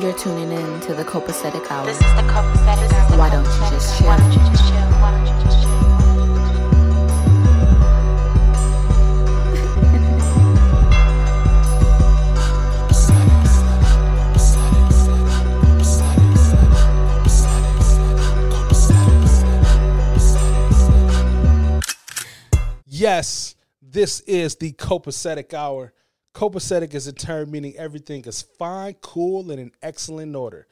You're tuning in to the Copacetic Hour. This is the copacetic hour. Why don't you just chill? Why don't you just chill? Why don't you just chill? Yes, this is the copacetic hour. Copacetic is a term meaning everything is fine, cool, and in excellent order.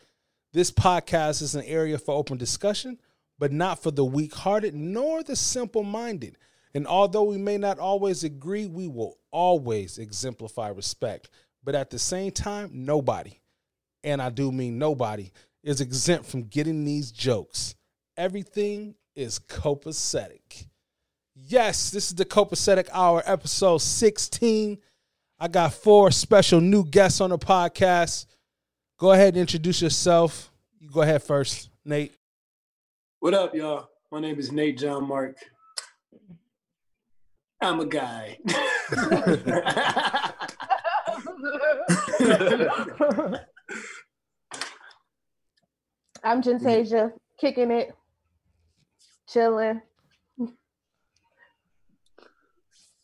This podcast is an area for open discussion, but not for the weak hearted nor the simple minded. And although we may not always agree, we will always exemplify respect. But at the same time, nobody, and I do mean nobody, is exempt from getting these jokes. Everything is copacetic. Yes, this is the Copacetic Hour, episode 16. I got four special new guests on the podcast. Go ahead and introduce yourself. You go ahead first, Nate. What up, y'all? My name is Nate John Mark. I'm a guy. I'm Jentasia, kicking it, chilling.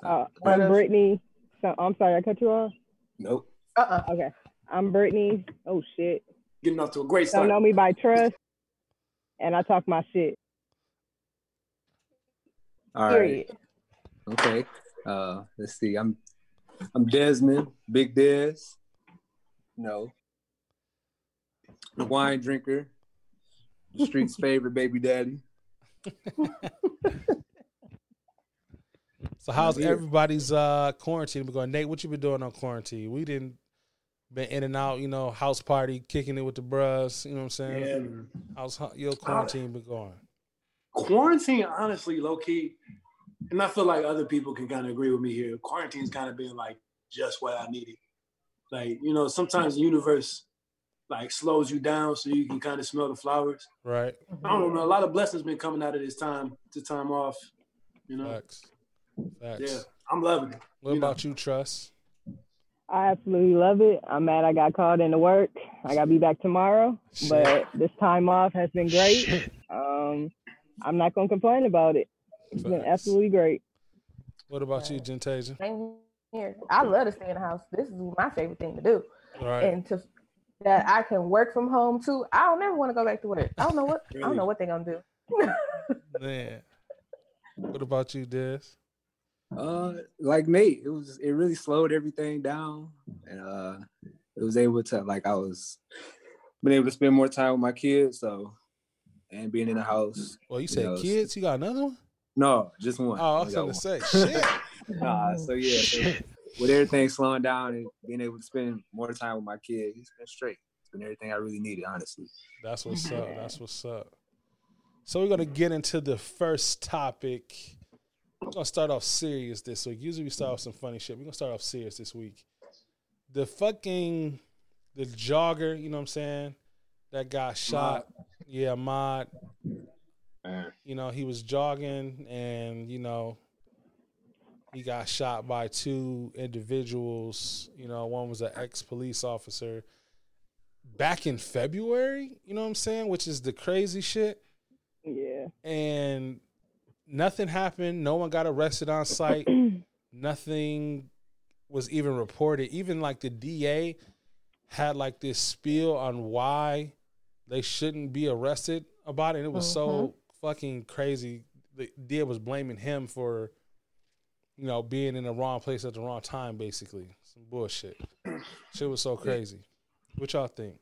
Uh, I'm? Brittany. So I'm sorry, I cut you off. nope. Uh-uh. Okay, I'm Brittany. Oh shit, Getting off to a great start. don't know me by trust, and I talk my shit. All right. Period. Okay. Uh, let's see. I'm I'm Desmond, Big Des. No. The wine drinker, the street's favorite baby daddy. So how's everybody's uh quarantine been going? Nate, what you been doing on quarantine? We didn't been in and out, you know, house party, kicking it with the bros, you know what I'm saying? Yeah, man. How's your quarantine been going? Quarantine, honestly, low key, and I feel like other people can kind of agree with me here. Quarantine's kind of been like just what I needed. Like, you know, sometimes the universe like slows you down so you can kind of smell the flowers. Right? I don't know. A lot of blessings been coming out of this time, the time off. You know, Facts. Facts. yeah, I'm loving it. What you know. about you, Trust? I absolutely love it. I'm mad I got called into work. I gotta be back tomorrow, Shit. but this time off has been great. Um, I'm not gonna complain about it. It's been absolutely great. What about you, Gentasia? Same here. I love to stay in the house. This is my favorite thing to do. Right. And to that I can work from home too. I don't never want to go back to work. I don't know what I don't know what they're gonna do. Man. What about you, Des? Uh, like Nate, it was it really slowed everything down, and uh, it was able to like I was been able to spend more time with my kids, so and being in the house. Well, you said know, kids. You got another one? No, just one. Oh, I was got gonna one. say shit. Nah, so yeah, so with everything slowing down and being able to spend more time with my kids, it's been straight. It's been everything I really needed, honestly. That's what's up. That's what's up. So we're gonna get into the first topic. We're gonna start off serious this week. Usually we start off some funny shit. We're gonna start off serious this week. The fucking the jogger, you know what I'm saying? That got shot. Yeah, Mod. You know, he was jogging and, you know, he got shot by two individuals. You know, one was an ex police officer back in February, you know what I'm saying? Which is the crazy shit. Yeah. And nothing happened. No one got arrested on site. nothing was even reported. Even like the DA had like this spiel on why they shouldn't be arrested about it. And it was so fucking crazy. The DA was blaming him for, you know, being in the wrong place at the wrong time, basically. Some bullshit. Shit was so crazy. What y'all think?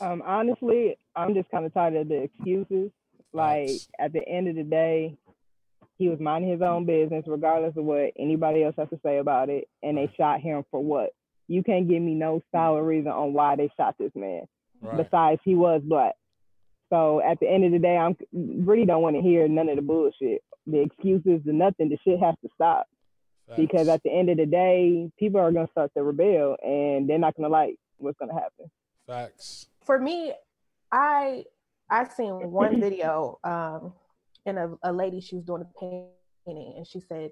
Um, honestly, I'm just kind of tired of the excuses. Like Facts. at the end of the day, he was minding his own business, regardless of what anybody else has to say about it. And they shot him for what? You can't give me no solid reason on why they shot this man. Right. Besides, he was black. So at the end of the day, I'm really don't want to hear none of the bullshit, the excuses, the nothing. The shit has to stop because at the end of the day, people are gonna start to rebel, and they're not gonna like what's gonna happen. Facts. For me, I I seen one video um and a, a lady she was doing a painting and she said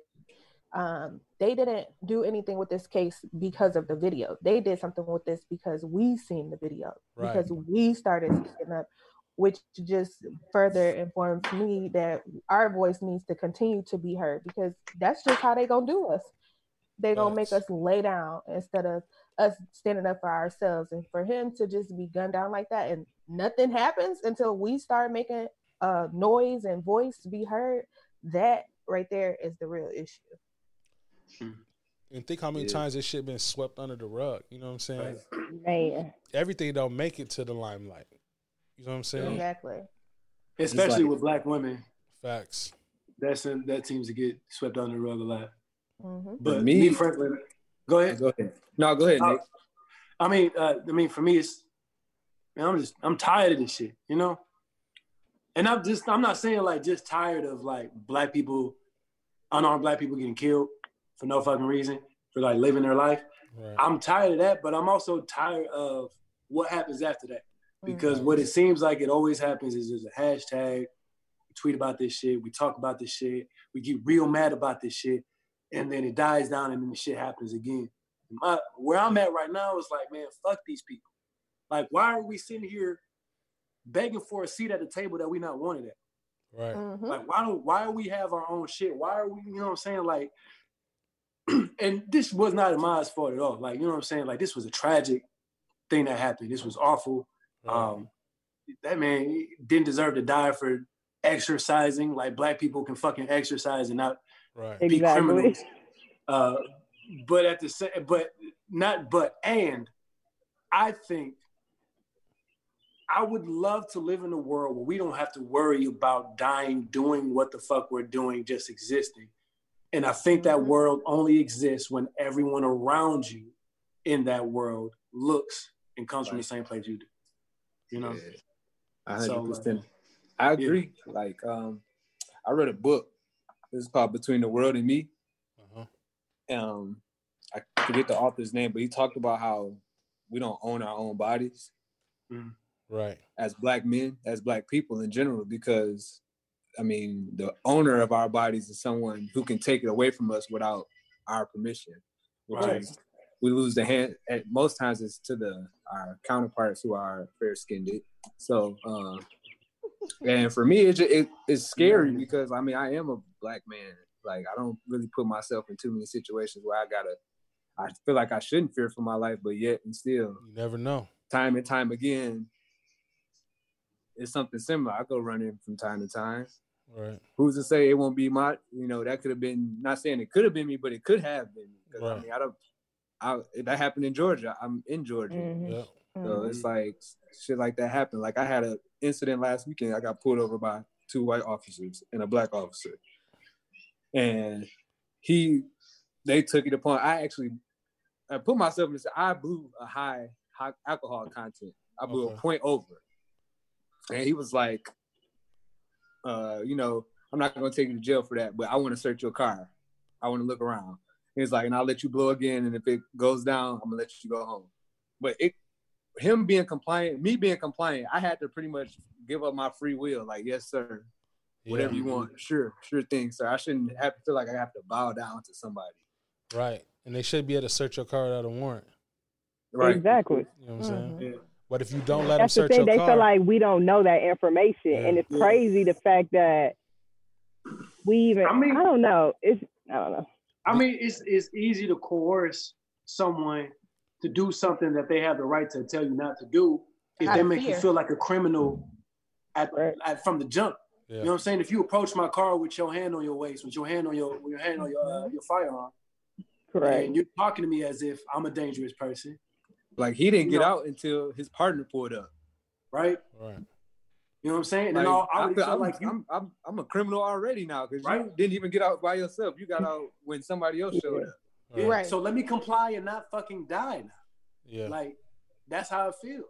um, they didn't do anything with this case because of the video. They did something with this because we seen the video, Right. because we started speaking up, which just further informs me that our voice needs to continue to be heard because that's just how they gonna do us. They gonna make us lay down instead of us standing up for ourselves. And for him to just be gunned down like that and nothing happens until we start making uh noise and voice be heard, that right there is the real issue. And think how many Yeah. times this shit been swept under the rug. You know what I'm saying? Man, Everything don't make it to the limelight. You know what I'm saying? Exactly. Especially like- with black women, Facts. that's that seems to get swept under the rug a lot. hmm But me- me, frankly, go ahead. Go ahead. No, go ahead, Uh, Nick. I mean, uh, I mean, for me, it's man, I'm just I'm tired of this shit, you know. And I'm just I'm not saying like just tired of like black people, unarmed black people getting killed for no fucking reason for like living their life. Right. I'm tired of that, but I'm also tired of what happens after that because Mhm. what it seems like it always happens is there's a hashtag. We tweet about this shit. We talk about this shit. We get real mad about this shit, and then it dies down, and then the shit happens again. My, where I'm at right now is like, man, fuck these people. Like, why are we sitting here begging for a seat at the table that we not wanted at? Right. Mhm. Like, why don't why do we have our own shit? Why are we, you know what I'm saying? Like, and this was not Ahmaud's fault at all. Like, you know what I'm saying? Like, this was a tragic thing that happened. This was awful. Right. Um, that man didn't deserve to die for exercising. Like, black people can fucking exercise and not right. be Exactly. criminals. Uh, but at the same, but not but and I think I would love to live in a world where we don't have to worry about dying doing what the fuck we're doing, just existing. And I think that Mhm. world only exists when everyone around you in that world looks and comes from the same place you do. You know? Yeah. A So, like- I agree. Like, um, I read a book. It's called Between the World and Me. Uh-huh. Um, I forget the author's name, but he talked about how we don't own our own bodies Right. as black men, as black people in general, because I mean, the owner of our bodies is someone who can take it away from us without our permission. Which Right. is we lose the hand at most times it's to the our counterparts who are fair skinned. So uh and for me it, it it's scary because I mean I am a black man. Like I don't really put myself in too many situations where I gotta I feel like I shouldn't fear for my life, but yet and still You never know. time and time again, it's something similar. I go running from time to time. Right. Who's to say it won't be my? You know, that could have been. Not saying it could have been me, but it could have been. Because I mean, I don't. I, that happened in Georgia. I'm in Georgia, Mhm. Yeah. so Mhm. it's like shit like that happened. Like I had an incident last weekend. I got pulled over by two white officers and a black officer, and he, they took it upon. I actually, I put myself in. this- I blew a high, high alcohol content. I blew Okay. a point over, and he was like, uh, you know, I'm not gonna take you to jail for that, but I want to search your car. I want to look around. He's like, and I'll let you blow again, and if it goes down, I'm gonna let you go home. But it, him being compliant, me being compliant, I had to pretty much give up my free will. Like, yes, sir, whatever Yeah. you want, sure, sure thing, sir. I shouldn't have to feel like I have to bow down to somebody. Right. And they should be able to search your car without a warrant. Right. Exactly. You know what I'm saying? Mhm. Yeah. But if you don't let That's them the thing. your They car, feel like we don't know that information, Yeah. and it's Yeah. crazy the fact that we even. I I, don't know. It's I don't know. I mean, it's it's easy to coerce someone to do something that they have the right to tell you not to do if they of make you feel like a criminal at, Right. at from the jump. yeah. You know what I'm saying? If you approach my car with your hand on your waist, with your hand on your with your hand on your uh, your firearm, Correct. and you're talking to me as if I'm a dangerous person, Like he didn't You get know- out until his partner pulled up. right? right. You know what I'm saying? And Like, then I'll, I I already feel, feel I'm, like you, I'm, I'm, I'm a criminal already now because you didn't even get out by yourself. You got out when somebody else showed up. Yeah, Right. So let me comply and not fucking die now. Yeah. Like that's how I feel.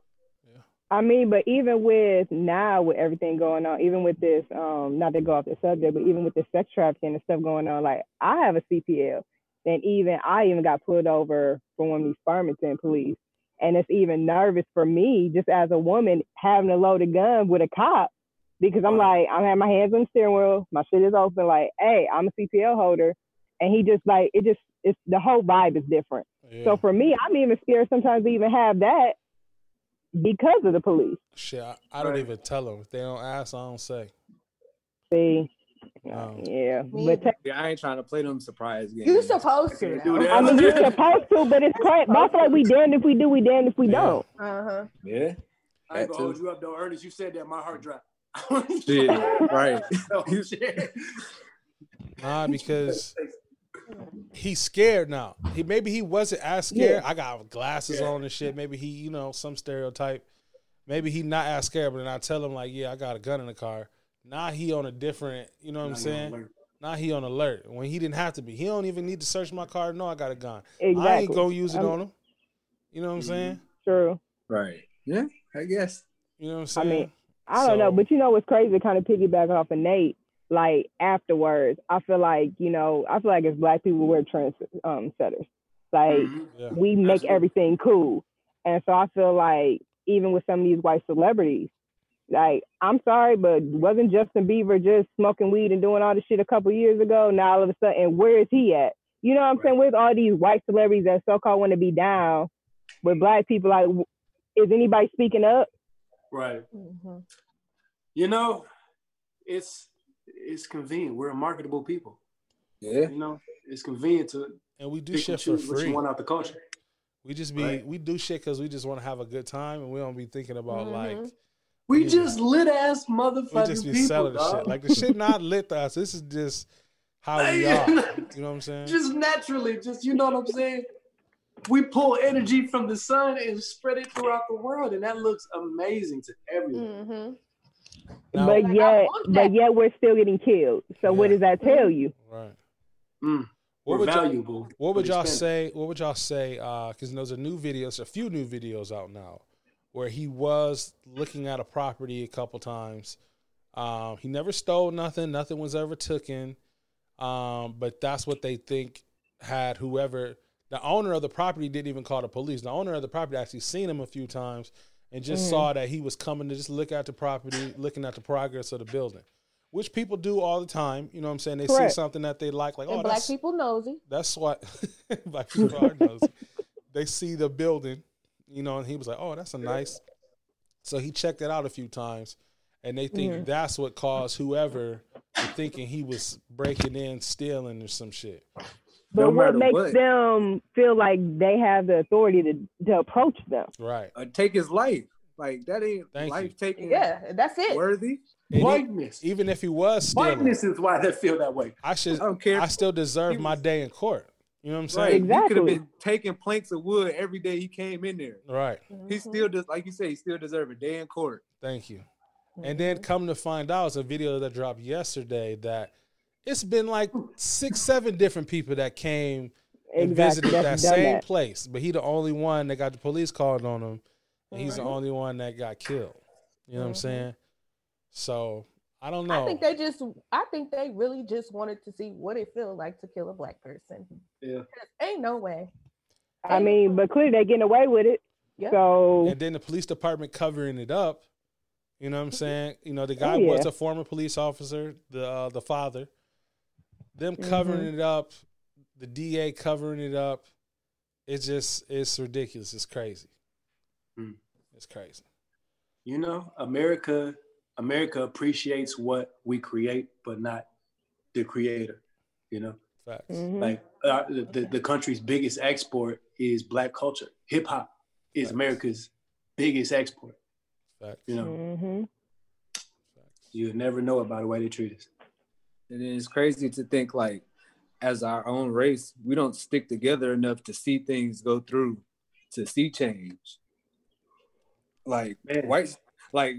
I mean, but even with now with everything going on, even with this, um, not to go off the subject, but even with the sex trafficking and stuff going on, like I have a CPL, and even I even got pulled over for one of these Farmington police, and it's even nervous for me just as a woman having a loaded gun with a cop because I'm like I'm having my hands on the steering wheel, my shit is open, like, hey, I'm a CPL holder, and he just like it just it's the whole vibe is different. Yeah. So for me, I'm even scared sometimes to even have that because of the police. Shit, I, I don't Right. even tell them. If they don't ask, I don't say. See, Um, yeah, but te- Yeah, I ain't trying to play them surprise games. You supposed to. Do that. I mean you're supposed to, but it's crazy. But I feel like we damned if we do, we damned if we Yeah. don't. Uh huh. Yeah. I ain't gonna hold you up though, Ernest. You said that my heart dropped. Yeah, right. Oh. Nah, because he's scared now. He maybe he wasn't as scared. I got glasses Yeah. on and shit. Maybe he, you know, some stereotype. Maybe he not as scared, but then I tell him like, yeah, I got a gun in the car. Now he on a different, you know what I'm saying? Now he on alert when he didn't have to be. He don't even need to search my car. No, I got a gun. Exactly. I ain't gonna use it I'm- on him. You know what I'm saying? True. Right. Yeah, I guess. You know what I'm I saying? mean, I don't know, but you know what's crazy? Kind of piggyback off of Nate. Like afterwards, I feel like you know, I feel like as black people we're trend um, setters. Like Mhm. yeah. we make Absolutely. everything cool, and so I feel like even with some of these white celebrities, like I'm sorry, but wasn't Justin Bieber just smoking weed and doing all this shit a couple years ago? Now all of a sudden, where is he at? You know what I'm saying? With all these white celebrities that so-called want to be down with black people, like, is anybody speaking up? Right. hmm You know, it's it's convenient. We're a marketable people. Yeah. You know, it's convenient to and we do shit for choose what you free. want out the culture. We just be Right. we do shit because we just want to have a good time and we don't be thinking about like Mhm. We Yeah. just lit ass we motherfucking just be people, selling the shit. Like the shit not lit to us. This is just how we are. You know what I'm saying? just naturally, just you know what I'm saying. We pull energy from the sun and spread it throughout the world, and that looks amazing to everyone. hmm Now- but Like, yet, but yet we're still getting killed. So what does that tell you? right. Mm. What We're would y'all, valuable. what would y'all the say? What would y'all say? Because there's a new videos, a few new videos out now, where he was looking at a property a couple times. Um, he never stole nothing. Nothing was ever taken. Um, but that's what they think had whoever the owner of the property didn't even call the police. The owner of the property actually seen him a few times and just Mm. saw that he was coming to just look at the property, looking at the progress of the building, which people do all the time. You know what I'm saying? They Correct. see something that they like, like And oh, black people nosy. that's what black people are nosy. They see the building, you know, and he was like, "Oh, that's a nice." So he checked it out a few times, and they think Mhm. that's what caused whoever to thinking he was breaking in, stealing, or some shit. But No what makes what. them feel like they have the authority to, to approach them? Right. Uh, take his life. Like that ain't Thank life you. taking Yeah, that's it. worthy. And Whiteness. even if he was stealing, Whiteness is why they feel that way. I should. I don't care. I still deserve He my day in court. You know what I'm Right. saying? He could have been taking planks of wood every day he came in there. Right. He Mhm. still does, like you say, he still deserves a day in court. Thank you. And then come to find out, it's a video that dropped yesterday that it's been like six, seven different people that came and Exactly. visited that That's done same that. place, but he the only one that got the police called on him, and he's the Mhm. only one that got killed. You know what I'm Mhm. saying? So I don't know. I think they just, I think they really just wanted to see what it feels like to kill a black person. Yeah. Ain't no way. I mean, but clearly they're getting away with it. Yeah. So and then the police department covering it up. You know what I'm saying? You know the guy Oh, yeah. was a former police officer, the uh, the father. Them covering Mm-hmm. it up, the DA covering it up. It's just it's ridiculous. It's crazy. Hmm. It's crazy. You know, America America appreciates what we create, but not the creator. You know, Facts. mhm. like uh, the, the the country's biggest export is black culture. Hip hop is Facts. America's biggest export. Facts. You know, Mhm. Facts. you never know about the way they treat us. And it's crazy to think like, as our own race, we don't stick together enough to see things go through, to see change. Like Man. whites, like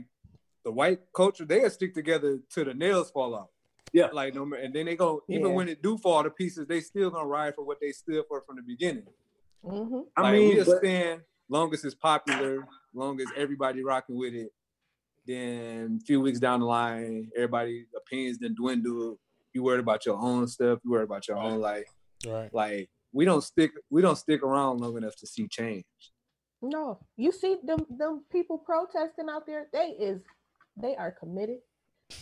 the white culture, they'll stick together till the nails fall off. Yeah. Like no, ma- and then they go even Yeah. when it do fall to pieces, they still gonna ride for what they stood for from the beginning. hmm I mean, we'll but- stand long as it's popular, long as everybody rocking with it. Then a few weeks down the line, everybody opinions then dwindle. You worried about your own stuff. You worried about your own life. Right. Like we don't stick. We don't stick around long enough to see change. No, you see them them people protesting out there. They is they are committed.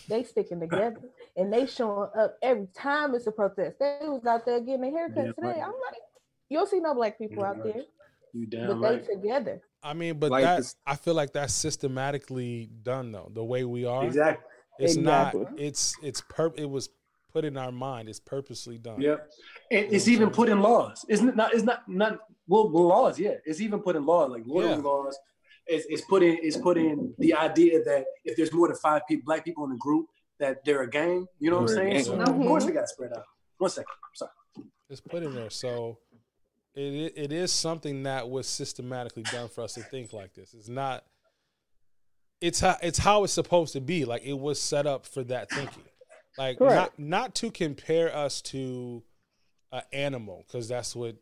they sticking together and they showing up every time it's a protest. They was out there getting a haircut Yeah, today. right. I'm like, you don't see no black people Yeah, out right. there, You down but damn they together. I mean, but Like that I feel like that's systematically done though. The way we are, Exactly. it's not. It's it's per. It was put in our mind. It's purposely done. Yep. And it's even saying? put in laws. Isn't it not? It's not not well, well laws. Yeah, it's even put in law, like loitering Yeah. laws. It's, it's put in. It's put in the idea that if there's more than five people, black people in the group, that they're a gang. You know what I'm saying? gang. So now, of course, they got to spread out. One second. I'm sorry. It's put in there. So it it is something that was systematically done for us to think like this. It's not. It's how it's how it's supposed to be. Like it was set up for that thinking. Like Correct. not not to compare us to an animal because that's what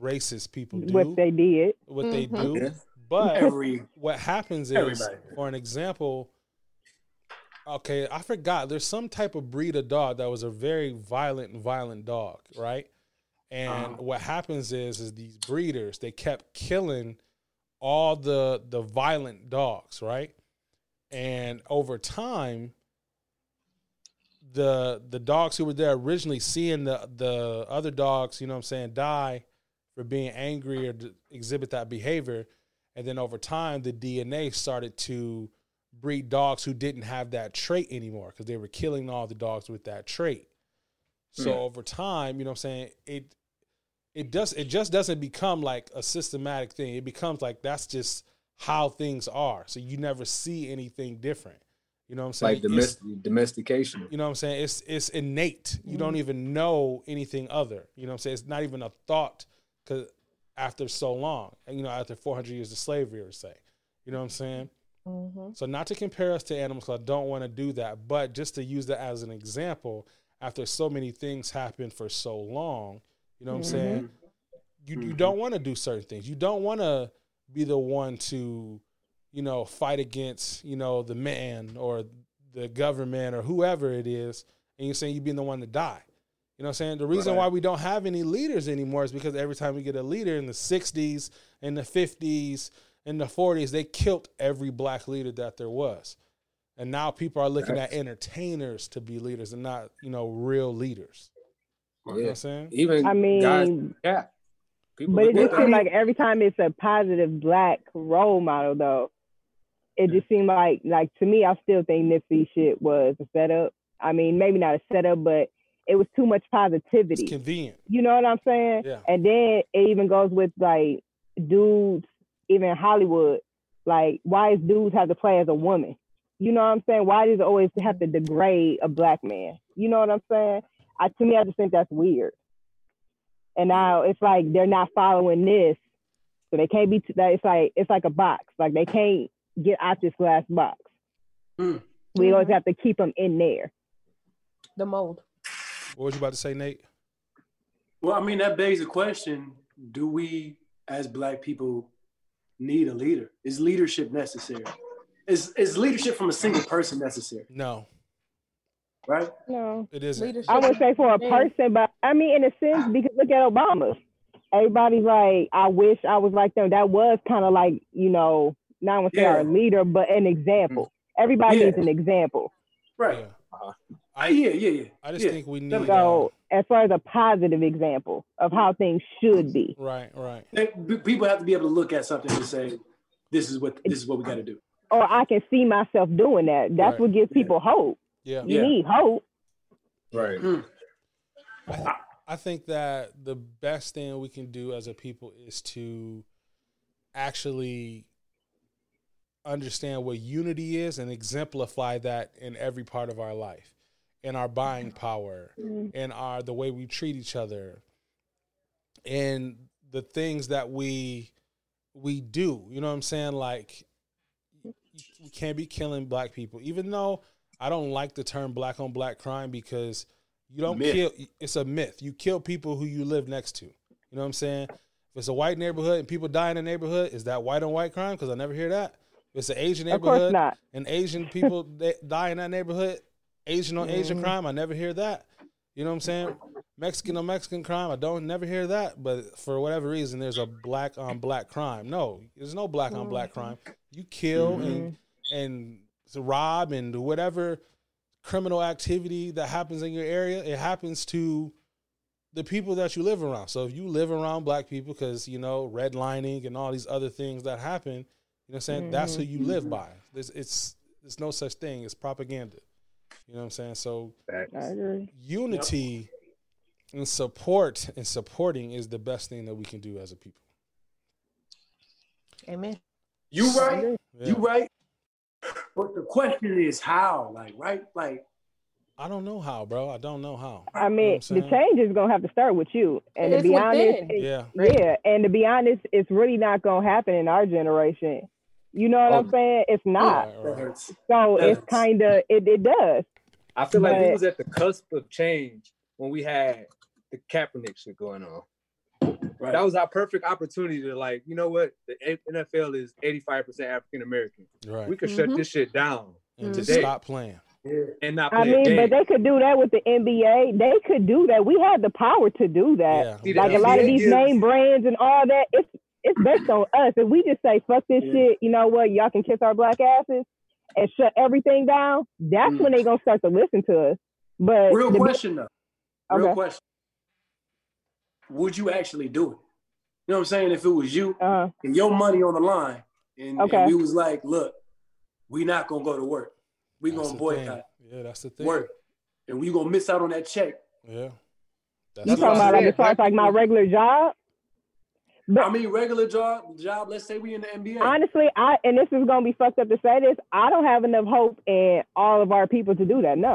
racist people do. What they did. what they Mhm. do. But Every what happens is, Everybody. for an example, okay, I forgot. There's some type of breed of dog that was a very violent, violent dog, right? And Uh-huh. what happens is, is these breeders they kept killing all the the violent dogs, right? And over time, the the dogs who were there originally seeing the the other dogs, you know what I'm saying, die for being angry or exhibit that behavior. And then over time, the DNA started to breed dogs who didn't have that trait anymore because they were killing all the dogs with that trait. So Hmm. over time, you know what I'm saying, it it does it just doesn't become like a systematic thing. It becomes like that's just how things are. So you never see anything different. You know what I'm saying? like domestic, domestication. you know what I'm saying? It's it's innate. You don't even know anything other. You know what I'm saying? It's not even a thought cuz after so long. And you know, after 400 years of slavery or say. You know what I'm saying? hmm So not to compare us to animals, I don't want to do that, but just to use that as an example, after so many things happen for so long, you know what I'm saying? You you don't want to do certain things. You don't want to be the one to, you know, fight against, you know, the man or the government or whoever it is, and you're saying you being the one to die. You know what I'm saying? The reason Right. why we don't have any leaders anymore is because every time we get a leader in the 60s, in the 50s, in the 40s, they killed every black leader that there was. And now people are looking at entertainers to be leaders and not, you know, real leaders. You know what I'm saying? Even I mean, guys, yeah. People But it just seems like every time it's a positive black role model, though, it just seemed like, like to me, I still think Nipsey shit was a setup. I mean, maybe not a setup, but it was too much It's positivity. convenient. You know what I'm saying? Yeah. And then it even goes with like dudes, even Hollywood, like why does dudes have to play as a woman? You know what I'm saying? Why does it always have to degrade a black man? You know what I'm saying? I to me, I just think that's weird. And now it's like they're not following this, so they can't be. T- that it's like it's like a box. Like they can't get out this glass box. Hmm. We always Mhm. have to keep them in there. The mold. What was you about to say, Nate? Well, I mean, that begs the question: Do we, as Black people, need a leader? Is leadership necessary? Is is leadership from a single person necessary? No, Right? No. it isn't. Leadership. I would say for a person, but I mean, in a sense, because look at Obama. Everybody's like, I wish I was like them. That was kind of like, you know, not want to say Yeah. our leader, but an example. Everybody Yeah. needs an example. Right. Yeah. Uh-huh. I yeah, yeah, yeah. I just yeah. think we need. There we uh, as far as a positive example of how things should be. right, right. People have to be able to look at something and say, "This is what this is what we got to do." Or I can see myself doing that. That's Right. what gives people hope. Yeah. You Yeah. need hope. Right. I, I think that the best thing we can do as a people is to actually understand what unity is and exemplify that in every part of our life in our buying power in our the way we treat each other and the things that we we do. You know what i'm saying? Like we can't be killing black people. Even though i don't like the term black on black crime because you don't Myth. kill it's a myth. You kill people who you live next to. You know what i'm saying? If it's a white neighborhood and people die in the neighborhood is that white on white crime? Because i never hear that. If it's an asian Of course neighborhood not. and Asian people they die in that neighborhood, Asian on Asian Mhm. crime, I never hear that. You know what I'm saying? Mexican on Mexican crime, I don't never hear that. But for whatever reason, there's a black on black crime. No, there's no black on black crime. You kill and and rob and whatever criminal activity that happens in your area, it happens to the people that you live around. So if you live around black people, because you know redlining and all these other things that happen, you know what I'm saying? That's who you live by. There's it's there's no such thing as propaganda. You know what I'm saying? So Facts. I agree. unity and support and supporting is the best thing that we can do as a people. Amen. You right. Yeah. You right. But the question is how, like, right? Like, I don't know how, bro. I don't know how. I You know mean, the change is gonna have to start with you. And It's to be honest, within. it- Yeah. yeah, and to be honest, it's really not gonna happen in our generation. You know what Oh. I'm saying? It's not. Right, that right. hurts. So Yes. it's kind of it. It does. I feel like we was at the cusp of change when we had the Kaepernick shit going on. Right. That was our perfect opportunity to like, you know what? The NFL is 85% African American. Right. We could shut Mhm. this shit down and just today stop playing. yeah. and not I play a mean, but they could do that with the NBA. They could do that. We had the power to do that. Yeah. See, the Like a lot of these gives- name brands and all that. It's it's based on us. If we just say fuck this Yeah. shit, you know what? Y'all can kiss our black asses and shut everything down. That's Mm. when they gonna start to listen to us. But Real the- question though. Real Okay. question. Would you actually do it? You know what I'm saying? If it was you Uh, and your money on the line, and, and we was like, look, we not gonna go to work. We That's gonna the thing. boycott Yeah, that's the thing. work, and we gonna miss out on that check. Yeah. you That's That's what talking about like as far as like my regular job? I mean, regular job, job. Let's say we in the NBA. Honestly, I and this is gonna be fucked up to say this. I don't have enough hope in all of our people to do that. No,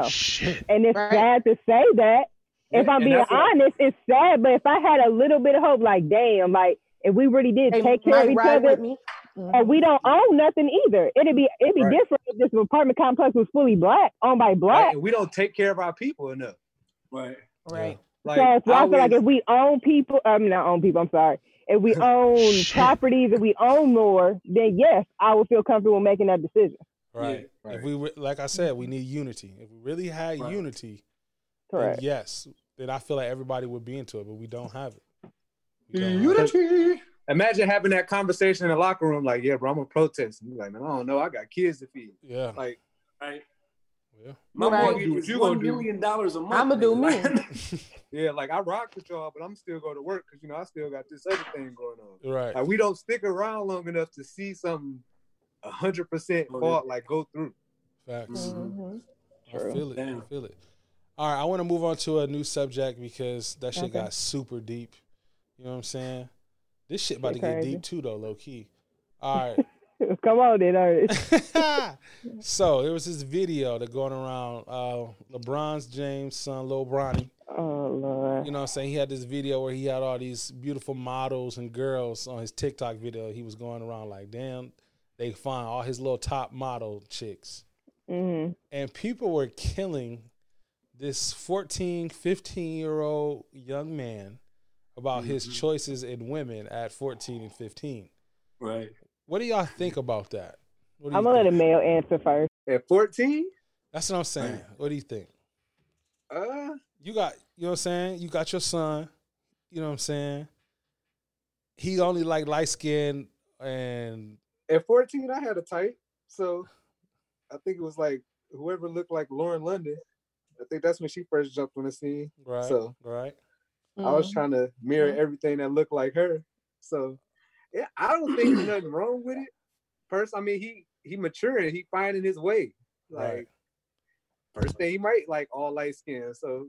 and it's Right. sad to say that. If Yeah, I'm being that's what- honest, it's sad. But if I had a little bit of hope, like damn, like if we really did They take care of each other, with me. And we mm-hmm. don't own nothing either. It'd be it'd be Right. different if this apartment complex was fully black, owned by Like, black. and we don't take care of our people enough. right. Right. Like, so, so I, feel like if we own people, I mean not own people. I'm sorry. If we own properties, if we own more, then yes, I would feel comfortable making that decision. Right. Yeah. If we re- like I said, we need unity. If we really had Right. unity, then Correct. yes, then I feel like everybody would be into it, but we don't have it. Don't have it. Unity. imagine having that conversation in the locker room, like, yeah, bro, I'm gonna protest. And you're like, man, I don't know, I got kids to feed. Yeah. Like, Right. Yeah. My Right. mortgage Do what is you one gonna do. million dollars a month. I'ma do me. yeah, like I rock with y'all, but I'm still going to work because you know I still got this other thing going on. Right. Like we don't stick around long enough to see something hundred percent Oh, fault like go through. Facts. Mhm. I feel it. Damn. I feel it. All right, I want to move on to a new subject because that shit Okay. got super deep. You know what I'm saying? This shit about Shit to get crazy. deep too, though, low key. All right. Come on, then, Ernest. so there was this video that going around. Uh, LeBron's James' son, Lil Bronny. Oh Lord. You know what I'm saying? He had this video where he had all these beautiful models and girls on his TikTok video. He was going around like, damn, they find all his little top model chicks. hmm And people were killing this 14, 15 year old young man about his Mhm. choices in women at 14 and 15. Right. What do y'all think about that? What do I'm gonna let a male answer first. At 14, That's what I'm saying. What do you think? uh, You got, you know what I'm saying? You got your son, you know what I'm saying? He only like light skin and at 14 I had a type, so I think it was like whoever looked like Lauren London. I think that's when she first jumped on the scene. right, So right. I was Mhm. trying to mirror Mhm. everything that looked like her. So yeah, I don't think there's nothing wrong with it. First, I mean he he maturing, he finding his way. Like Right. first thing he might like all light skin. So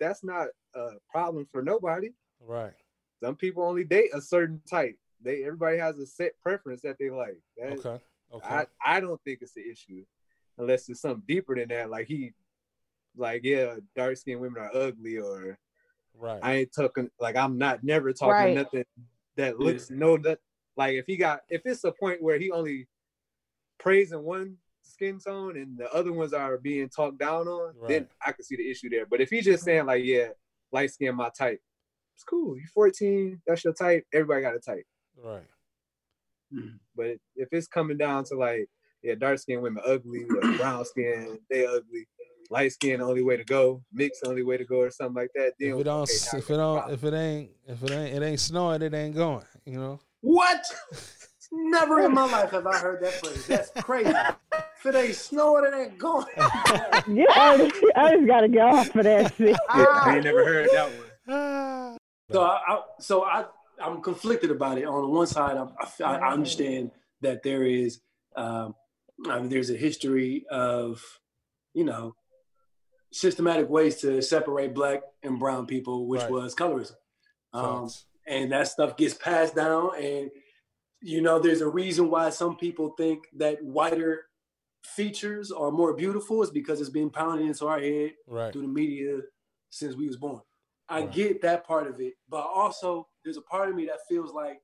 that's not a problem for nobody. Right. Some people only date a certain type. They everybody has a set preference that they like. That, Okay. Okay. I, I don't think it's an issue unless it's something deeper than that. Like he like yeah, dark skinned women are ugly or right. I ain't talking like I'm not never talking Right. nothing that looks no that like if he got if it's a point where he only praising one skin tone and the other ones are being talked down on, then I could see the issue there. But if he's just saying like, yeah, light skin my type, it's cool. You're 14, that's your type. Everybody got a type. right. Mm-hmm. But if it's coming down to like, yeah, dark skinned women ugly, brown skin, they ugly, light skin the only way to go, mix the only way to go, or something like that, then If it don't, okay, if it don't, if it ain't, if it ain't, it ain't snowing, it ain't going. You know. What? Never in my life have I heard that phrase. That's crazy. if it ain't snowing, it ain't going. Yeah, I just, I just gotta get off of that shit. I ain't never heard that one. So I, I so I I'm conflicted about it. On the one side, I, I, I understand that there is um, I mean, there's a history of you know systematic ways to separate black and brown people, which Right. was colorism, um, and that stuff gets passed down. And you know, there's a reason why some people think that whiter features are more beautiful is because it's been pounded into our head Right. through the media since we was born. I Right. get that part of it, but also there's a part of me that feels like,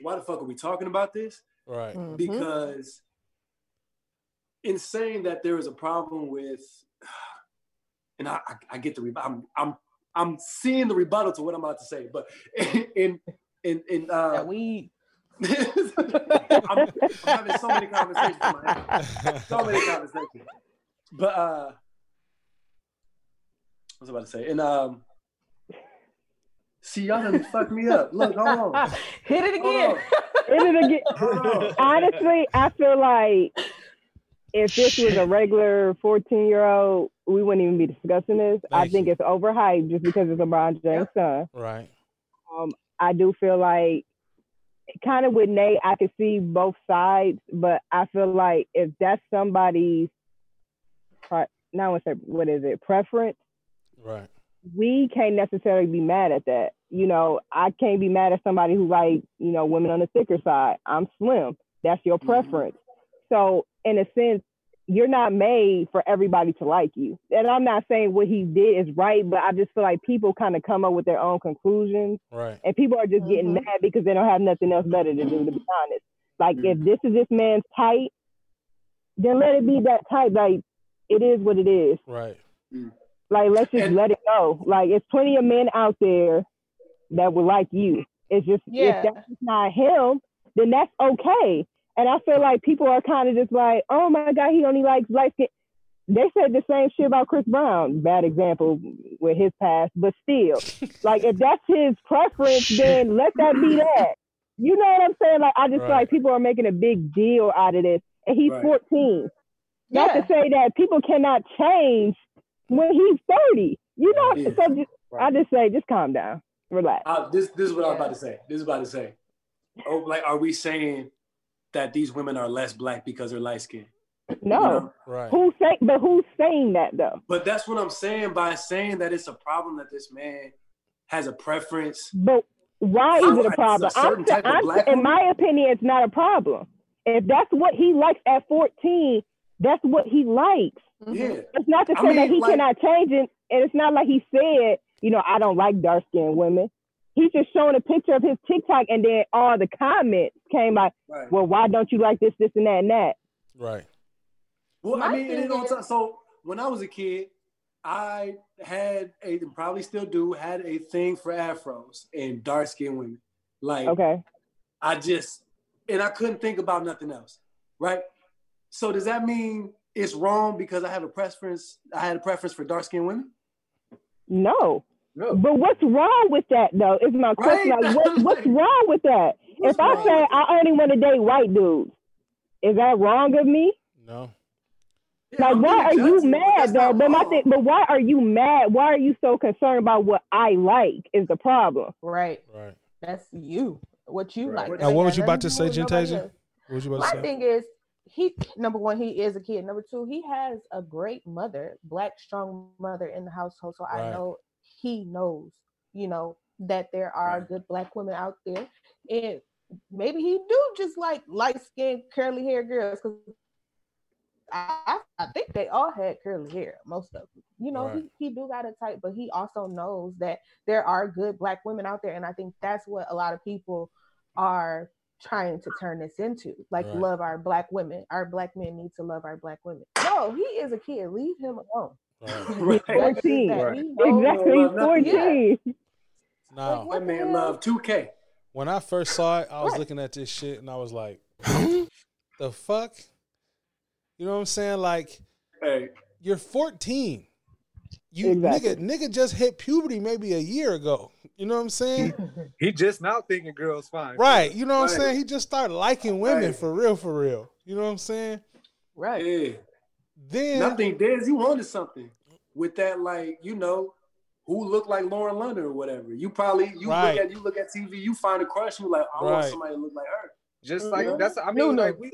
why the fuck are we talking about this? Right. Mhm. Because in saying that there is a problem with, and I, I, I get the re- I'm I'm I'm seeing the rebuttal to what I'm about to say, but in in in uh, that we I'm, I'm having so many conversations in my so many conversations. But uh what was about to say? And um see y'all done fucked me up. Look, hold on. hit it again. Hit it again. Honestly, I feel like if this was a regular 14 year old, we wouldn't even be discussing this. I think you. it's overhyped just because it's LeBron James' son. Right. Um, I do feel like, kind of with Nate, I could see both sides, but I feel like if that's somebody's, now I say what is it, preference, Right. we can't necessarily be mad at that. You know, I can't be mad at somebody who like, you know, women on the thicker side. I'm slim. That's your Mhm. preference. So in a sense, you're not made for everybody to like you. And I'm not saying what he did is right, but I just feel like people kind of come up with their own conclusions Right. and people are just getting Mhm. mad because they don't have nothing else better to do, to be honest. Like if Mhm. this is this man's type, then let it be that type. Like it is what it is. Right. Like, let's just And- let it go. Like, it's plenty of men out there that would like you. It's just Yeah. if that's not him, then that's okay. And I feel like people are kind of just like, oh my god, he only likes light skin. They said the same shit about Chris Brown. Bad example with his past, but still, like if that's his preference, then let that be that. You know what I'm saying? Like I just feel Right. like people are making a big deal out of this, and he's Right. 14. Not Yeah. to say that people cannot change when he's 30. You know, Yeah. so just, I just say, just calm down, relax. Uh, this this is what I was about to say. This is about to say. Oh, like are we saying that these women are less black because they're light skinned? No, Right. who's saying? But who's saying that though? But that's what I'm saying by saying that it's a problem that this man has a preference. But why is it a problem? certain I'm, type of I'm, black in woman? my opinion, it's not a problem. If that's what he likes at 14, that's what he likes. Mhm. Yeah. It's not to I say that he like- cannot change it, and it's not like he said, you know, I don't like dark skinned women. He's just showing a picture of his TikTok, and then all the comments came like, Right. well, why don't you like this, this, and that, and that? Right. Well, I mean, thing you know, is- so when I was a kid, I had a and probably still do had a thing for afros and dark skinned women. Like Okay. I just and I couldn't think about nothing else. Right. So does that mean it's wrong because I have a preference? I had a preference for dark skinned women. No. No. But what's wrong with that though? Is my question. Right? Like, what, what's wrong with that? What's if I say I only want to date white dudes, is that wrong of me? No. Yeah, like, I'm why are you mad though? But my thing, but why are you mad? Why are you so concerned about what I like? Is the problem? Right. Right. That's you. What you Right. like. Now, what That was you about to say, do with nobody Jentasia? else. What was you about My to say? My thing is, he number one, he is a kid. Number two, he has a great mother, black strong mother in the household. So Right. I know he knows, you know, that there are good black women out there, and maybe he do just like light skinned curly hair girls because. I, I think they all had curly hair, most of them. You know, Right. he, he do got a type, but he also knows that there are good black women out there. And I think that's what a lot of people are trying to turn this into. Like Right. love our black women. Our black men need to love our black women. No, he is a kid. Leave him alone. Right. Right. That's just 14. Right. Exactly, love nothing. 14. Now, Like, what That man hell? loved 2K. when I first saw it, I was Right. looking at this shit and I was like, the fuck? You know what I'm saying? Like, Hey, you're 14. You Exactly. nigga, nigga just hit puberty maybe a year ago. You know what I'm saying? He just now thinking girls fine. right. You know what I'm saying? He just started liking women Right. for real, for real. You know what I'm saying? right. Yeah. Then i think Dez, you wanted something with that, like, you know, who looked like Lauren London or whatever. You probably you Right. look at you look at TV, you find a crush, you like, I want somebody to look like her. Just like Mhm. that's I mean No, no. like we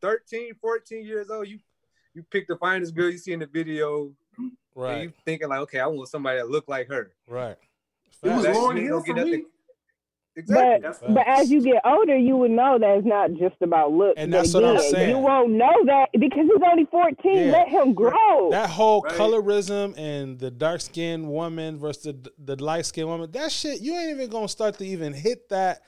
13, 14 years old, you you pick the finest girl you see in the video, and right, you thinking like, okay, I want somebody that look like her. right. It was Lauryn Hill for me. Nothing- Exactly. That's But as you get older, you would know that it's not just about looks. And But that's what I'm saying. You won't know that because he's only 14. Yeah. Let him grow. That whole Right. colorism and the dark skinned woman versus the, the light skinned woman, that shit, you ain't even gonna start to even hit that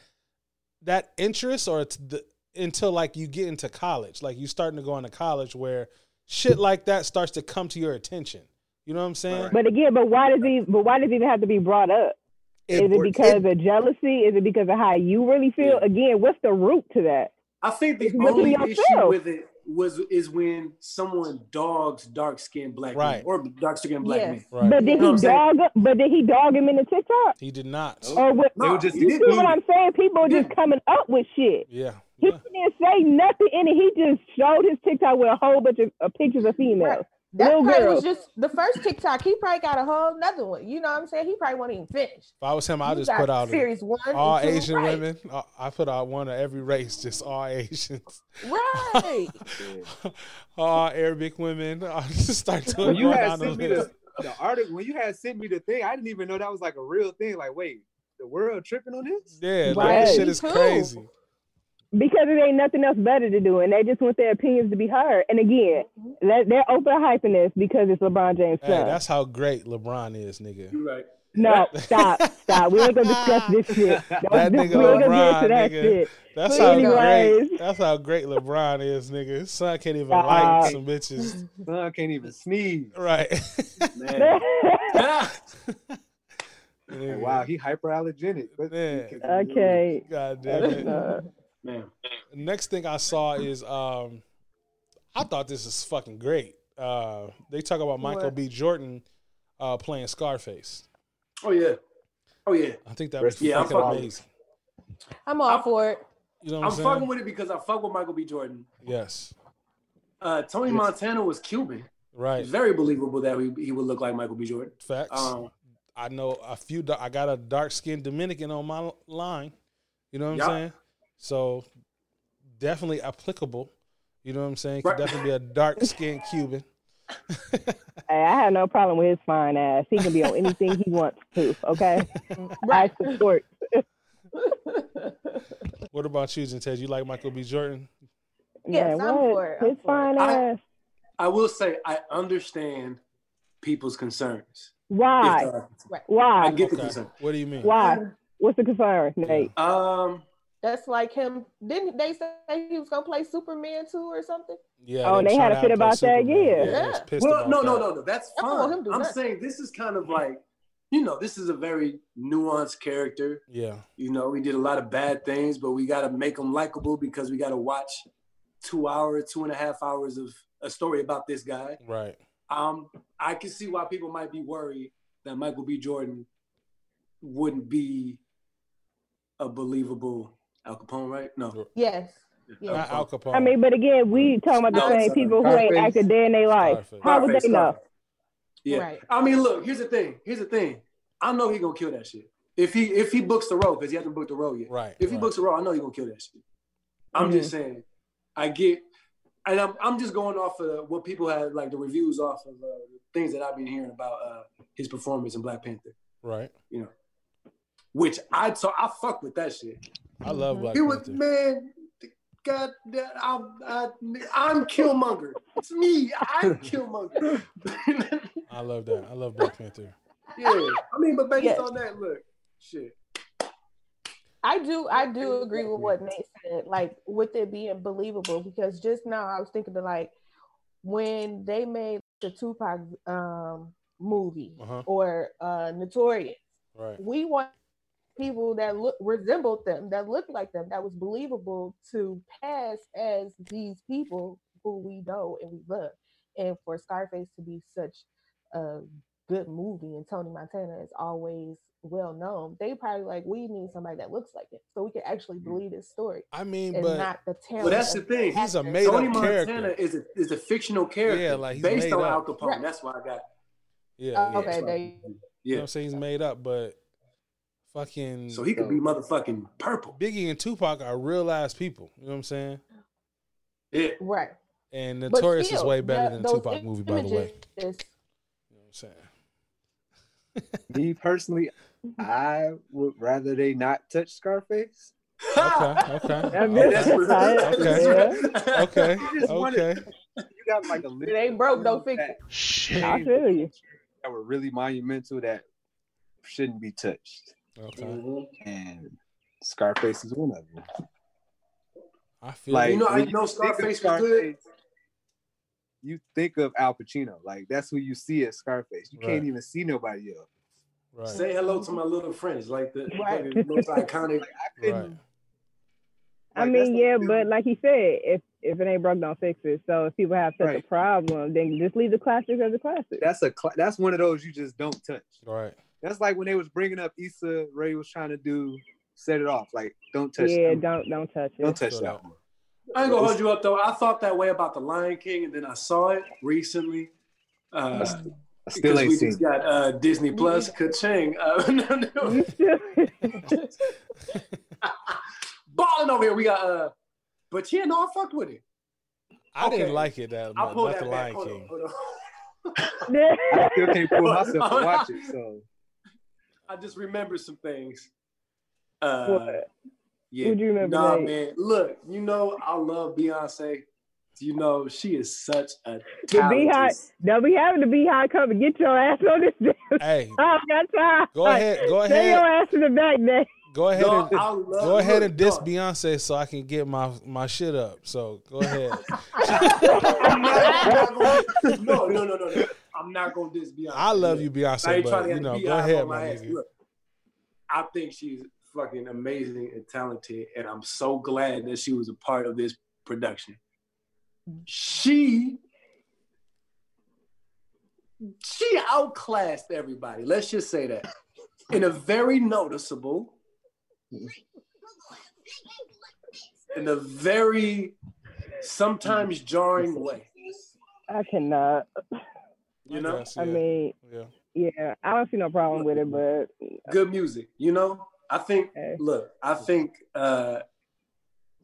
that interest or it's the until like you get into college. Like you starting to go into college where shit like that starts to come to your attention. You know what I'm saying? Right. but again, but why does he? But why does it even have to be brought up? It- Is it because it- of jealousy? Is it because of how you really feel? Yeah. Again, what's the root to that? I think the It's only issue with it was is when someone dogs dark skinned black Right. men or dark skinned black Yes. men. right. But did You know he what I'm dog? But did he dog him in the TikTok? he did not. Or what? They were just You see what I'm saying? People are just Yeah. coming up with shit. Yeah. He yeah. didn't say nothing in it. He just showed his TikTok with a whole bunch of uh, pictures of females. Right. That Little probably girls. was just the first TikTok. He probably got a whole another one. You know what I'm saying? He probably won't even finish. If I was him, I'd just put out series one, all two, Asian right. women. Uh, I put out one of every race, just all Asians. Right. all Arabic women. I just start doing you going had sent me the, the article, when you had sent me the thing, I didn't even know that was like a real thing. Like, wait, the world tripping on this? Yeah, like Right. this shit is too. crazy. Because it ain't nothing else better to do, and they just want their opinions to be heard. And again, mm-hmm. that- they're open hyping this because it's LeBron James' Hey, son. that's how great LeBron is, nigga. You're right. no, stop, stop. We ain't gonna discuss this shit. That we nigga ain't gonna get LeBron, that nigga. shit. That's But how anyways. great. That's how great LeBron is, nigga. His son can't even Stop. like some bitches. Son can't even sneeze. Right. Man. Like, wow, he hyperallergenic. But- Man. okay. God damn it. Man. Next thing I saw is um I thought this is fucking great. Uh they talk about Michael What? B. Jordan uh playing Scarface. Oh yeah. Oh yeah. I think that was Rest- Yeah, I'm fucking fucking amazing. I'm all I'm- for it. You know what I'm I'm, saying? fucking with it because I fuck with Michael B. Jordan. yes. Uh, Tony Montana was Cuban. Right. It's very believable that he, he would look like Michael B. Jordan. Facts. Um, I know a few. I got a dark skinned Dominican on my line. You know what I'm Yeah. saying? So definitely applicable. You know what I'm saying? Could Right. definitely be a dark skinned Cuban. hey, I have no problem with his fine ass. He can be on anything he wants to. Okay, I support. what about you, Ted? You like Michael B. Jordan? Yes, Man, I'm what? for it. His for fine it. I- ass. I will say I understand people's concerns. if Why? there are concerns. I Why? get the concern. What do you mean? Why? What's the concern, Nate? Um, That's like him. Didn't they say he was gonna play Superman too or something? Yeah. Oh, was they had a fit outplay about that, Superman. yeah. they Yeah. well, no, no, no, no. That's I fine. him to do I'm nothing. saying this is kind of like, you know, this is a very nuanced character. Yeah. You know, we did a lot of bad things, but we got to make him likable because we got to watch two hours, two and a half hours of a story about this guy. Right. Um, I can see why people might be worried that Michael B. Jordan wouldn't be a believable Al Capone, right? No. Yes. Yeah. Not Al Capone. I mean, but again, we talking about the No, same sorry. people who ain't Scarface. acted day in their life. Scarface. How would Scarface, they know? Yeah. Right. I mean, look, here's the thing. Here's the thing. I know he gonna kill that shit. If he if he books the role, because he hasn't booked the role yet. Right. If he right. books the role, I know he gonna kill that shit. I'm just saying, I get, and I'm I'm just going off of what people had like the reviews off of uh, things that I've been hearing about uh, his performance in Black Panther. Right. You know, which I so I fuck with that shit. I love Black He was man. God, I, I, I'm Killmonger. It's me. I'm Killmonger. I love that. I love Black Panther. yeah, I mean, but based Yes. on that, look, shit. I do I do agree with what Nate said, like with it being believable, because just now I was thinking of like when they made the Tupac um movie Uh-huh. or uh Notorious, Right. we want people that look resembled them, that looked like them, that was believable to pass as these people who we know and we love. And for Scarface to be such a good movie and Tony Montana is always well known. They probably like we need somebody that looks like it, so we can actually mm. believe this story I mean, and but not the talent. Well, that's the thing. he's a made Tony up Montana character. is a is a fictional character Yeah, like, he's based made on up. Al Capone. Right. That's why I got. yeah, Oh, yeah. okay, right. they You know Yeah, what I'm saying? He's made up, but fucking so he could be motherfucking purple. Biggie and Tupac are real ass people. You know what I'm saying? Yeah, right. And But Notorious is way better that- than those Tupac movie, by the way. images- You know what I'm saying? Me personally, I would rather they not touch Scarface. Okay, okay, I mean, okay, That's what- Okay. okay, You just wanted- okay. You got like a list It ain't broke, don't fix that- it. I feel you. that were really monumental that shouldn't be touched, Okay. Mhm. and Scarface is one of them. I feel Like You know, I know think of Scarface was good. You think of Al Pacino, like that's who you see as Scarface. You Right. can't even see nobody else. right, Say hello to my little friends, like the, Right. like the most iconic. Like I couldn't. right. I mean, yeah, the- but like he said, if if it ain't broke, don't fix it. So if people have such a problem, then just leave the classics as a classic. that's a cla- that's one of those you just don't touch. Right. That's like when they was bringing up Issa Rae was trying to do set it off. Like don't touch. yeah, that. don't don't touch it. don't touch Feel that that. one. I ain't gonna hold you up though. I thought that way about the Lion King, and then I saw it recently. Uh, I still because ain't we seen. just got uh, Disney Plus, ka-ching. Uh, no, no. Balling over here. We got, uh, but yeah, no, I fucked with it. I didn't like it that I'll much. pull Not that the back. Lion Hold on, King. hold on. I still can't pull myself to watch it. So I just remember some things. Uh, What? yeah. What'd you remember, Nah, Nate? man. Look, you know, I love Beyonce. You know, she is such a The talented. BeyHive, they'll be having the BeyHive come and get your ass on this. damn- Hey, I got time. go ahead, go Stay your ass in the back, man. go ahead, No, and, love, go ahead look, and diss dog. Beyonce so I can get my my shit up. So go ahead. I'm not, I'm not gonna, no, no, no, no, no. I'm not gonna diss Beyonce. I love you, I Beyonce, ain't trying but to you know, go ahead, my ass. nigga. Look, I think she's fucking amazing and talented, and I'm so glad that she was a part of this production. She she outclassed everybody. Let's just say that in a very noticeable, in a very sometimes jarring way. I cannot. You know, guess, I yeah, mean, yeah. yeah, I don't see no problem with it, but good music. You know, I think. Okay. Look, I think uh,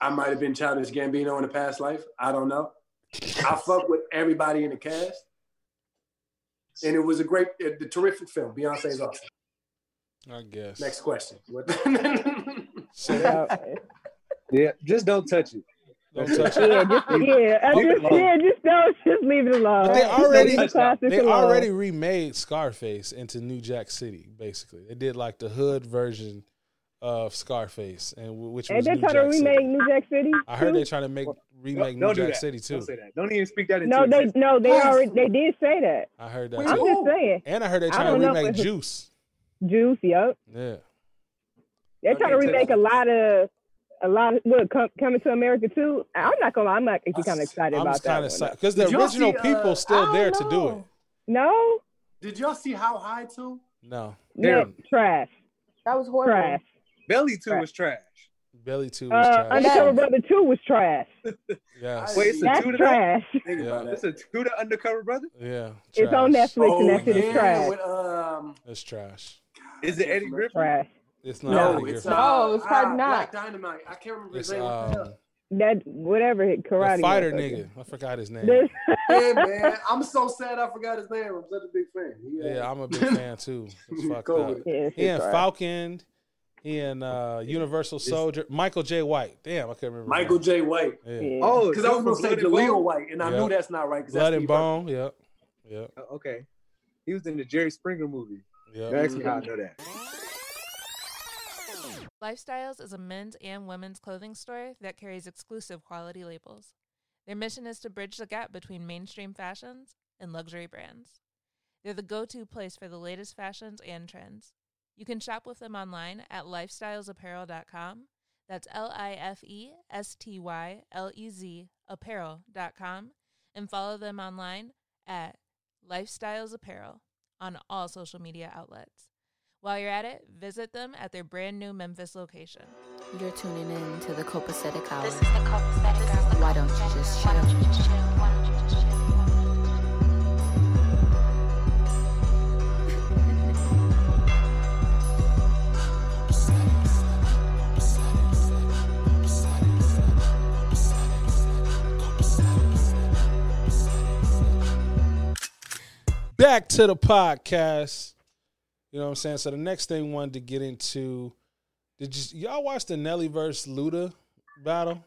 I might have been Childish Gambino in a past life. I don't know. I fuck with everybody in the cast, and it was a great, a, a terrific film. Beyonce's awesome. I guess. Next question. What- yeah, yeah, just don't touch it. Don't touch it. yeah, just yeah, I Leave just, alone. yeah, just don't, just leave it alone. But they already- leave the classics They alone. already remade Scarface into New Jack City. Basically, they did like the hood version of Scarface, and w- which And was they New trying Jack to remake City. New Jack City. I heard too? they trying to make remake don't New Jack that. City too. Don't say that. Don't even speak that into No, they no, they already they did say that. I heard that Wait, I'm too. just saying. And I heard they're trying to remake Juice. Juice, yep. Yeah. They're trying to remake a lot of a lot of what com- coming to America too. I'm not gonna lie, I'm not actually kind of excited I'm about just that. kind of one. because the original see, uh, people I still don't there to do it. No, Did y'all see how high too? No, no, Terrible. trash, That was horrible. trash. Belly two Right. was trash. Belly Two was Uh, trash. Undercover Brother Two was trash. Yes. Wait, it's a That's two to that? trash. Think Yeah. about It's a two to undercover brother. Yeah. It's on. Netflix Oh and that shit is yeah, trash. with um. It's trash. Is it Eddie Griffin? Trash. It's not. No, it's uh, No, it's probably ah, not. Black Dynamite. I can't remember his name. What the hell? um, That whatever hit karate. the fighter motherfucker. nigga. I forgot his name. Yeah, man. I'm so sad I forgot his name. I'm such a big fan. He, uh, Yeah, I'm a big fan too. It's fucked up. yeah, it's He and trash. Falcon. He and uh, Universal Soldier. Michael Jai White. Damn, I can't remember. Michael. Jai White. Yeah. Yeah. Oh, Because I was gonna say Blood Jaleel White, and I Yeah. knew that's not right. 'cause Blood that's and Steve Urkel. Bone. Yep. Yep. Oh, Okay, he was in the Jerry Springer movie. Yep. That's how I know that. Lifestylez is a men's and women's clothing store that carries exclusive quality labels. Their mission is to bridge the gap between mainstream fashions and luxury brands. They're the go to place for the latest fashions and trends. You can shop with them online at lifestylezapparel.com. That's L I F E S T Y L E Z apparel.com and follow them online at Lifestylez Apparel on all social media outlets. While you're at it, visit them at their brand new Memphis location. You're tuning in to the Copacetic Hour. This is the copacetic hour. Why don't you just Why don't you just chill? Why don't you just chill? Back to the podcast. You know what I'm saying? So the next thing we wanted to get into, did you y'all watch the Nelly versus Luda battle?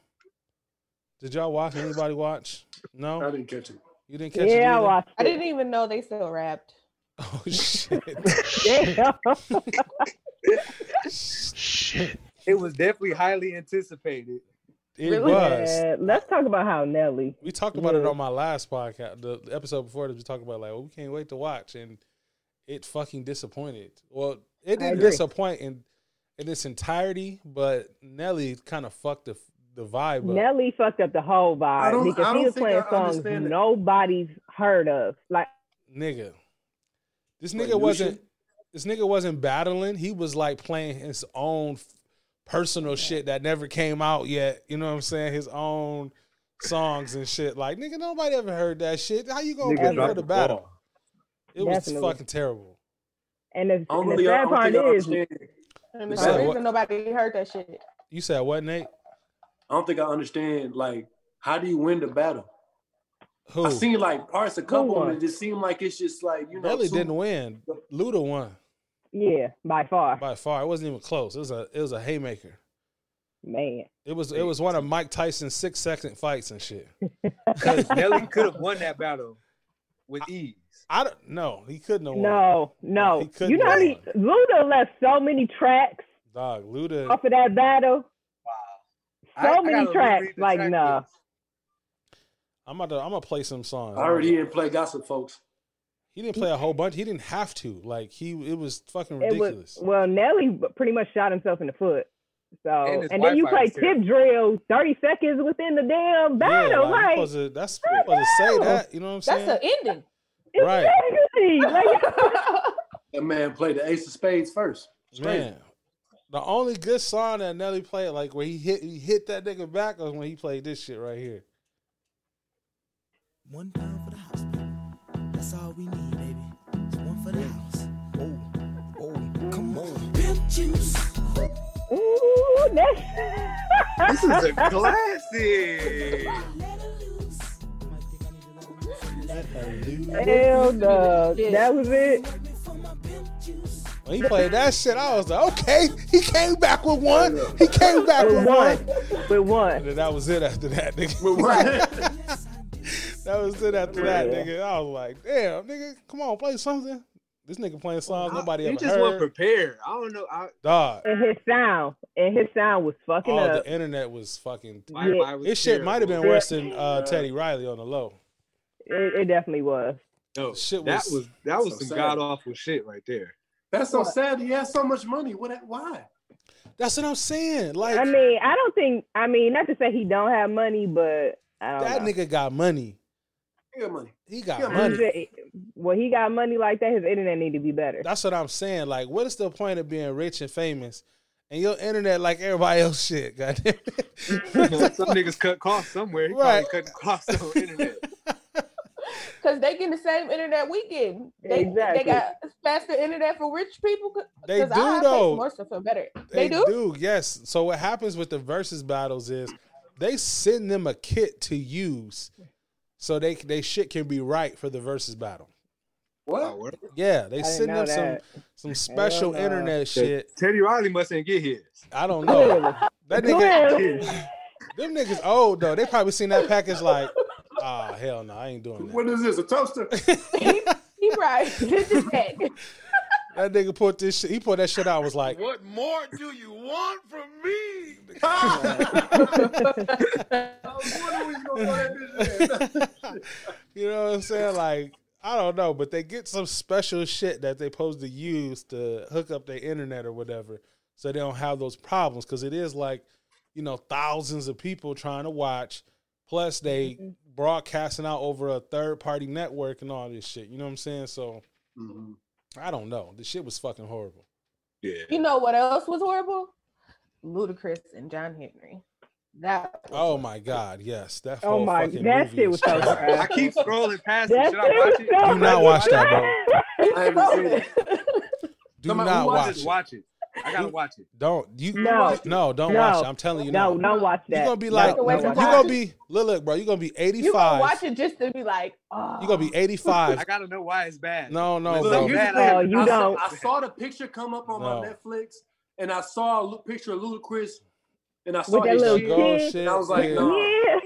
Did y'all watch? Anybody watch? No, I didn't catch it. you didn't catch it. Yeah, I either? watched I didn't even know they still rapped. Oh shit! Shit. It was definitely highly anticipated. It Really? was. Yeah, let's talk about how Nelly. We talked about it on my last podcast, the the episode before that. We talked about like, well, we can't wait to watch, and it fucking disappointed. Well, it didn't disappoint in in its entirety, but Nelly kind of fucked the the vibe up. Nelly fucked up the whole I vibe don't- because I he don't was playing I songs understand it. nobody's heard of. Like, nigga. This What, nigga wasn't. Lucian? This nigga wasn't battling. He was like playing his own f- personal shit that never came out yet. You know what I'm saying? His own songs and shit. Like nigga, nobody ever heard that shit. How you gonna Nigga get dropped for the the battle? ball. It was Definitely. fucking terrible. and the, I and the sad part is. And the said reason nobody heard that shit. You said what, Nate? I don't think I understand. Like, how do you win the battle? Who? I seen like parts, a couple, won? and it just seemed like it's just like you know. Nelly didn't win. Luda won yeah, by far, by far. It wasn't even close. It was a it was a haymaker. man. It was it was one of Mike Tyson's six second fights and shit. Because Nelly could have won that battle with ease. I don't know. He couldn't have won. No, He no. couldn't You know how have many Luda left so many tracks Dog, Luda. off of that battle. I- So I many gotta tracks, like, track nah. list. I'm about to I'm gonna play some songs. I heard he didn't play gossip, folks. He didn't play a whole bunch. He didn't have to. Like he, it was fucking ridiculous. was well, Nelly pretty much shot himself in the foot. So And and, then you Wi-Fi play was terrible. tip drill thirty seconds within the damn yeah, battle. like, like, you supposed to, that's you supposed to say that. You know what I'm saying? That's the ending. Right, exactly. Like, That man played the Ace of Spades first. Straight. man. The only good song that Nelly played, like where he hit, he hit that nigga back, was when he played this shit right here. One pound for the hospital. That's all we need, baby. Just one for the house. Oh, oh, come on. Pimp juice. ooh, that's This is a classic. Hell no. That was it. When he played that shit, I was like, okay, he came back with one. He came back With with one. one. With one. And then that was it after that, nigga. that was it after that, nigga. I was like, damn, nigga, come on, play something. This nigga playing songs nobody he ever just heard. wasn't prepared. I don't know. I, Dog. And his sound. And his sound was fucking Oh, up. the internet was fucking. my, Yeah. my was This shit might have been worse than uh, Teddy Riley on the low. It, it definitely was. No, Shit that was- was that was so some god awful shit right there. That's so sad. He has so much money. What? Why? That's what I'm saying. Like I mean, I don't think I mean, not to say he don't have money, but I don't that know. nigga got money. He got money. He got Yeah, money. He said- Well, he got money like that, his internet need to be better. That's what I'm saying. Like, what is the point of being rich and famous and your internet like everybody else shit? Goddamn. Some niggas cut costs somewhere. He Right. probably cutting costs on internet. Because they getting the same internet we getting. They, Exactly. they got faster internet for rich people. 'cause They our do, takes though. More stuff for better. They, do. yes. So what happens with the versus battles is they send them a kit to use, so they they shit can be right for the versus battle. What? Oh. Yeah, they I send them some that. some special no. internet shit. Teddy Riley mustn't get his. I don't know. That nigga, them niggas old though. They probably seen that package like, ah, hell no, I ain't doing that. What is this? A toaster? he, he right. This is that. That nigga put this shit. He put that shit out. Was like, What more do you want from me? you know what I'm saying? Like, I don't know, but they get some special shit that they supposed to use to hook up their internet or whatever, so they don't have those problems. Because it is like, you know, thousands of people trying to watch, plus they broadcasting out over a third party network and all this shit. You know what I'm saying? So Mhm. I don't know. The shit was fucking horrible. Yeah. You know what else was horrible? Ludacris and John Henry. That Oh my God, yes. That Oh my, fucking that shit was so trash. trash. I keep scrolling past it. Should I watch it? so Do not watch that, bro. I haven't seen it. Do Somebody not who watch it. watch it. I gotta watch it. Don't you? No. no, don't No. watch it. I'm telling you, No, no. don't watch that. You're gonna be like, don't you're gonna be look, look, bro. You're gonna be you gonna 85. watch it just to be like, oh. You're gonna be 85. I gotta know why it's bad. No, no, It's bro. so bad, the I. Oh, you I don't. Saw, I saw the picture come up on No. my Netflix, and I saw a picture of Ludacris, and I saw With that his little shit, kid. shit. and I was like, yeah. no. Yeah.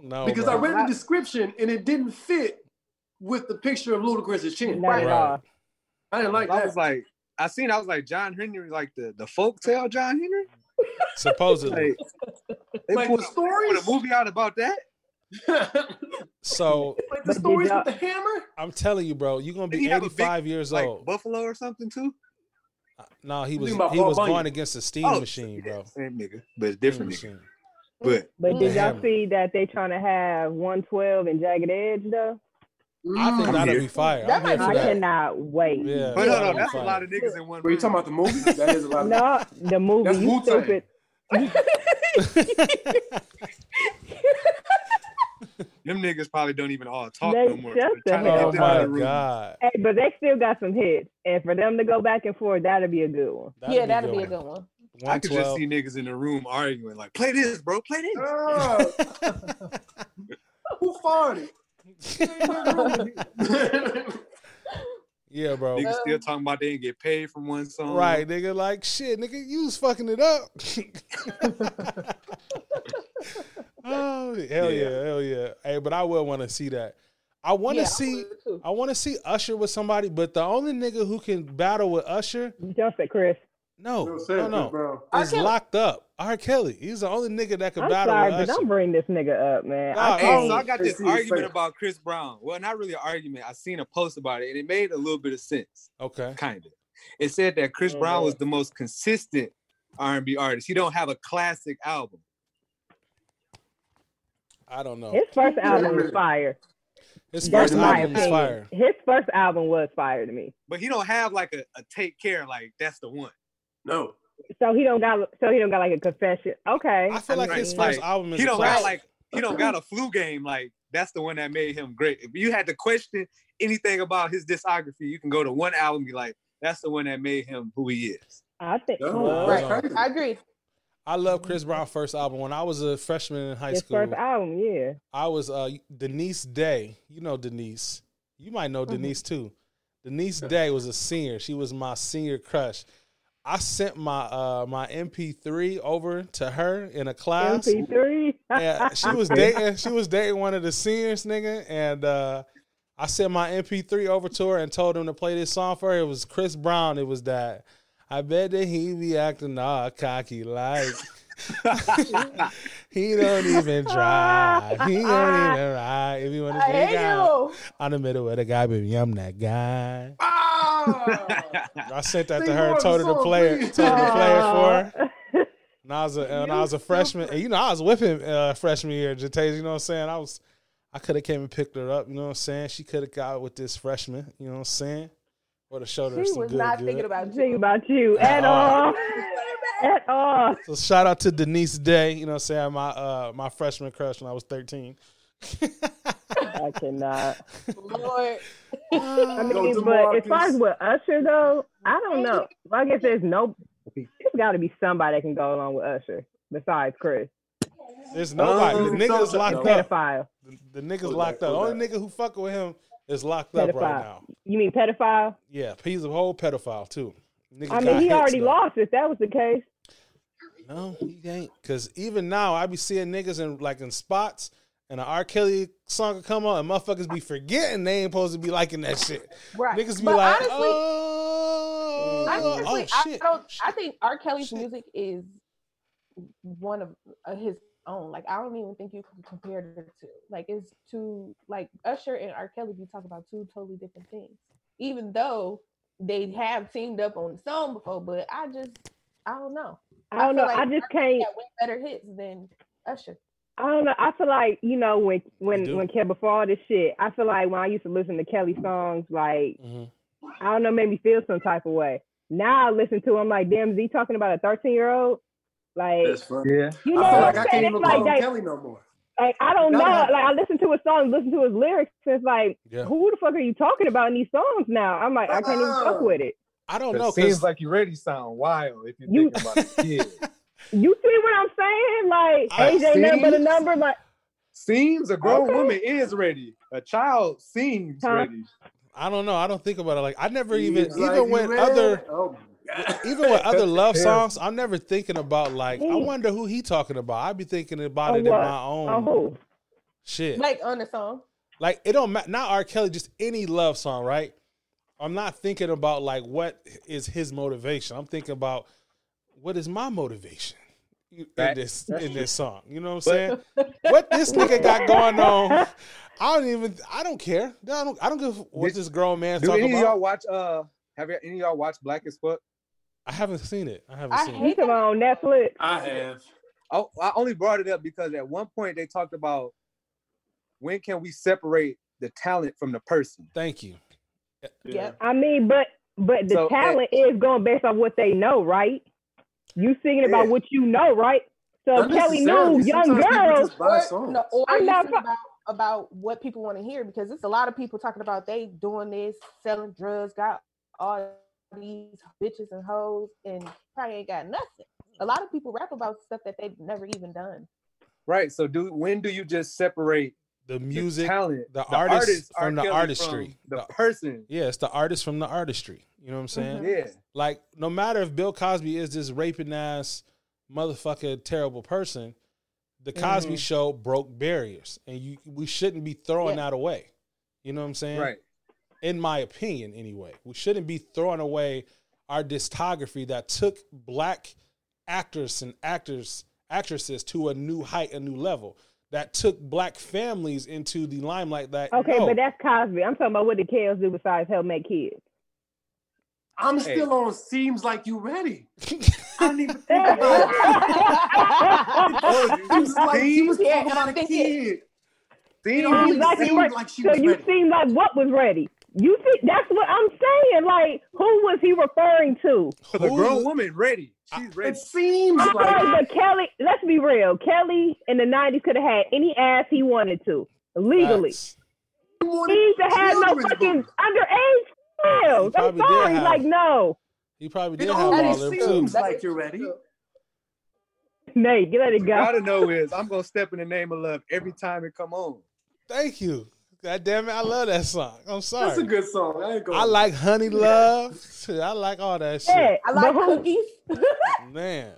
No, because bro. I read the description and it didn't fit with the picture of Ludacris's chin. Not at Right. all. I didn't like I that. I was like, I seen, I was like, John Henry, like the the folk tale John Henry. supposedly. Like, they Like put, the a, stories? put a movie out about that. So like the did stories with the hammer. I'm telling you, bro, you're gonna be he have a big, 85 years Like old. Buffalo or something too. Uh, no, he was thinking he Paul was Bunyan. going against a steam Oh, machine, yeah, bro. Same nigga, but it's Steam different nigga. machine. But But did y'all hammer. see that they trying to have 112 and Jagged Edge though? I think I'm that'd here. be fire. That I'm might I that. cannot wait. Yeah. but no, that'd no, be that's a lot of niggas in one. Were you talking about the movie? That is a lot of No, the movie. That's you Wu-Tang. stupid. Them niggas probably don't even all talk They no more. shut They're trying the to Oh get my of the room. god. Hey, but they still got some hits, and for them to go back and forth, that'd be a good one. yeah, that'd be a good one. I could just see niggas in the room arguing, like, play this, bro, play this. Oh, who farted? yeah, bro. Niggas still um, talking about they didn't get paid from one song. Right, nigga. Like shit, nigga. You was fucking it up. oh hell yeah. Yeah. hell yeah. Hey, but I would want to see that. I want to Yeah, see. would too. I want to see Usher with somebody, but the only nigga who can battle with Usher, is Just say Chris. No, No, say no, no, bro. R. Kelly. locked up. R. Kelly. He's the only nigga that could I'm battle sorry, with but Usher. don't bring this nigga up, man. Nah, I Hey, can't. so I got this It's- it's argument fake. about Chris Brown. Well, not really an argument. I seen a post about it, and it made a little bit of sense, Okay. kind of. It said that Chris Oh, Brown was the most consistent R&B artist. He don't have a classic album. I don't know. His first album was fire. His first my album was fire. His first album was fire to me. But he don't have like a, a take care, like that's the one. No. So he don't got. So he don't got like a confession. Okay. I feel like Right, his like, first album is He don't got like he don't got a flu game. Like that's the one that made him great. If you had to question anything about his discography, you can go to one album and be like, that's the one that made him who he is. I think. No, well, Right. I agree. I love Chris Brown's first album. When I was a freshman in high his school, first album, yeah. I was uh Denise Day. You know Denise. You might know Denise too. Denise Day was a senior. She was my senior crush. I sent my uh my MP3 over to her in a class. MP3. Yeah, she was dating. She was dating one of the seniors, nigga, and uh, I sent my MP3 over to her and told him to play this song for her. It was Chris Brown. It was that. I bet that he be acting all cocky like he don't even try. He don't even ride. If you want to I take hate out you. on the middle of the guy, baby, I'm that guy. I sent that to her and told her to play it. Told her to play it for her. And I was a, and I was a freshman. And you know, I was with him uh, freshman year, Jatasia, you know what I'm saying? I was I could have came and picked her up, you know what I'm saying? She could have got with this freshman, you know what I'm saying? Or have showed her She some was good, not good. thinking about Think you. about you at Uh-uh. all. At all. So shout out to Denise Day, you know what I'm saying? My uh my freshman crush when I was 13. I cannot. Lord. I mean, to but as far Marcus. as with Usher though, I don't know. Well, I guess there's no. There's got to be somebody that can go along with Usher besides Chris. There's nobody. Um, the nigga's so- locked up. Pedophile. The, the nigga's Hold locked that, up. The hold only nigga who fucking with him is locked up right now. You mean pedophile? Yeah, he's a whole pedophile too. Nigga I mean, he already though. lost if that was the case. No, he ain't. Cause even now, I be seeing niggas in like in spots, and an R. Kelly song will come on, and motherfuckers be forgetting they ain't supposed to be liking that shit. Right. Niggas be But like, honestly, oh, honestly, oh I shit. don't. I think R. Kelly's Shit. music is one of uh, his own. Like I don't even think you can compare the two. Like it's two. Like Usher and R. Kelly, you talk about two totally different things. Even though they have teamed up on the song before, but I just I don't know. I don't feel know. I just R. Can't. got way better hits than Usher. I don't know. I feel like you know when You when when Ke- before all this shit, I feel like when I used to listen to Kelly songs, like Mhm. I don't know, made me feel some type of way. now I listen to him like, damn, is he talking about a 13 year old? Like, That's. Yeah. you know I feel what like I'm I can't even It's call like that. Kelly no more. Like, I don't know. No, no. Like, I listen to his songs, listen to his lyrics. It's like, Yeah. who the fuck are you talking about in these songs now? I'm like, I can't even fuck Uh-uh. with it. I don't It know seems like you ready sound wild if you You- think about it. kid. You see what I'm saying? Like, I AJ nothing but a number. Like, Seems a grown Okay. woman is ready. A child seems Huh? ready. I don't know. I don't think about it like I never even Seems even like you when ready. other Oh even with other love songs, I'm never thinking about like I wonder who he talking about. I'd be thinking about On it in my own oh, who? shit. Like on the song. Like it don't matter. Not R. Kelly, just any love song, right? I'm not thinking about like what is his motivation. I'm thinking about what is my motivation in That- this in this song. You know what I'm saying? what this nigga got going on? I don't even. I don't care. I don't. I don't give what this grown man Do talking any of y'all watch uh have y- any of y'all watch Black as Fuck? I haven't seen it. I haven't I seen You it. hate talking about on Netflix? I have. Oh, I only brought it up because at one point they talked about when can we separate the talent from the person. Thank you. Yep. I mean, but but the So, talent is going based on what they know, right? You singing about Yeah. what you know, right? So Not Kelly necessarily. knew young girls. Or, no, or I'm not think about about what people want to hear because it's a lot of people talking about they doing this, selling drugs, got all these bitches and hoes, and probably ain't got nothing. A lot of people rap about stuff that they've never even done. Right. So do when do you just separate The the music, talent, the artist R. from the Kelly artistry. the The- person? yeah, it's the artist from the artistry. You know what I'm saying? Mhm. Yeah. Like, no matter if Bill Cosby is this raping ass motherfucker terrible person, the Cosby Mhm. Show broke barriers, and you we shouldn't be throwing Yeah. that away. You know what I'm saying? Right. In my opinion, anyway, we shouldn't be throwing away our discography that took black actors and actors actresses to a new height, a new level. That took black families into the limelight. That Okay, no, but that's Cosby. I'm talking about what the Kales do besides help make kids. I'm Hey. still on Seems Like You Ready. I didn't even think about it. She was like, she was Yeah, talking about a kid. See, It only Seems like you seemed like she so was you ready. seem like what was ready. You see, that's what I'm saying. Like, who was he referring to? for the Who- grown woman ready. She's ready. It seems like sorry, but Kelly, let's be real. Kelly in the 90s could have had any ass he wanted to legally. Facts. he wanted used to have no fucking books. underage girls. He I'm sorry. have- Like, no. He probably It did have only all them seems That like you're ready. true. Nate, let it What you go. gotta know is I'm gonna step in the name of love every time it come on. Thank you. God damn it, I love that song. I'm sorry. That's a good song. I ain't gonna. I like Honey Love. Shit, I like all that shit. Yeah, I like but cookies. Man.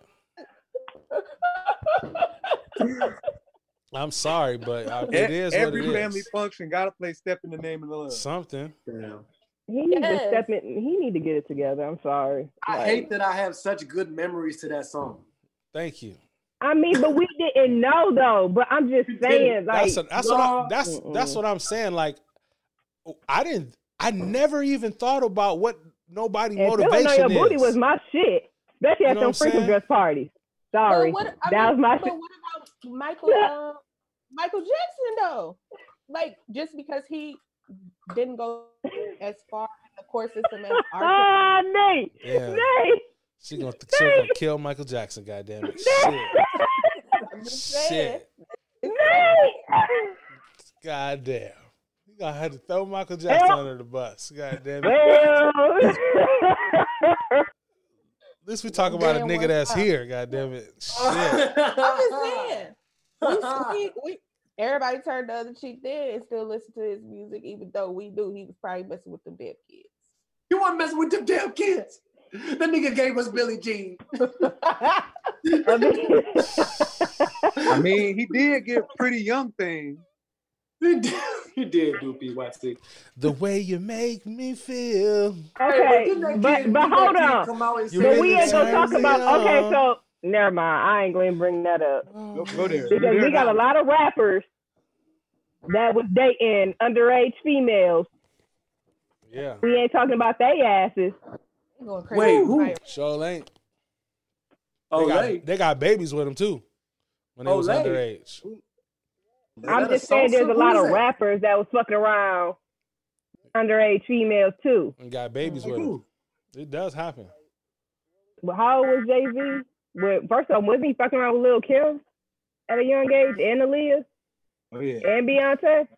I'm sorry, but I, uh, it E- every what it family is. function gotta play "Step in the Name of the Love." Something. Damn. He needs Yes. to step in. He need to get it together. I'm sorry. I Like, hate that I have such good memories to that song. Thank you. I mean, but we didn't know though. But I'm just saying, like, That's a, that's what I, that's that's what I'm saying. Like, I didn't. I never even thought about what nobody and feeling on motivation your booty was my shit, especially You at know some freaking dress parties. Sorry, what, that mean, was my but shit. what about Michael? Uh, Michael Jackson though, like just because he didn't go as far in the court system as R. Ah, Nate, Yeah. Nate, She gonna, she gonna kill Michael Jackson. God damn it. Shit. I'm just saying. Shit. Nate. God damn. You gonna have to throw Michael Jackson Well- under the bus. God damn it. Well, At least we talk about a nigga that's up? here. God damn it. Shit. I'm just saying. We, we, we, everybody turned the other cheek there and still listen to his music, even though we knew he was probably messing with the damn kids. You want messing with them damn kids? That nigga gave us Billie Jean. I mean, I mean, he did get pretty young thing. He did, he did do PYT. The way you make me feel. okay, Didn't but but hold on. come out and You But say we ain't gonna talk me about. Okay, so never mind. I ain't going to bring that up oh, Go, go there. because we got a lot of rappers that was dating underage females. Yeah. We ain't talking about they asses. They going crazy. Wait, who? Right. Sure ain't. They Oh, got, they. they got babies with them too. When they was Olay. underage. I'm just saying there's a lot of rappers that was fucking around underage females too. And got babies with them. It does happen. well, how old was Jay Z? Well, first off, wasn't he fucking around with Lil Kim at a young age and Aaliyah Oh yeah. and Beyonce?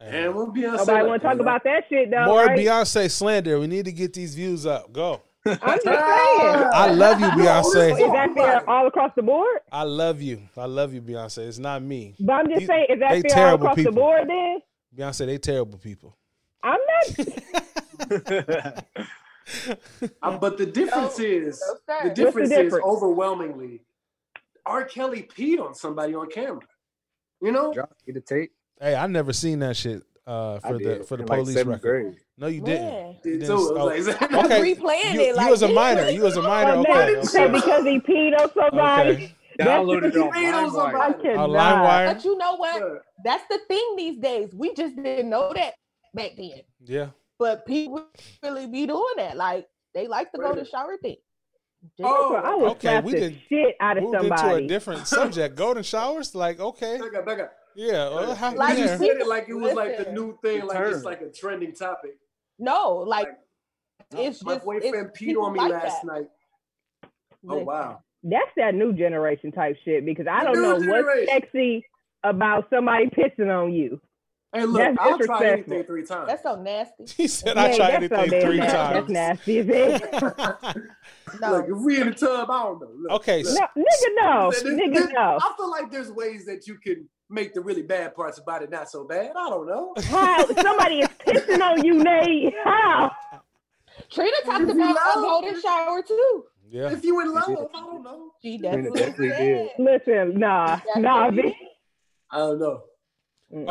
And we'll be on Nobody want to talk about that shit though, More right? Beyonce slander. We need to get these views up. Go. I'm just saying. I love you, Beyonce. Is that fair all across the board? I love you. I love you, Beyonce. It's not me. But I'm just You- saying, is that fair all across people. the board then? Beyonce, they terrible people. I'm not. Uh, but the difference is no, the What's the difference is overwhelmingly R. Kelly peed on somebody on camera. You know? Drop get the tape. Hey, I never seen that shit uh, I for the did for the in, like, police seventh record. grade. No, you Man. didn't. You Did didn't- too. oh, like- okay. replaying You, it. you was a did minor. You was a do minor. Oh, Okay. okay. because he peed on somebody. Okay. Downloaded it on He made those I LimeWire. about- Uh, LimeWire. But you know what? Yeah. That's the thing these days. We just didn't know that back then. Yeah. But people really be doing that. Like they like to go to shower thing. Oh, I would Okay, we the did- shit out of Moved into a different subject. Golden showers. Like, okay. Back up, back up. Yeah. Well, what happened Like, you there? said it like it was like the new thing, like it's like a trending topic. no, like it's My just boyfriend it's, peed on me like last that. night. Oh wow. That's that new generation type shit because I The don't new know what's sexy about somebody pissing on you. Hey, look, That's I'll try disrespectful. anything three times. That's so nasty. He said I Man, tried that's so anything damn three nasty. times. That's nasty as hell. No. Look, if we in the tub, I don't know. Look, Okay, look. no, nigga, no, There- there- nigga, no. I feel like there's ways that you can make the really bad parts about it not so bad. I don't know. How somebody is pissing on you, Nate? How? Trina talked If you about a love- golden shower too. Yeah. If you in love, I don't know. She definitely, definitely did. Listen, nah, nah, Definitely. bitch. I don't know.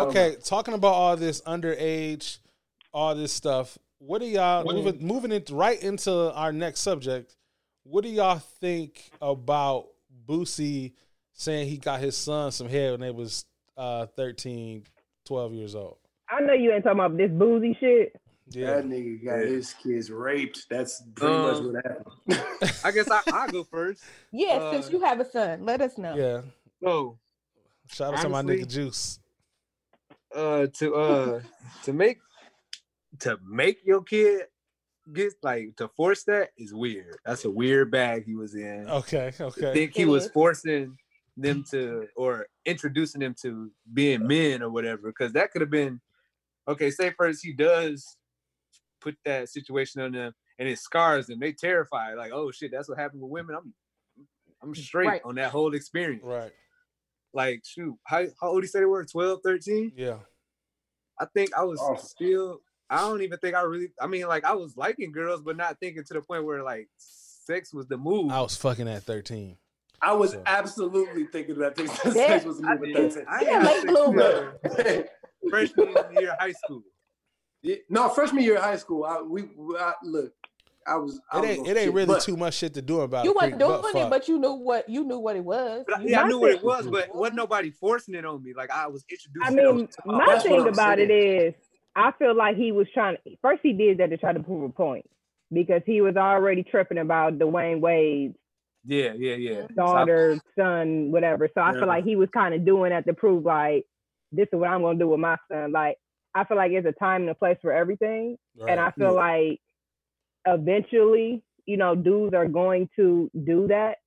Okay, talking about all this underage, all this stuff. What do y'all moving moving it right into our next subject? What do y'all think about Boosie saying he got his son some hair when they was uh 13, 12 years old? I know you ain't talking about this Boosie shit. Yeah. That nigga got his kids raped. That's pretty Um, much what happened. I guess I I go first. Yeah, Uh, since you have a son, let us know. Yeah. So Shout out to my nigga Juice. uh to uh to make to make your kid get like to force that is weird. That's a weird bag he was in. Okay, okay. I okay. think he was forcing them to or introducing them to being men or whatever. Because that could have been okay. Say first he does put that situation on them and it scars them. They terrified, like, oh shit, that's what happened with women. I'm I'm straight Right. on that whole experience. Right. Like, shoot, how, how old you say they were? 12, 13? Yeah. I think I was Oh. still. I don't even think I really. I mean, like I was liking girls, but not thinking to the point where like sex was the move. I was fucking at 13. I was So- absolutely thinking that things Yeah. sex was moving did. 13. I Yeah, had late bloomer. freshman year of high school. Yeah, no, freshman year of high school, I we, we I, look. I was. I It was ain't gonna it ain't really but too much shit to do about it. You a wasn't doing it, fuck. but you knew what you knew what it was. But I, yeah, I knew what it thing- was, but wasn't nobody forcing it on me. Like I was introduced. I mean, those- oh, my That's thing about it saying. is, I feel like he was trying. First, he did that to try to prove a point because he was already tripping about Dwyane Wade's yeah, yeah, yeah. So I- daughter, son, whatever. So I Yeah. feel like he was kind of doing that to prove like this is what I'm gonna do with my son. Like I feel like it's a time and a place for everything, and I Right. feel like eventually, you know, dudes are going to do that.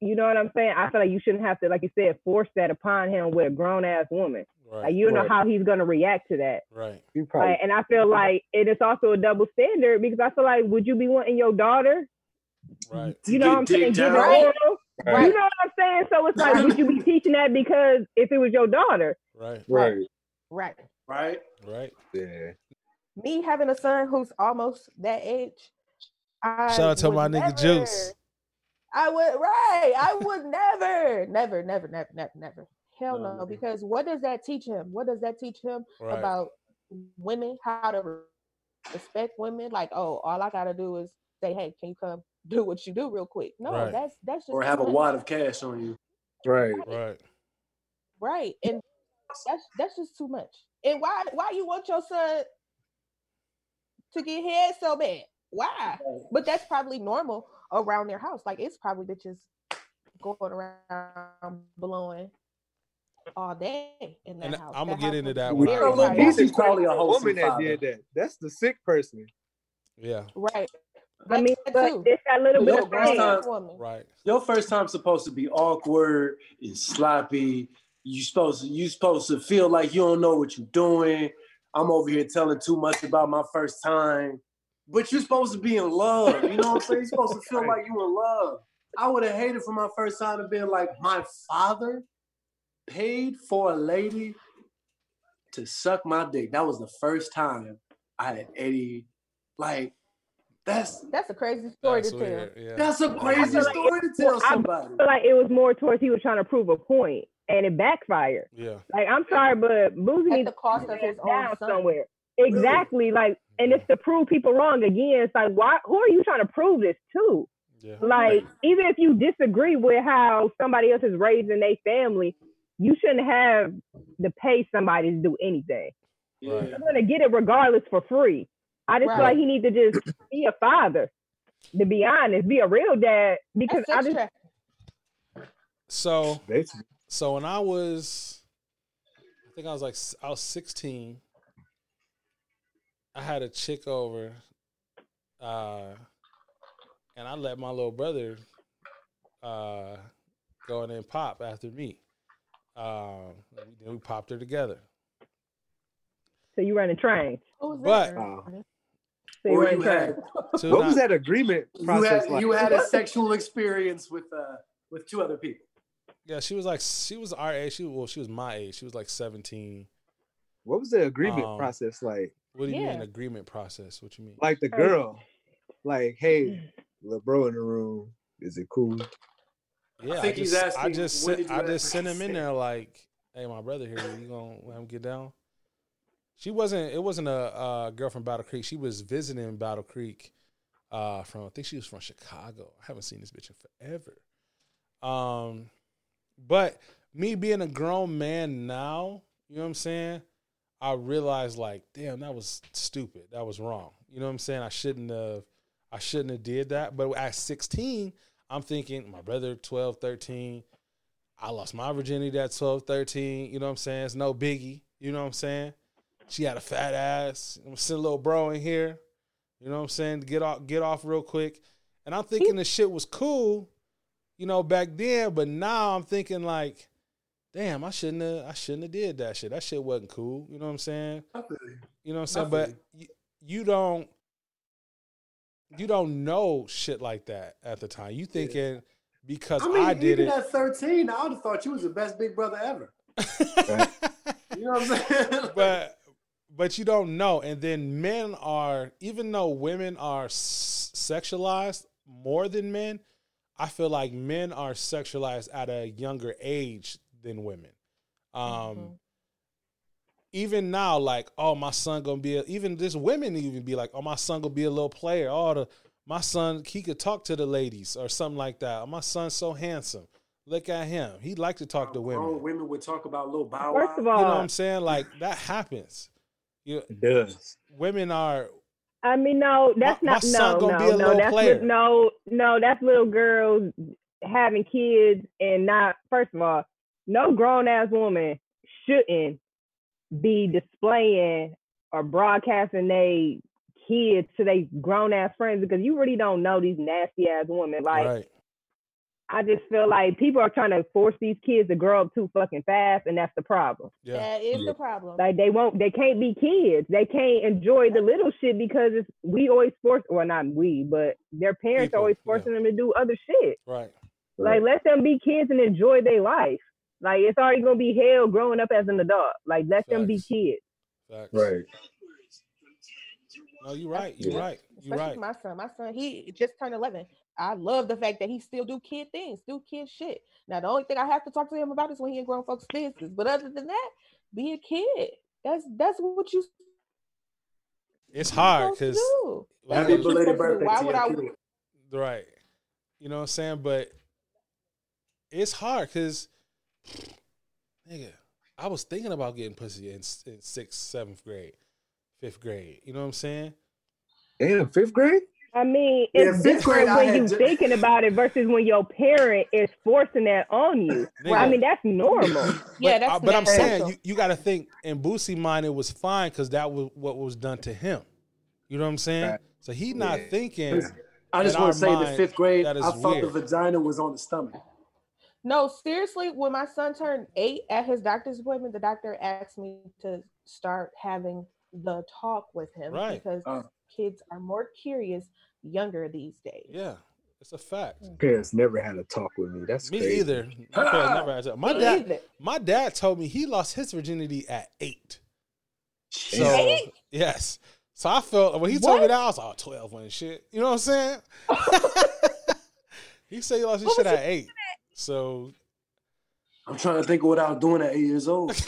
You know what I'm saying? I feel like you shouldn't have to, like you said, force that upon him with a grown ass woman. Like you don't know how he's gonna react to that. Right. you probably Like, and I feel like it is also a double standard because I feel like would you be wanting your daughter? Right. You know get what I'm saying? Give Right. Right. You know what I'm saying? So it's like, would you be teaching that because if it was your daughter? Right. right. Right. right? Right. Yeah. Me having a son who's almost that age. I Shout out to would my nigga never- Juice. I would right. I would never, never, never, never, never, never. Hell No, no. Because what does that teach him? What does that teach him Right. about women? How to respect women? Like, oh, all I gotta do is say, hey, can you come do what you do real quick? No, Right. that's that's just Or have a much. wad of cash on you. Right. Right. right and that's that's just too much and why why you want your son to get head so bad why but that's probably normal around their house like it's probably bitches going around blowing all day in that And house I'ma That get into that be when I- very Lil private. Boosie- He's probably a wholesome woman that father. did that. That's the sick person. Yeah. right I mean, That but too. it's that little bit Your of first time- woman. Right. Your first time's supposed to be awkward and sloppy. You supposed to, you supposed to feel like you don't know what you're doing. I'm over here telling too much about my first time. But you're supposed to be in love. You know what I'm saying? You're supposed to feel like you in love. I would have hated for my first time to be like, my father paid for a lady to suck my dick. That was the first time I had Eddie. Like, that's That's a crazy story to tell. weird. Yeah. that's a crazy feel like story to tell I- somebody. I feel like it was more towards he was trying to prove a point, and it backfired. yeah. Like I'm sorry, but Boosie At needs the cost to of his own down son. somewhere. Exactly. Like, and it's to prove people wrong again. It's like, why? Who are you trying to prove this to? Yeah. Like, even if you disagree with how somebody else is raising their family, you shouldn't have to pay somebody to do anything. Right. You're gonna get it regardless for free. I just feel like he need to just be a father. To be honest, be a real dad because I just. So so when I was, I think I was like I was sixteen. I had a chick over, uh, and I let my little brother uh, go in and pop after me. Um, then we popped her together. so you running trains. Who's But- that? Uh, So you Or you had. So what now- was that agreement you had like? you had a sexual experience with uh with two other people. Yeah, she was like she was our age. She well, she was my age. She was like seventeen. what was the agreement Um, process like? What do you Yeah. mean agreement process? What you mean? Like the girl, like, hey, little bro in the room, is it cool? Yeah, I, think he's just, I asking, just sent, I just sent him in there like, hey, my brother here, you gonna let him get down? She wasn't. It wasn't a girl from Battle Creek. She was visiting Battle Creek. Uh, from I think she was from Chicago. I haven't seen this bitch in forever. Um, but me being a grown man now, you know what I'm saying? I realized like, damn, that was stupid. That was wrong. You know what I'm saying? I shouldn't have. I shouldn't have did that. But at 16, I'm thinking my brother 12, 13. I lost my virginity at 12, 13. You know what I'm saying? It's no biggie. You know what I'm saying? She had a fat ass. I'm send a little bro in here. You know what I'm saying? Get off, get off real quick. And I'm thinking the shit was cool, you know, back then. But now I'm thinking like, damn, I shouldn't have. I shouldn't have did that shit. That shit wasn't cool. You know what I'm saying? You know what I'm saying? But you, you don't you don't know shit like that at the time. You thinking because I I, did even it. at 13, I would have thought you was the best big brother ever. You know what I'm saying? but but you don't know. And then men are even though women are s- sexualized more than men, I feel like men are sexualized at a younger age than women. Um Mhm. even now, like, oh, my son gonna be a, even this women even be like, oh, my son gonna be a little player. Oh, the my son he could talk to the ladies or something like that. Oh, my son's so handsome. Look at him. He like to talk to women. Grown women would talk about little bow First of all, You know what I'm saying? Like that happens. You It does. women are I mean, no, that's My- my not son no, gonna no, be a no. little That's player. li- no, no. That's little girls having kids and not. First of all, no grown ass woman shouldn't be displaying or broadcasting they kids to they grown ass friends because you really don't know these nasty ass women. Like, right. I just feel like people are trying to force these kids to grow up too fucking fast, and that's the problem. Yeah. That is the problem. Like they won't, they can't be kids. They can't enjoy the little shit because it's we always force, well not we, but their parents People, are always yeah. forcing them to do other shit. Right. Like let them be kids and enjoy their life. Like it's already gonna be hell growing up as an adult. Like let them be kids. Facts. Right. No, you're right. You're right. You're Especially right. my son. My son, he just turned 11. I love the fact that he still do kid things, do kid shit. Now, the only thing I have to talk to him about is when he in grown folks' business. But other than that, be a kid. That's that's what you It's hard because Happy belated supposed to birthday Why would I? kid. right. You know what I'm saying? But it's hard because, nigga, I was thinking about getting pussy in, in sixth, seventh grade, fifth grade. You know what I'm saying? Damn, fifth grade? I mean, it's fifth grade, different I when had you ju- thinking about it versus when your parent is forcing that on you. Nigga. I mean, that's normal. Yeah, that's I- but I'm saying you, you got to think in Boosie mind it was fine because that was what was done to him. You know what I'm saying? Right. So he not Yeah. thinking I just want to say the fifth grade, that is I thought weird. the vagina was on the stomach. No, seriously, when my son turned eight at his doctor's appointment, the doctor asked me to start having the talk with him Right. because Uh. kids are more curious younger these days. Yeah, it's a fact. Parents never had a talk with me. That's Me crazy. either. My, parents never had to- my Me dad. either. My dad told me he lost his virginity at eight. So Eight? yes. So I felt when he told me that I was like, oh, 12 when shit. You know what I'm saying? he said he lost his What shit was at eight. So I'm trying to think of what I was doing at eight years old.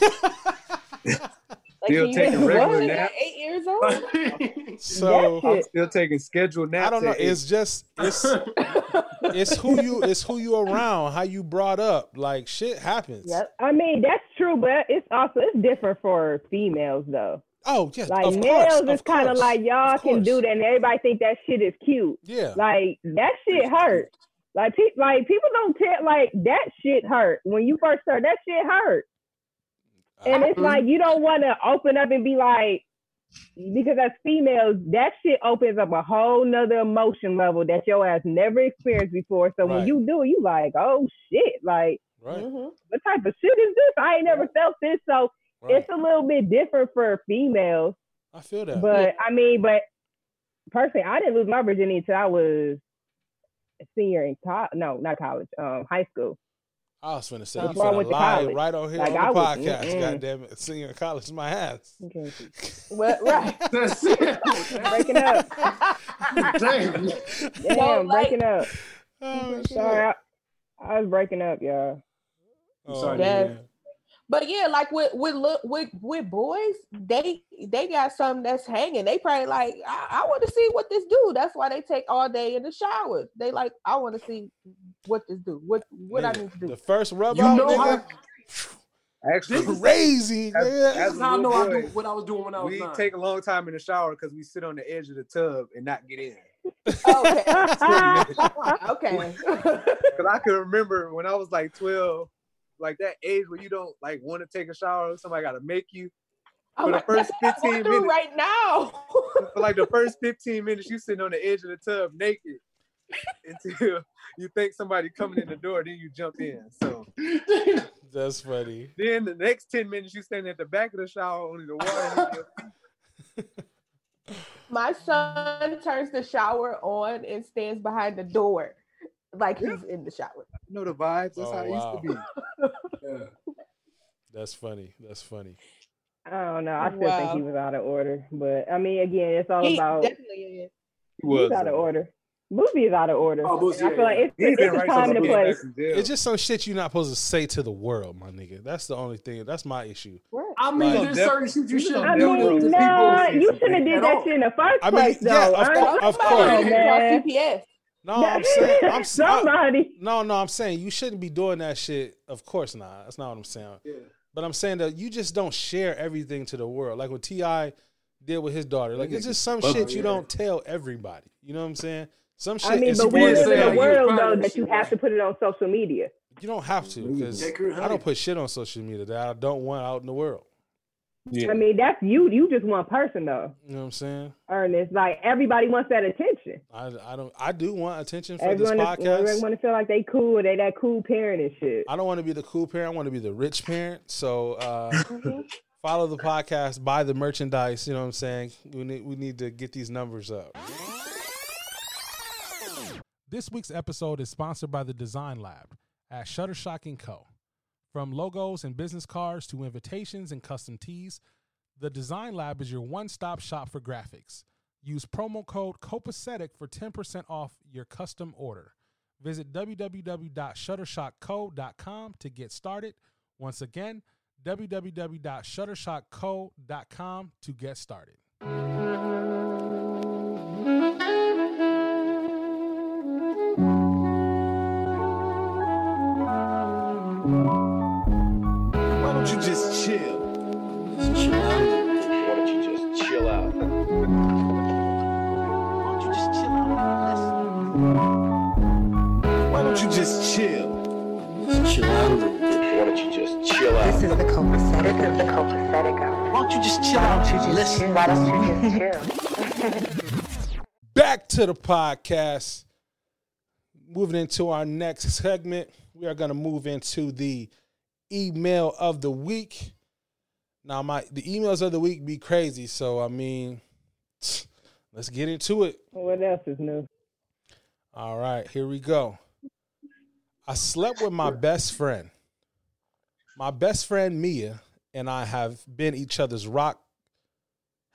Like, Still you taking was regular at naps? eight years old. so I'm still taking scheduled naps. I don't know. at eight. It's just it's it's who you it's who you around, how you brought up. Like shit happens. Yep. I mean, that's true, but it's also it's different for females though. Oh yeah. Like of males, course, it's of kind of like y'all of can do that, and everybody think that shit is cute. Yeah. Like that shit hurt. Like pe- like people don't tell like that shit hurt when you first start. That shit hurt, and it's Uh, like you don't want to open up and be like, because as females, that shit opens up a whole nother emotion level that your ass never experienced before. So Right. when you do, it, you like, oh shit, like right. Mhm. what type of shit is this? I ain't never felt this. So Right. it's a little bit different for females. I feel that. But I mean, but personally, I didn't lose my virginity until I was a senior in college. No, not college. Um, high school. I was finna say Before you I finna went to lie right on here Like, on I the was- podcast. God damn it. Senior in college is my ass. Okay. Well, right. That's it. breaking up. Damn. Damn, No, like- breaking up. Oh. Sorry, I, I was breaking up, y'all. Oh, sorry. Yes. Man. But yeah, like with with look with with boys, they they got something that's hanging. They probably like, I, I want to see what this do. That's why they take all day in the shower. They like, I want to see what this do. What what I Nigga, need to do. The first rub You out, know nigga, Actually, crazy, As- nigga. as- That's how I know little I do what I was doing when I was we nine. take a long time in the shower because we sit on the edge of the tub and not get in. okay. okay. Because I can remember when I was like 12, like that age where you don't like want to take a shower, somebody got to make you. I'm For the first that's what I'm 15 minutes. right now. For like the first 15 minutes, you sitting on the edge of the tub naked until you think somebody coming in the door, then you jump in. So That's funny. then the next 10 minutes, you standing at the back of the shower, only the water. hitting your feet. My son turns the shower on and stands behind the door like he's in the shower. You know the vibes. That's Oh, how it wow. used to oh, be. Yeah. That's funny. That's funny. I don't know. I still think he was out of order. But I mean, again, it's all He about definitely is. He was out of order. Boosie is out of order. Oh, Boosie, I feel like yeah. it's, He's it's a time since and he a came place. back from jail. It's just some shit you're not supposed to say to the world, my nigga. That's the only thing. That's my issue. I mean, Like- there's certain shit you shouldn't on I Them do rules mean, to nah, you shouldn't have did that shit in the first I mean, place, yeah, though. of I course- ain't- of course. on, man. CPS. No, I'm saying, I'm s- I- Somebody. no, no. I'm saying you shouldn't be doing that shit. Of course not. That's not what I'm saying. Yeah. But I'm saying that you just don't share everything to the world, like what T.I. did with his daughter. Like it's just some Oh, shit you yeah. don't tell everybody. You know what I'm saying? Some shit I mean, is but we live in yeah, a world find though that that you have to put it on social media. You don't have to because I don't put shit on social media that I don't want out in the world. Yeah. I mean, that's you. You just one person though, You know what I'm saying? Ernest. Like everybody wants that attention. I, I don't. I do want attention for Everyone, this everyone podcast. want to feel like they cool. They that cool parent and shit. I don't want to be the cool parent. I want to be the rich parent. So uh, Mm-hmm. follow the podcast, buy the merchandise. You know what I'm saying? We need we need to get these numbers up. This week's episode is sponsored by the Design Lab at Shutterstock and Co. From logos and business cards to invitations and custom tees, the Design Lab is your one-stop shop for graphics. Use promo code COPACETIC for 10% off your custom order. Visit www.shuttershockco.com to get started. Once again, www.shuttershockco.com to get started. Don't you just chill? Chill out. Why don't you just chill out? Why don't you just chill out? Why don't you just chill? Chill out a little bit. Why don't you just chill out? This is the copacetic. This is the copacetic. Why don't you just chill out? You just Listen. Why don't you just chill? back to the podcast. Moving into our next segment, we are going to move into the email of the week. Now, my the emails of the week be crazy, so I mean, let's get into it. What else is new? All right, here we go. I slept with my best friend. My best friend Mia and I have been each other's rock.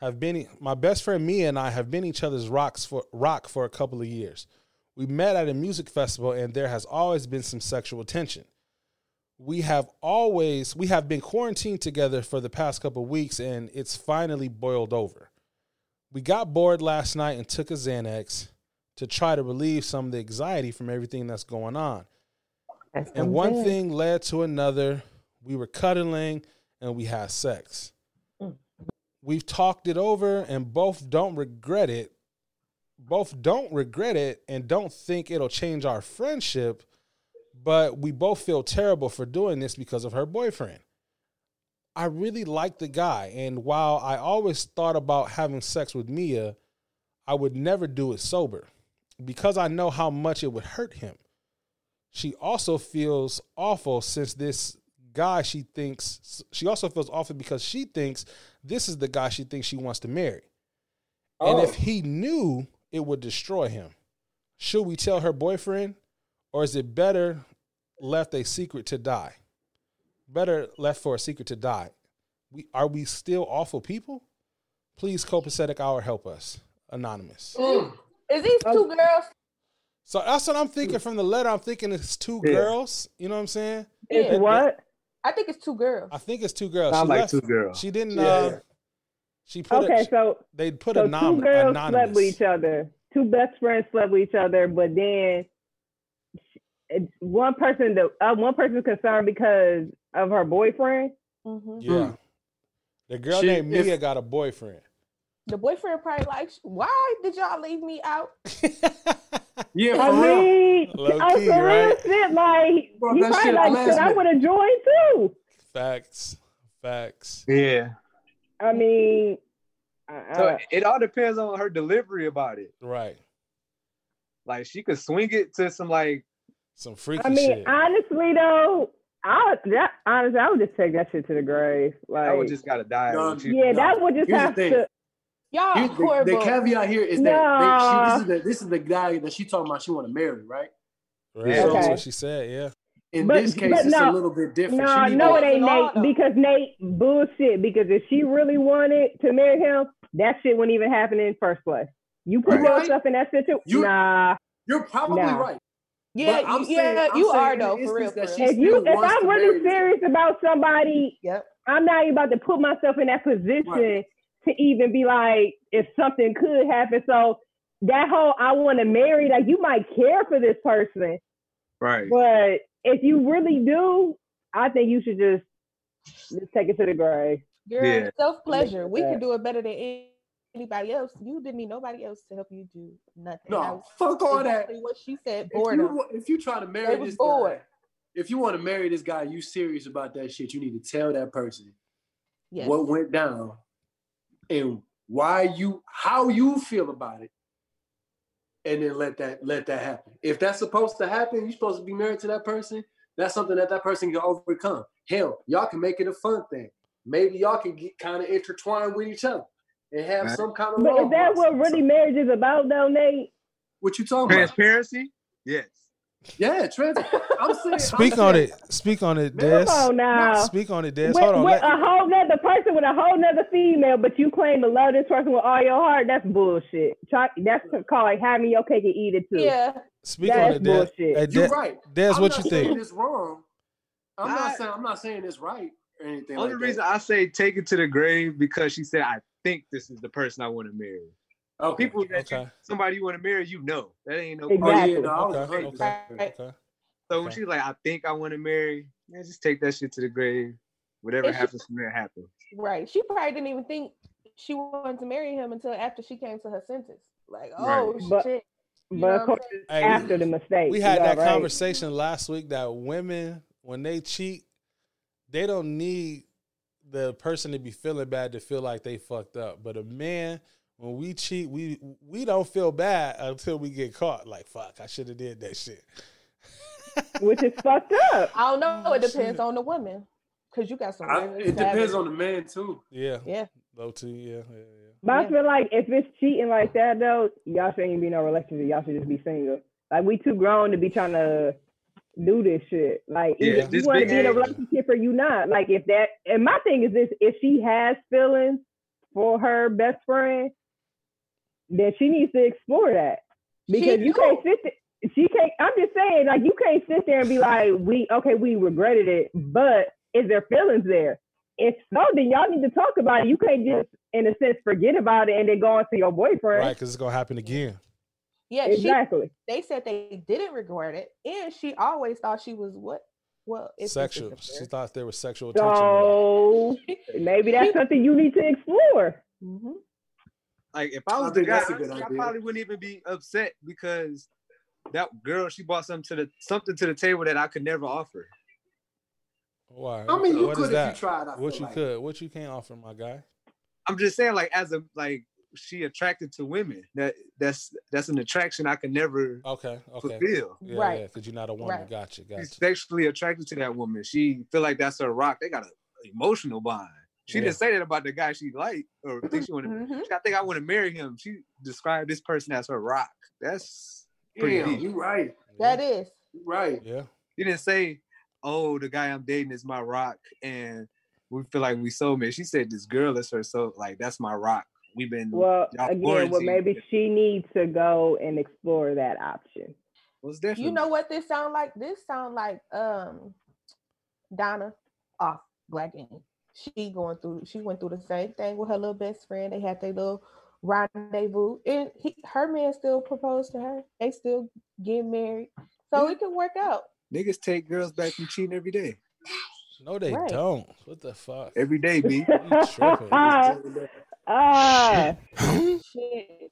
Have been my best friend Mia and I have been each other's rocks for rock for a couple of years. We met at a music festival and there has always been some sexual tension. We have always we have been quarantined together for the past couple of weeks and it's finally boiled over. We got bored last night and took a Xanax to try to relieve some of the anxiety from everything that's going on. That's And one thing led to another. We were cuddling and we had sex. Mm. We've talked it over and both don't regret it. Both don't regret it and don't think it'll change our friendship, but we both feel terrible for doing this because of her boyfriend. I really like the guy, and while I always thought about having sex with Mia, I would never do it sober because I know how much it would hurt him. She also feels awful since this guy she thinks she also feels awful because she thinks this is the guy she thinks she wants to marry. And if oh. he knew, it would destroy him. Should we tell her boyfriend or is it better left a secret to die? Better left for a secret to die. We are we still awful people? Please copacetic hour help us. Anonymous. Is these two girls? So that's what I'm thinking from the letter. I'm thinking it's two Yeah. girls. You know what I'm saying? It's Yeah. what? I think it's two girls. I think it's two girls. Sound She like left- two girls. She didn't. Yeah. Uh, she put. Okay, a, so they put so a nom- two girls anonymous. slept with each other. Two best friends slept with each other, but then it's one person the uh, one person's concerned because of her boyfriend. hmm Yeah. The girl She- named if- Mia got a boyfriend. The boyfriend probably like, why did y'all leave me out? Yeah, I real. mean, Low on key, some real right? shit, like Bro, he probably like blast shit. I would have joined too. Facts. Facts. Yeah. I mean, uh, So it all depends on her delivery about it. Right. Like she could swing it to some like Some freaky I mean, shit. honestly though, I that honestly, I would just take that shit to the grave. Like, I would just gotta die. No, you. yeah, no. that would just Here's have to. Y'all Here's the, the caveat here is that Nah. they, she, this, is the, this is the guy that she talking about she want to marry, right? right. Yeah. That's Okay. what she said. Yeah. In But- this case, but it's a little bit different. No, no, it ain't Nate though. because Nate bullshit. Because if she really wanted to marry him, that shit wouldn't even happen in the first place. You put Right. yourself in that situation. You- Nah, You're probably Nah. right. Yeah, But I'm you, saying- yeah, I'm you are though, for real. For real. if you if I'm really marry this serious about somebody, Yep. I'm not even about to put myself in that position Right. to even be like, if something could happen. So that whole I want to marry, like you might care for this person, Right. but if you really do, I think you should just just take it to the grave. Girl, Yeah. self pleasure. We can do it better than any- anybody else. You didn't need nobody else to help you do nothing. No, fuck all that. What she said, If you, if you try to marry this bored. guy, if you want to marry this guy, you serious about that shit, you need to tell that person Yes. what went down and why you how you feel about it. And then let that let that happen. If that's supposed to happen, you're supposed to be married to that person. That's something that that person can overcome. Hell, y'all can make it a fun thing. Maybe y'all can get kind of intertwined with each other and have Right. some kind of. But is that what really marriage is about, though, Nate? What you talking about? Transparency? Yes. Yeah, trans. I'm saying. Speak I'm on saying- it. Speak on it, Des. Come on now. Speak on it, Des. with, Hold on. with Let- a whole nother person with a whole nother female, but you claim to love this person with all your heart. That's bullshit. Try, that's called having your cake and eat it too. yeah. speak that's on it, Des. That's bullshit. Hey, You're right. Des, I'm what not you saying think? It's wrong. I'm I- not saying I'm not saying it's right or anything Only like reason that. I say take it to the grave because she said I think this is the person I want to marry. Okay. People that you- somebody you want to marry, you know. That ain't no Oh Exactly. yeah, no, Okay. Okay. Right. Okay. So when Okay. she's like, I think I want to marry, man, just take that shit to the grave. Whatever And she- happens from there happens. Right. She probably didn't even think she wanted to marry him until after she came to her senses. Like, Right. oh But- shit. You But of course, I'm? Hey, after the mistake, We had you that right? conversation last week that women, when they cheat, they don't need the person to be feeling bad to feel like they fucked up. But a man, when we cheat, we we don't feel bad until we get caught. Like fuck, I should have did that shit. which is fucked up. I don't know. It Oh, shit. depends on the woman, because you got some. I, really it depends on the man too. Yeah, Yeah. low too. Yeah, yeah, yeah. But I feel like if it's cheating like that though, y'all shouldn't be in no relationship. Y'all should just be single. Like we too grown to be trying to do this shit. Like Yeah, either you want to be in a relationship or you not. Like if that and my thing is this: if she has feelings for her best friend, then she needs to explore that because She you do. can't sit. There, she can't. I'm just saying, like you can't sit there and be like, we okay, we regretted it, but is there feelings there? If so, then y'all need to talk about it. You can't just, in a sense, forget about it and then go on to your boyfriend. Right, because it's gonna happen again. Yeah, she, exactly. they said they didn't regret it, and she always thought she was what? Well, it's Sexual. She thought there was sexual attention. there. So maybe that's something you need to explore. hmm Like if I I was the guy, that's a good I probably wouldn't even be upset because that girl she brought something to the something to the table that I could never offer. Why? I mean, you What could if that? you tried. I What you like. could, what you can't offer, my guy. I'm just saying, like as a like she attracted to women. That that's that's an attraction I can never Okay, okay. fulfill. Yeah, Right. yeah, because you're not a woman. Right. Gotcha, gotcha. She's sexually attracted to that woman. She feel like that's her rock. They got an emotional bond. She Yeah. didn't say that about the guy she liked or think she wanted. Mhm. I think I want to marry him. She described this person as her rock. That's pretty Damn, deep. you right. That is. You right. Yeah. She didn't say, "Oh, the guy I'm dating is my rock," and we feel like we soulmates. She said, "This girl is her so like that's my rock." We've been Well, y'all again, well, maybe she needs to go and explore that option. Most definitely. You know what this sound like? This sound like um Donna off Black Ink. She going through she went through the same thing with her little best friend. They had their little rendezvous. And he, her man still proposed to her. They still get married. So it can work out. Niggas take girls back from cheating every day. No, they Right. don't. What the fuck? Every day, B. You tripping. Ah, Shit.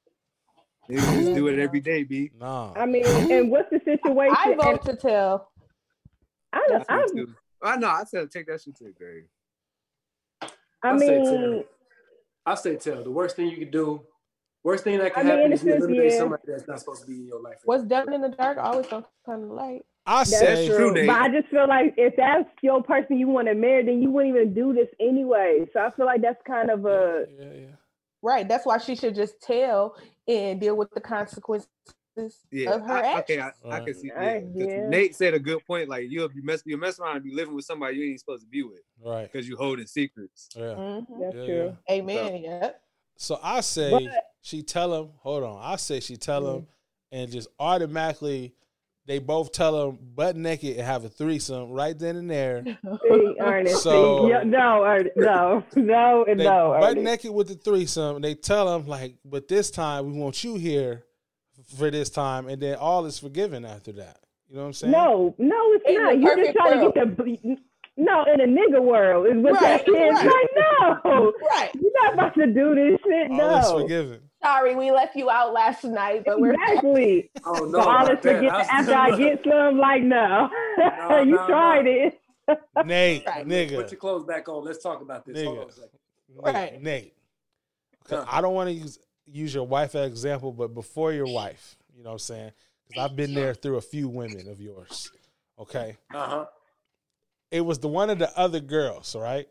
Niggas do it every day, B. No. I mean, and what's the situation? I And vote to tell. I, That's I, me too. I know. I said take that shit to the grave. I I say mean, tell. I say tell. The worst thing you could do, worst thing that I can mean, happen in is you sense, eliminate yeah. somebody that's not supposed to be in your life. What's done in the dark always gonna come to light. I that's say true, true. But I just feel like if that's your person you want to marry, then you wouldn't even do this anyway. So I feel like that's kind of a yeah, yeah. Right. That's why she should just tell and deal with the consequences Yeah. of her I, actions. okay, I, I can see. Right, Yeah, 'cause yeah. Nate said a good point. Like you, if you mess, you mess around and be living with somebody you ain't supposed to be with Right. because you holding secrets. Yeah. Mhm. that's Yeah, true. Amen. Yep. So I say But- she tell him, hold on. I say she tell Mm. him and just automatically they both tell them butt naked and have a threesome right then and there. See, So- yeah, no, Ernest, no, no, and They no, butt Ernest. naked with the threesome. They tell them like, but this time we want you here for this time, and then all is forgiven after that. You know what I'm saying? No, no, it's In not. You're just perfect trying to get the. No, in a nigga world is what Right, that is. right. Like, no, Right. you're not about to do this shit. all is No, forgiven. Sorry, we left you out last night, but we're exactly. I don't So all about this that. forget I after I get some, like, no, No, you no, tried no. it. Nate, Right. Put nigga, your clothes back on. Let's talk about this. Hold on a Nigga. second. Nate, Right. Nate. 'Cause Huh. I don't want to use use your wife as example, but before your wife, you know what I'm saying? Because I've been there through a few women of yours. Okay, Uh huh. It was the one of the other girls, right?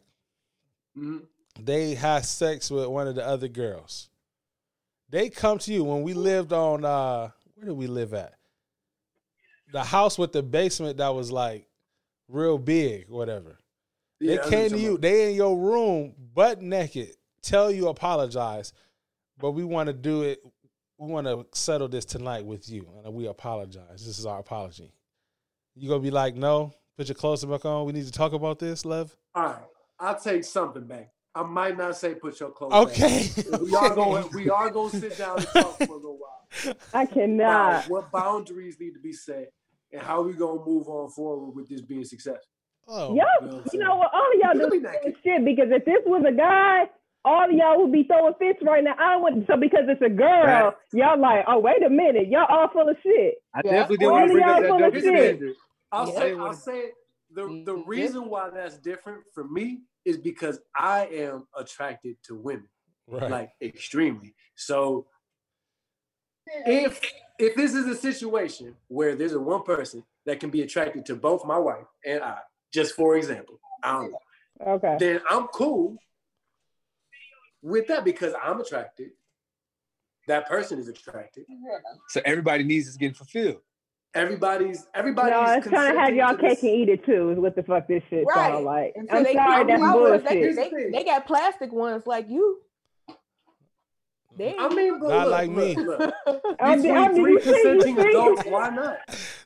hmm They had sex with one of the other girls. They come to you when we lived on uh where did we live at? The house with the basement that was like real big, whatever. Yeah, they came to you, they in your room, butt naked, tell you apologize, but we want to do it. We want to settle this tonight with you, and we apologize. This is our apology. You gonna be like, no, put your clothes back on. We need to talk about this, love. All right. I'll take something back. I might not say put your clothes back. Okay. We are going. We are going to sit down and talk for a little while. I Now, cannot. what boundaries need to be set, and how we gonna move on forward with this being successful? Oh, Y'all, You know what you know what? All of y'all You do can shit because if this was a guy, all of y'all would be throwing fits right now. I would so because it's a girl, Right. y'all like, oh wait a minute, y'all all full of shit. I Yeah. definitely didn't want to bring up y'all that full of double shit. standard. I'll Yeah. say. I'll say. The the Mhm. reason why that's different for me is because I am attracted to women. Right. like extremely. So if if this is a situation where there's a one person that can be attracted to both my wife and I, just for example, I don't know, Okay. then I'm cool with that because I'm attracted. That person is attracted. So everybody needs is getting fulfilled. Everybody's everybody's. No, it's trying to have y'all cake and eat it too. Is what the fuck this shit Right. sound like. Until I'm they sorry, that's out with- they- bullshit. They, they got plastic ones like you. They I mean, but Not look, like me. look, look. I'm- Between I'm- three you consenting adults, why not?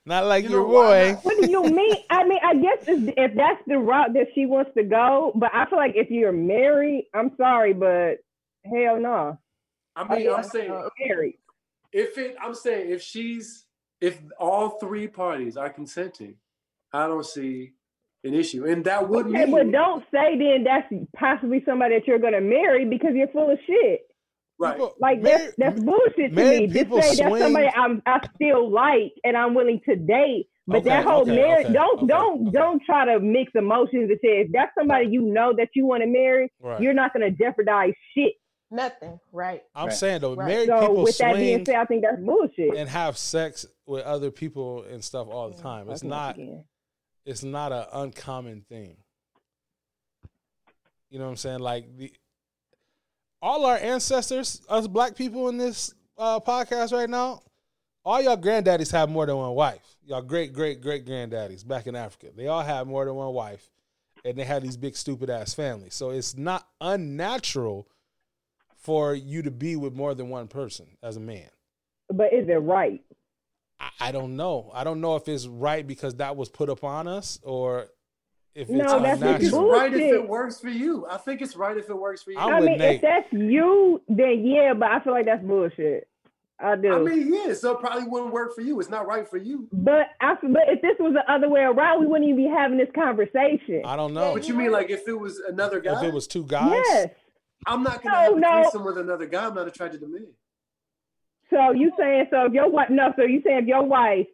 Not like You your know, why boy. What do you mean? I mean, I guess if, if that's the route that she wants to go, but I feel like if you're married, I'm sorry, but hell no. I mean, Oh, I'm saying married. if it, I'm saying if she's, if all three parties are consenting, I don't see an issue, and that would Okay, mean but don't say then that's possibly somebody that you're gonna marry because you're full of shit. right. People- Like married- that's that's bullshit to me. Just people say that's somebody I'm I still like and I'm willing to date. But Okay, that whole okay, marriage, okay, don't okay, don't okay. don't try to mix emotions and say if that's somebody you know that you want to marry, Right. you're not gonna jeopardize shit. Nothing. Right. I'm Right. saying though, Right. married So people with that being swing said, I think that's bullshit. and have sex with other people and stuff all the time. It's not. It's not an uncommon thing. You know what I'm saying? Like the all our ancestors, us black people in this uh, podcast right now, all y'all granddaddies have more than one wife. Y'all great great great granddaddies back in Africa, they all have more than one wife, and they had these big stupid ass families. So it's not unnatural for you to be with more than one person as a man. But is it right? I, I don't know. I don't know if it's right because that was put upon us or if it's No, that's I it's right if it works for you. I think it's right if it works for you. I'm I mean, Nate. if that's you, then yeah, but I feel like that's bullshit. I do. I mean, yeah, so it probably wouldn't work for you. It's not right for you. but I, but if this was the other way around, we wouldn't even be having this conversation. I don't know. But you mean like if it was another guy? If it was two guys, Yes. I'm not gonna No, have a no. threesome with another guy. I'm not attracted to men. So you saying so if your wife no, so you saying if your wife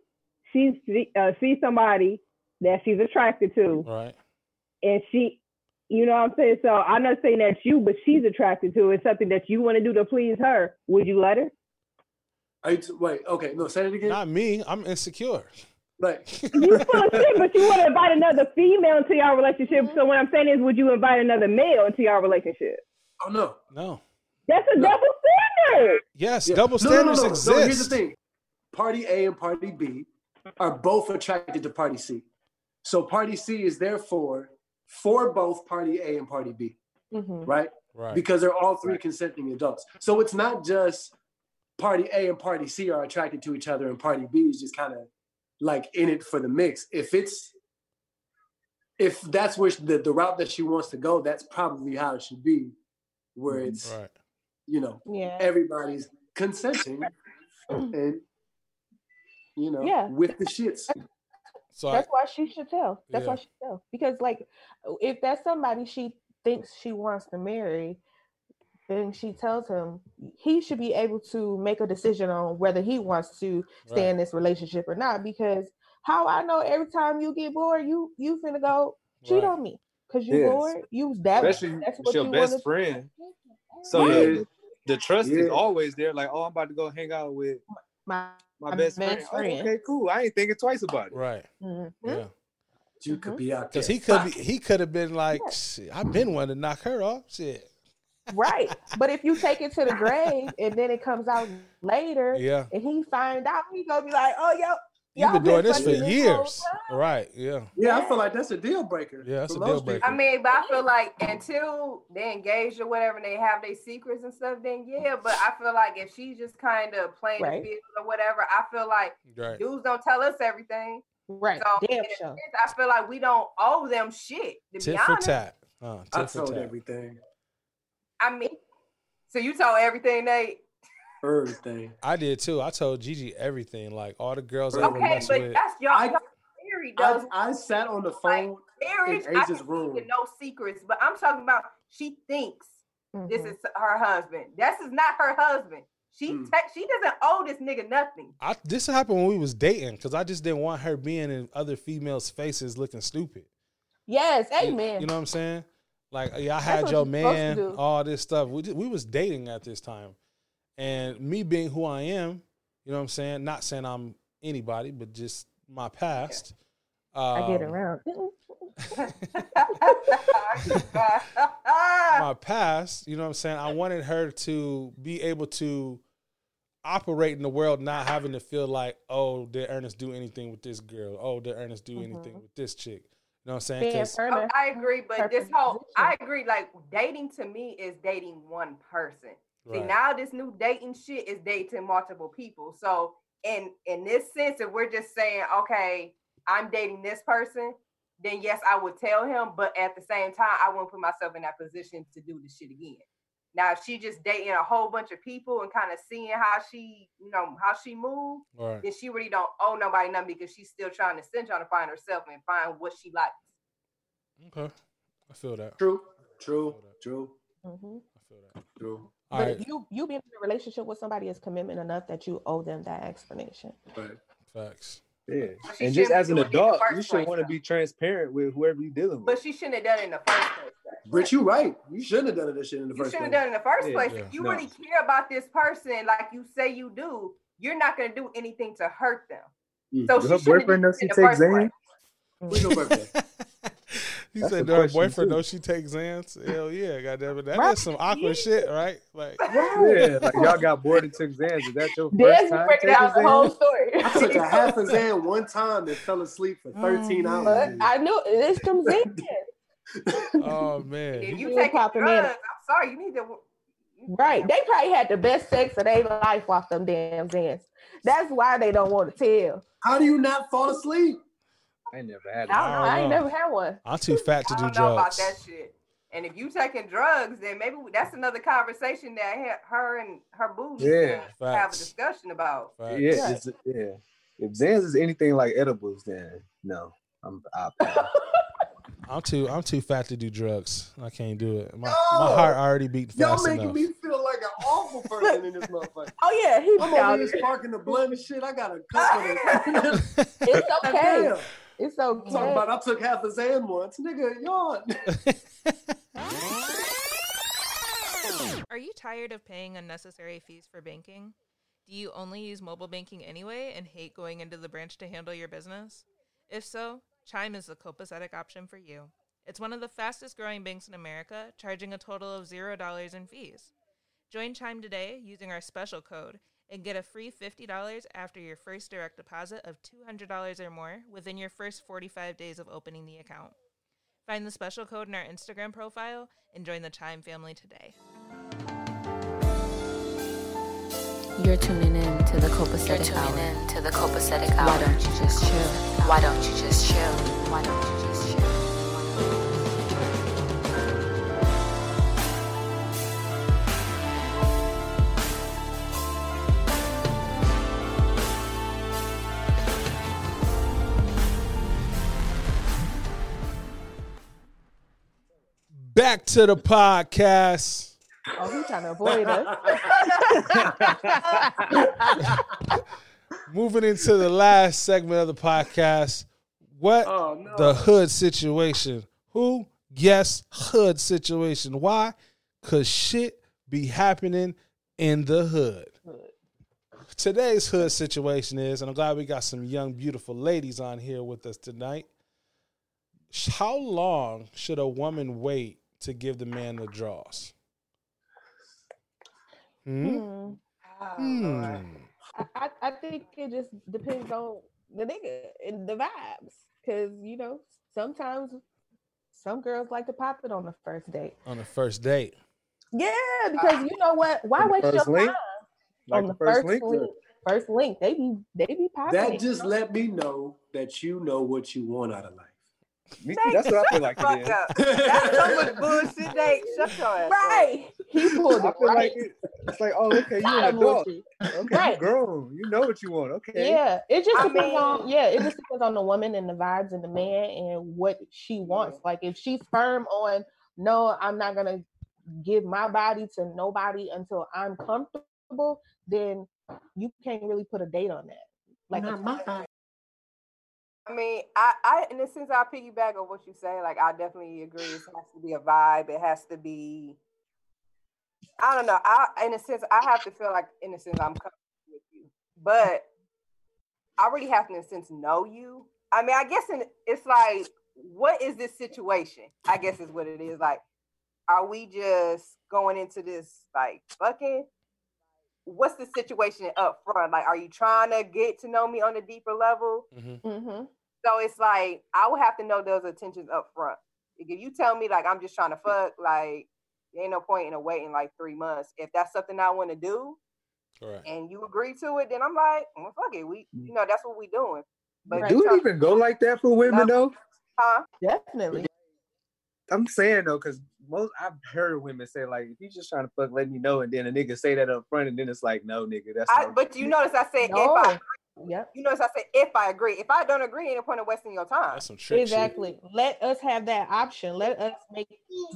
she see, uh, sees somebody that she's attracted to right? and she you know what I'm saying? So I'm not saying that's you, but she's attracted to it's something that you want to do to please her. Would you let her? Are wait, okay, no, say it again. Not me. I'm insecure. like, You full of shit, but you want to invite another female into your relationship. So what I'm saying is, would you invite another male into your relationship? Oh no, No. That's a No. double standard. Yes, Yeah. double No, no, no, standards no, exist. No, here's the thing: Party A and Party B are both attracted to Party C. So Party C is therefore for both Party A and Party B, Mm-hmm. right? Right. Because they're all three consenting adults. So it's not just Party A and Party C are attracted to each other, and Party B is just kind of like in it for the mix. If it's if that's where the, the route that she wants to go, that's probably how it should be, where mm-hmm. it's right. you know Yeah. everybody's consenting mm-hmm. and you know Yeah. with the shits. So I, That's why she should tell. That's why she should tell. Because like if that's somebody she thinks she wants to marry, then she tells him he should be able to make a decision on whether he wants to stay Right. in this relationship or not. Because how I know every time you get bored, you you finna go cheat Right. on me. Cause you Yes. bored. You that Especially that's what your you best wanna friend. So Yeah. the, the trust is always there. Like, oh, I'm about to go hang out with my, my My best, best friend. friend. Oh, okay, cool. I ain't thinking twice about it. right. Mhm. Yeah. You could be out there. Because he could be, he could have been like, shit, I've been wanting to knock her off. Shit. right. But if you take it to the grave and then it comes out later Yeah. and he find out, he gonna be like, oh yo, You've y'all been doing this for fucking years. Right. Yeah. Yeah, I feel like that's a deal breaker. Yeah, that's a deal breaker. people. I mean, but I feel like until they engaged or whatever, and they have their secrets and stuff, then yeah. But I feel like if she's just kind of playing Right. the field or whatever, I feel like Right. dudes don't tell us everything. Right. So Damn sure. sense, I feel like we don't owe them shit. To Tit be for honest, tat. Uh, I for told tat. everything, I mean, so you told everything, Nate. Everything. I did too. I told Gigi everything. Like all the girls I ever Okay, messed but with. that's y'all. I- y'all married I, though. I sat on the phone. marriage, in I Asia's can room. room. no secrets, but I'm talking about she thinks this Mhm. is her husband. This is not her husband. She Mm. te- she doesn't owe this nigga nothing. I, this happened when we was dating because I just didn't want her being in other females' faces looking stupid. Yes, amen. You know what I'm saying? Like, yeah, I had your you're supposed to man, do. all this stuff. We we was dating at this time, and me being who I am, you know what I'm saying. Not saying I'm anybody, but just my past. I get um, around. my past, you know what I'm saying? I wanted her to be able to operate in the world not having to feel like, oh, did Ernest do anything with this girl? Oh, did Ernest do anything with this chick? You know what I'm saying? Being 'Cause- Oh, I agree, but this whole position. I agree. Like dating to me is dating one person. See Right. now this new dating shit is dating multiple people. So in in this sense, if we're just saying, okay, I'm dating this person, then yes, I would tell him. But at the same time, I wouldn't put myself in that position to do the shit again. Now, if she just dating a whole bunch of people and kind of seeing how she, you know, how she move, Right. then she really don't owe nobody nothing because she's still trying to still trying to find herself and find what she likes. Okay. I feel that. True, true, true, Mhm. I feel that. true. All But right. you you being in a relationship with somebody is commitment enough that you owe them that explanation. But Facts. Yeah. And just as an doing it in the adult, you should want to be transparent with whoever you're dealing with. But she shouldn't have done it in the first place. though. Britt, you right. You shouldn't have done this shit in the You first should have done it in the first Yeah, place. yeah. If you No. really care about this person, like you say you do, you're not gonna do anything to hurt them. Mm. So Does she her shouldn't boyfriend know have she done in takes first place. Xan? When's your birthday? he That's said, the "Do her boyfriend too. know she takes Xans?" Hell yeah, goddamn it. That is Right. some awkward shit, right? Like, Yeah, like y'all got bored and took Xans. Is that your first There's time breaking taking out the whole Xans? story. I took a half a Xan one time and fell asleep for 13 Oh, But hours. I knew it's them Xans. oh man. If you You take popping drugs, in. I'm sorry, you need to. Right. They probably had the best sex of their life off them damn Xans. That's why they don't want to tell. How do you not fall asleep? I ain't never had I it. don't know. I ain't know. never had one. I'm too fat to I do don't know about drugs. that shit. And if you taking drugs, then maybe we- that's another conversation that her and her boo Yeah, have a discussion about. Facts. Yeah, Right. it's- yeah. If Xans is anything like edibles, then no, I'm I pass. I'm too I'm too fat to do drugs. I can't do it. My, my heart already beat fast Y'all making enough. me feel like an awful person in this motherfucker. Oh yeah, he I'm over down. here sparking the blunt and shit. I got a couple of It's okay. Damn. It's Talking okay. about I took half a Xan once. Nigga, yawn. Are you tired of paying unnecessary fees for banking? Do you only use mobile banking anyway and hate going into the branch to handle your business? If so, Chime is the copacetic option for you. It's one of the fastest growing banks in America, charging a total of $0 in fees. Join Chime today using our special code and get a free $50 after your first direct deposit of $200 or more within your first 45 days of opening the account. Find the special code in our Instagram profile and join the Chime family today. You're tuning in to the Copacetic Hour. in to the Copacetic Hour. Why don't you just chill? Why don't you just chill? Why don't you just Back to the podcast. Oh, he trying to avoid us. Moving into the last segment of the podcast. What Oh no. the hood situation? Who? Yes, hood situation. Why? Cause shit be happening in the hood. Today's hood situation is, and I'm glad we got some young, beautiful ladies on here with us tonight. How long should a woman wait to give the man the draws? Hmm? Oh, Hmm. I, I, I think it just depends on the nigga and the vibes. Cause you know, sometimes some girls like to pop it on the first date. On the first date. Yeah, because you know what? Why On the waste your link? time Like on the the first first link? link? First link, they be they be popping. That just you let me know that you know what you want out of life. Me too. That's what I feel like Fuck it is. up. That's so much bullshit. They shut your ass. up. right. He pulled I it feel right. like it, it's like, oh, okay, you're an a adult. Okay, Right. you grown. You know what you want. Okay. Yeah, it just I depends on yeah, it just depends on the woman and the vibes and the man and what she wants. Like if she's firm on no, I'm not gonna give my body to nobody until I'm comfortable, then you can't really put a date on that. Like Not my body. I mean, I, I, in a sense, I piggyback on what you say. Like, I definitely agree. It has to be a vibe. It has to be. I don't know. I, in a sense, I have to feel like, in a sense, I'm comfortable with you, but I really have to, in a sense, know you. I mean, I guess in, it's like, what is this situation? I guess is what it is. Like, are we just going into this like fucking? What's the situation up front? Like, are you trying to get to know me on a deeper level? Mm-hmm. Mm-hmm. So it's like I would have to know those intentions up front. Like, If you tell me like I'm just trying to fuck, like there ain't no point in waiting like three months. If that's something I want to do Right. and you agree to it, then I'm like, well, fuck it. We, you know, that's what we doing. But Right. you Do it even go like that for women though? huh? Definitely. I'm saying though, because most I've heard women say like, if you just trying to fuck, let me know, and then a nigga say that up front, and then it's like, no, nigga, that's. I, but you notice I said No. if I, Yep. you notice I said if I agree. If I don't agree, ain't no point of wasting your time. That's some trick Exactly. Let us have that option. Let us make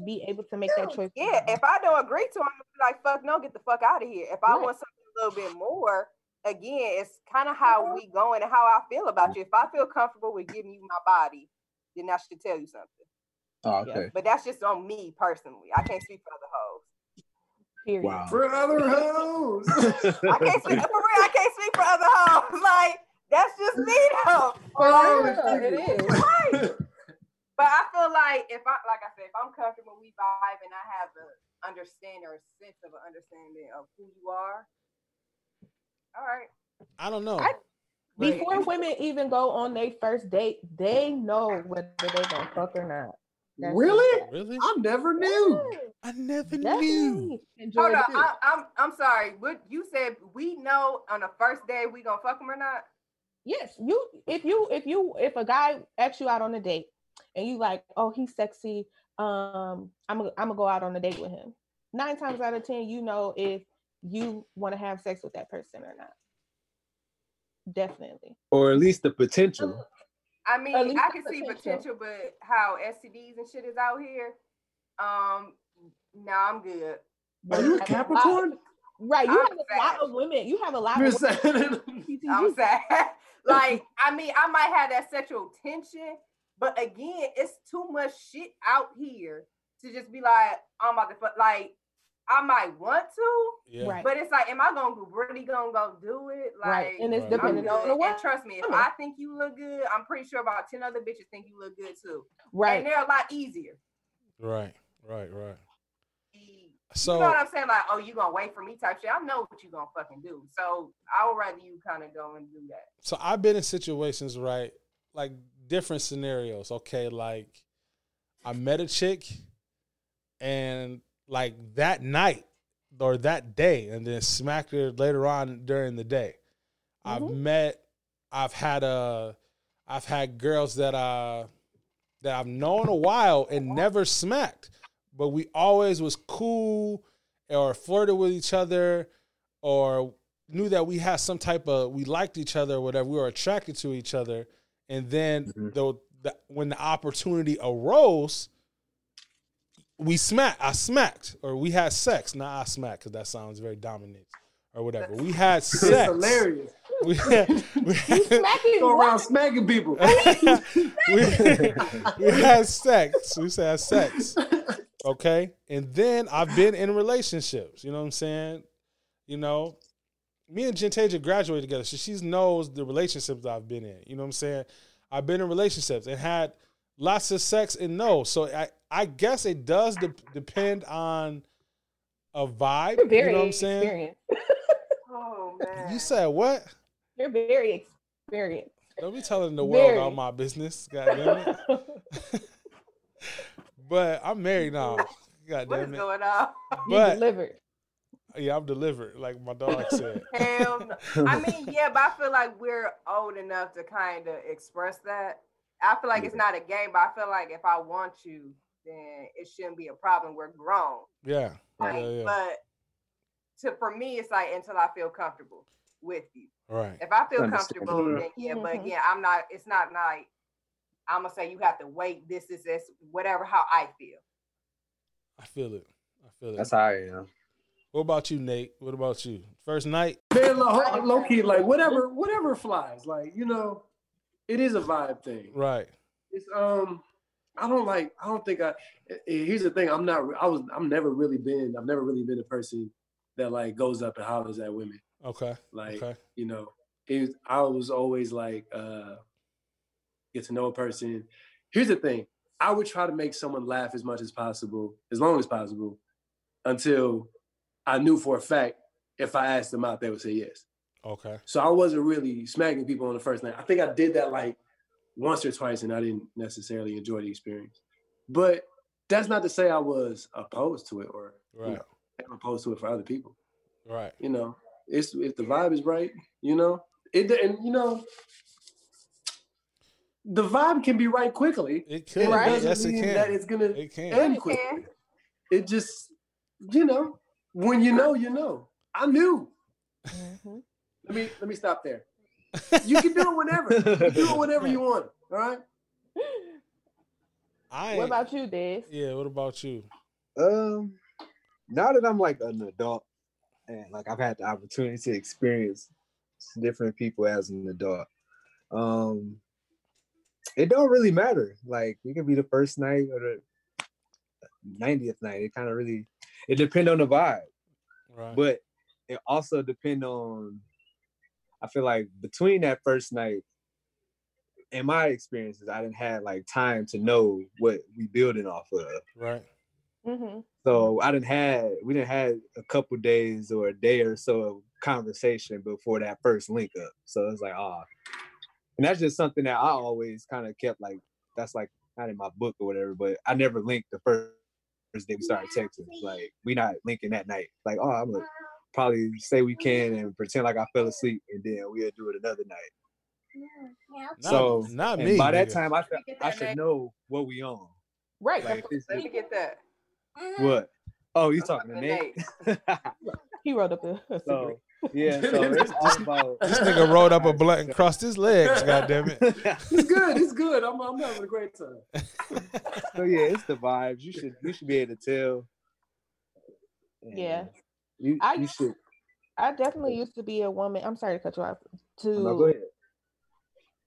be able to make that choice. Yeah, if I don't agree to, it, I'm gonna be like, fuck no, get the fuck out of here. If I Right. want something a little bit more, again, it's kind of how uh-huh. we going and how I feel about you. If I feel comfortable with giving you my body, then I should tell you something. Oh, Yeah. okay. But that's just on me personally. I can't speak for other hoes. Period. Wow. For other hoes. I can't speak for real. I can't speak for other hoes. Like that's just me though. For Oh, it is. Right. But I feel like if I, like I said, if I'm comfortable, we vibe, and I have the understanding or a sense of an understanding of who you are. All right. I don't know. I- Before women even go on their first date, they know whether they're gonna fuck or not. That's Really? really? I never knew. I never knew. Enjoy Hold on, I, I'm I'm sorry. What you said? We know on the first day we gonna fuck him or not? Yes, you if you if you if a guy asks you out on a date and you like, oh, he's sexy, um, I'm gonna I'm gonna go out on a date with him. Nine times out of ten, you know if you want to have sex with that person or not. Definitely. Or at least the potential. I mean, I the can see potential. potential, but how STDs and shit is out here, um, no, I'm good. Are you a Capricorn? Right. You I'm have a lot of women. You have a lot You're of women saying I'm sad. like, I mean, I might have that sexual tension, but again, it's too much shit out here to just be like, I'm about to fuck. Like, I might want to, Yeah. Right. but it's like, am I gonna really gonna go do it? Like, Right. And it's Right. dependent on the good. work. And trust me, if women. I think you look good, I'm pretty sure about 10 other bitches think you look good too. Right, and they're a lot easier. Right. Right. Right. So you know what I'm saying? Like, oh, you gonna wait for me type shit. I know what you gonna fucking do. So I would rather you kind of go and do that. so I've been in situations, right? Like different scenarios. Okay, like I met a chick and like that night or that day and then smacked her later on during the day. I've Mhm. met I've had a I've had girls that uh that I've known a while and never smacked, but we always was cool or flirted with each other or knew that we had some type of we liked each other or whatever we were attracted to each other and then Mhm. the, the when the opportunity arose we smacked i smacked or we had sex. Not i smacked because that sounds very dominant or whatever. We had it's sex. hilarious. we had, we You had, smacking Go what? around smacking people. we, we had sex. We had sex. Okay? And then i've been in relationships you know what i'm saying? You know me and Gentasia graduated together so she knows the relationships i've been in you know what i'm saying? I've been in relationships and had lots of sex and no so i i guess it does de- depend on a vibe You're very you know what i'm saying. Oh man. you said what You're very experienced. don't be telling the world Very. all my business god damn it but i'm married now god what is damn it going on? you But- delivered. Yeah, I'm delivered, like my dog said. Hell no. I mean, yeah, but I feel like we're old enough to kind of express that. I feel like it's not a game, but I feel like if I want you, then it shouldn't be a problem. We're grown. Yeah, Like, yeah, yeah. But to for me, it's like until I feel comfortable with you. Right. If I feel comfortable, then yeah. But Mhm. again, I'm not. It's not like I'm gonna say you have to wait. This is this. Whatever. How I feel. I feel it. I feel it. That's how I am. what about you, Nate? What about you? First night? Man, low, low key, like whatever, whatever flies. Like you know, it is a vibe thing. Right. It's um, I don't like. I don't think I. eh, Here's the thing. I'm not. I was. I'm never really been. I've never really been a person that like goes up and hollers at women. Okay. Like Okay. you know, it was, I was always like uh, get to know a person. Here's the thing. I would try to make someone laugh as much as possible, as long as possible, until I knew for a fact if I asked them out, they would say yes. Okay. So I wasn't really smacking people on the first night. I think I did that like once or twice, and I didn't necessarily enjoy the experience. But that's not to say I was opposed to it or you know, I'm opposed to it for other people. Right. You know, it's if the vibe is right, you know, it and you know, the vibe can be right quickly. It and could. doesn't Yes, it can. That it's gonna It can. end It quickly. can. It just, you know, when you know, you know. I knew. Mhm. Let me let me stop there. You can do it whenever. You can do it whenever you want. All right. I What about you, Dave? Yeah, what about you? Um, now that I'm like an adult and like I've had the opportunity to experience different people as an adult, um, it don't really matter. Like it could be the first night or the 90th night. It kind of really it depend on the vibe, Right. but it also depend on. I feel like between that first night, in my experiences, I didn't have like time to know what we building off of. right. Mm-hmm. So I didn't had we didn't had a couple days or a day or so of conversation before that first link up. So it's like ah, and that's just something that I always kind of kept like that's like not in my book or whatever, but I never linked the first first day we started texting. Like we not linking that night. Like oh, I'm gonna probably say we can and pretend like I fell asleep and then we'll do it another night. Not, so not and me. by that nigga. time I should, I should know what we on. Right. Like this Let me get that. what. Oh, you talking to talking Nate? he wrote up a, a So cigarette. yeah, so it's all about This nigga rolled up a blunt and crossed his legs. God damn it. It's good. It's good. I'm, I'm having a great time. so yeah, it's the vibes. You should you should be able to tell. And Yeah. You I- you should I definitely used to be a woman. I'm sorry to cut you off. To no, go ahead.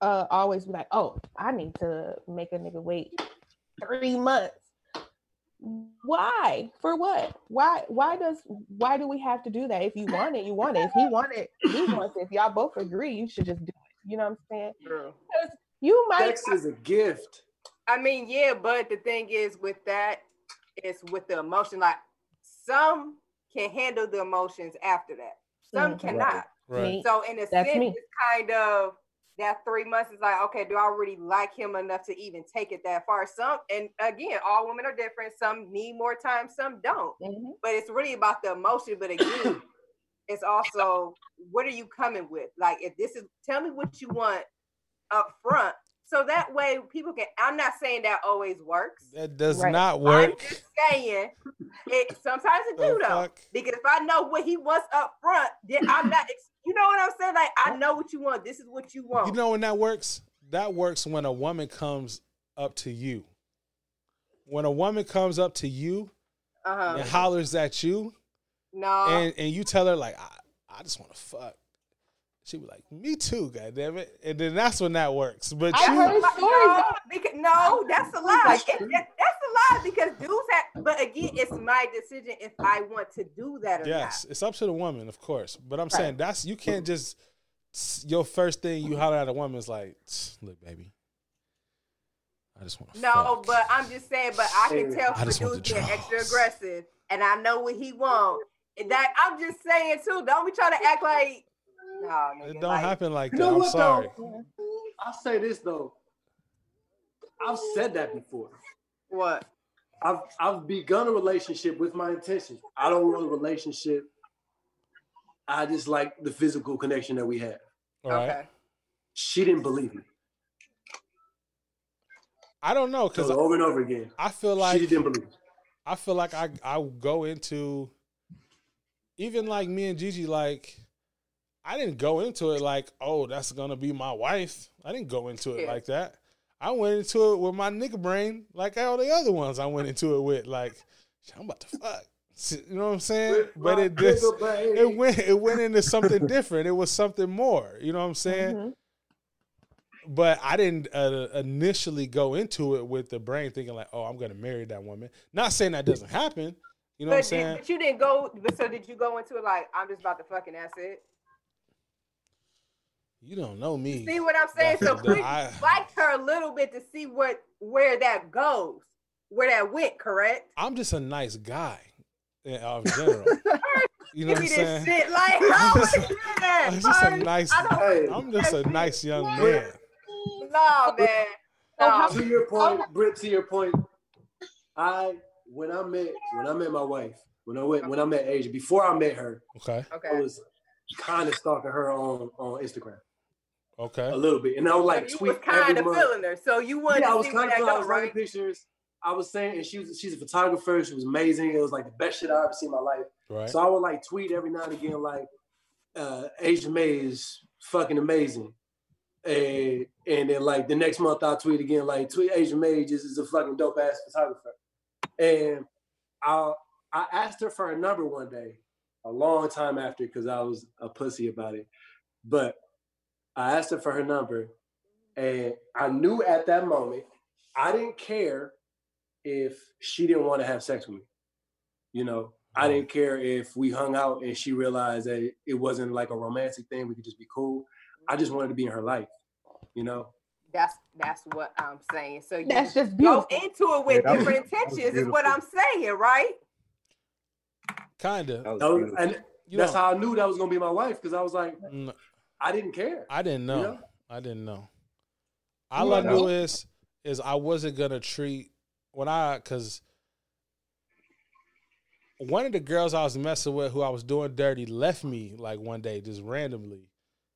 uh always be like, oh, I need to make a nigga wait three months. Why? For what? Why? Why does? Why do we have to do that? If you want it, you want it. If he want it, he wants it. If y'all both agree, you should just do it. You know what I'm saying? Girl. 'Cause you might. Sex is a gift. I mean, yeah, but the thing is with that, it's with the emotion. Like some can handle the emotions after that, some Mhm. cannot. Right. Me. So in a That's sense, me. it's kind of that three months is like, okay, do I really like him enough to even take it that far? Some, and again, all women are different. Some need more time, some don't. Mhm. But it's really about the emotion. But again, it's also what are you coming with? Like, if this is, tell me what you want up front. So that way people can, I'm not saying that always works. That does Right. not work. I'm just saying it sometimes it The do though. fuck? Because if I know what he wants up front, then I'm not you know what I'm saying? Like I know what you want. This is what you want. You know when that works? That works when a woman comes up to you. When a woman comes up to you uh-huh. and hollers at you, No. and, and you tell her like, I, I just want to fuck. She was like, me too, goddamn it. And then that's when that works. But I you, heard no, stories. because, no, that's a lie. It- that- that's a lie because dudes have. But again, it's my decision if I want to do that or yes, it's up to the woman, of course. But I'm Right. saying that's you can't just your first thing you holler at a woman is like, look, baby, I just want to. not. No, but I'm just saying. But I can tell I for just dudes being extra aggressive, and I know what he wants. And that I'm just saying too. Don't be trying to act like. No, nigga, it don't like, happen like You that. know I'm what sorry. though? I'll say this though. I've said that before. What? I've I've begun a relationship with my intentions. I don't want a relationship. I just like the physical connection that we have. All right. Okay. She didn't believe me. I don't know because So over and over again. I feel like she didn't believe me. I feel like I I go into even like me and Gigi like I didn't go into it like oh that's gonna be my wife. I didn't go into it Yeah. like that. I went into it with my nigga brain like all the other ones I went into it with like I'm about to fuck. You know what I'm saying? But it just it went it went into something different. It was something more. You know what I'm saying? Mhm. but I didn't uh, initially go into it with the brain thinking like, oh, I'm gonna marry that woman. Not saying that doesn't happen. You know what I'm but, saying? did, but you didn't go. But so did you go into it like I'm just about to fucking that's it? You don't know me. See what I'm saying? So That- Chris I- liked her a little bit to see what where that goes, where that went. Correct? I'm just a nice guy in, uh, in general. You know what I'm Give saying? shit. Like how would you do that? I'm just a nice. I don't- Hey, I'm just a nice young man. No, man. No. to your point, Britt. To your point, I when I met when I met my wife, when I went when I met Asia, before I met her, Okay. Okay. I was kind of stalking her on on Instagram Okay. a little bit, and I would like you tweet was kind every of month. feeling her, so you wanted yeah, I was see kind that of I goes, was writing right? pictures. I was saying, and she was she's a photographer. She was amazing. It was like the best shit I ever seen in my life. Right. So I would like tweet every now and again, like uh, Asia May is fucking amazing. And, and then like the next month I'll tweet again, like tweet Asia May just is a fucking dope ass photographer. And I I asked her for a number one day, a long time after, because I was a pussy about it. But I asked her for her number, and I knew at that moment I didn't care if she didn't want to have sex with me. You know, I didn't care if we hung out and she realized that it wasn't like a romantic thing. We could just be cool. I just wanted to be in her life. You know, That's that's what I'm saying. So you That's just go into it with Yeah, different was intentions, is what I'm saying, right? Kinda. That That was- and You that's know, how I knew that was gonna be my wife because I was like, I didn't care. I didn't know. know? I didn't know. All You I know? knew is is I wasn't gonna treat when I because one of the girls I was messing with who I was doing dirty left me like one day just randomly.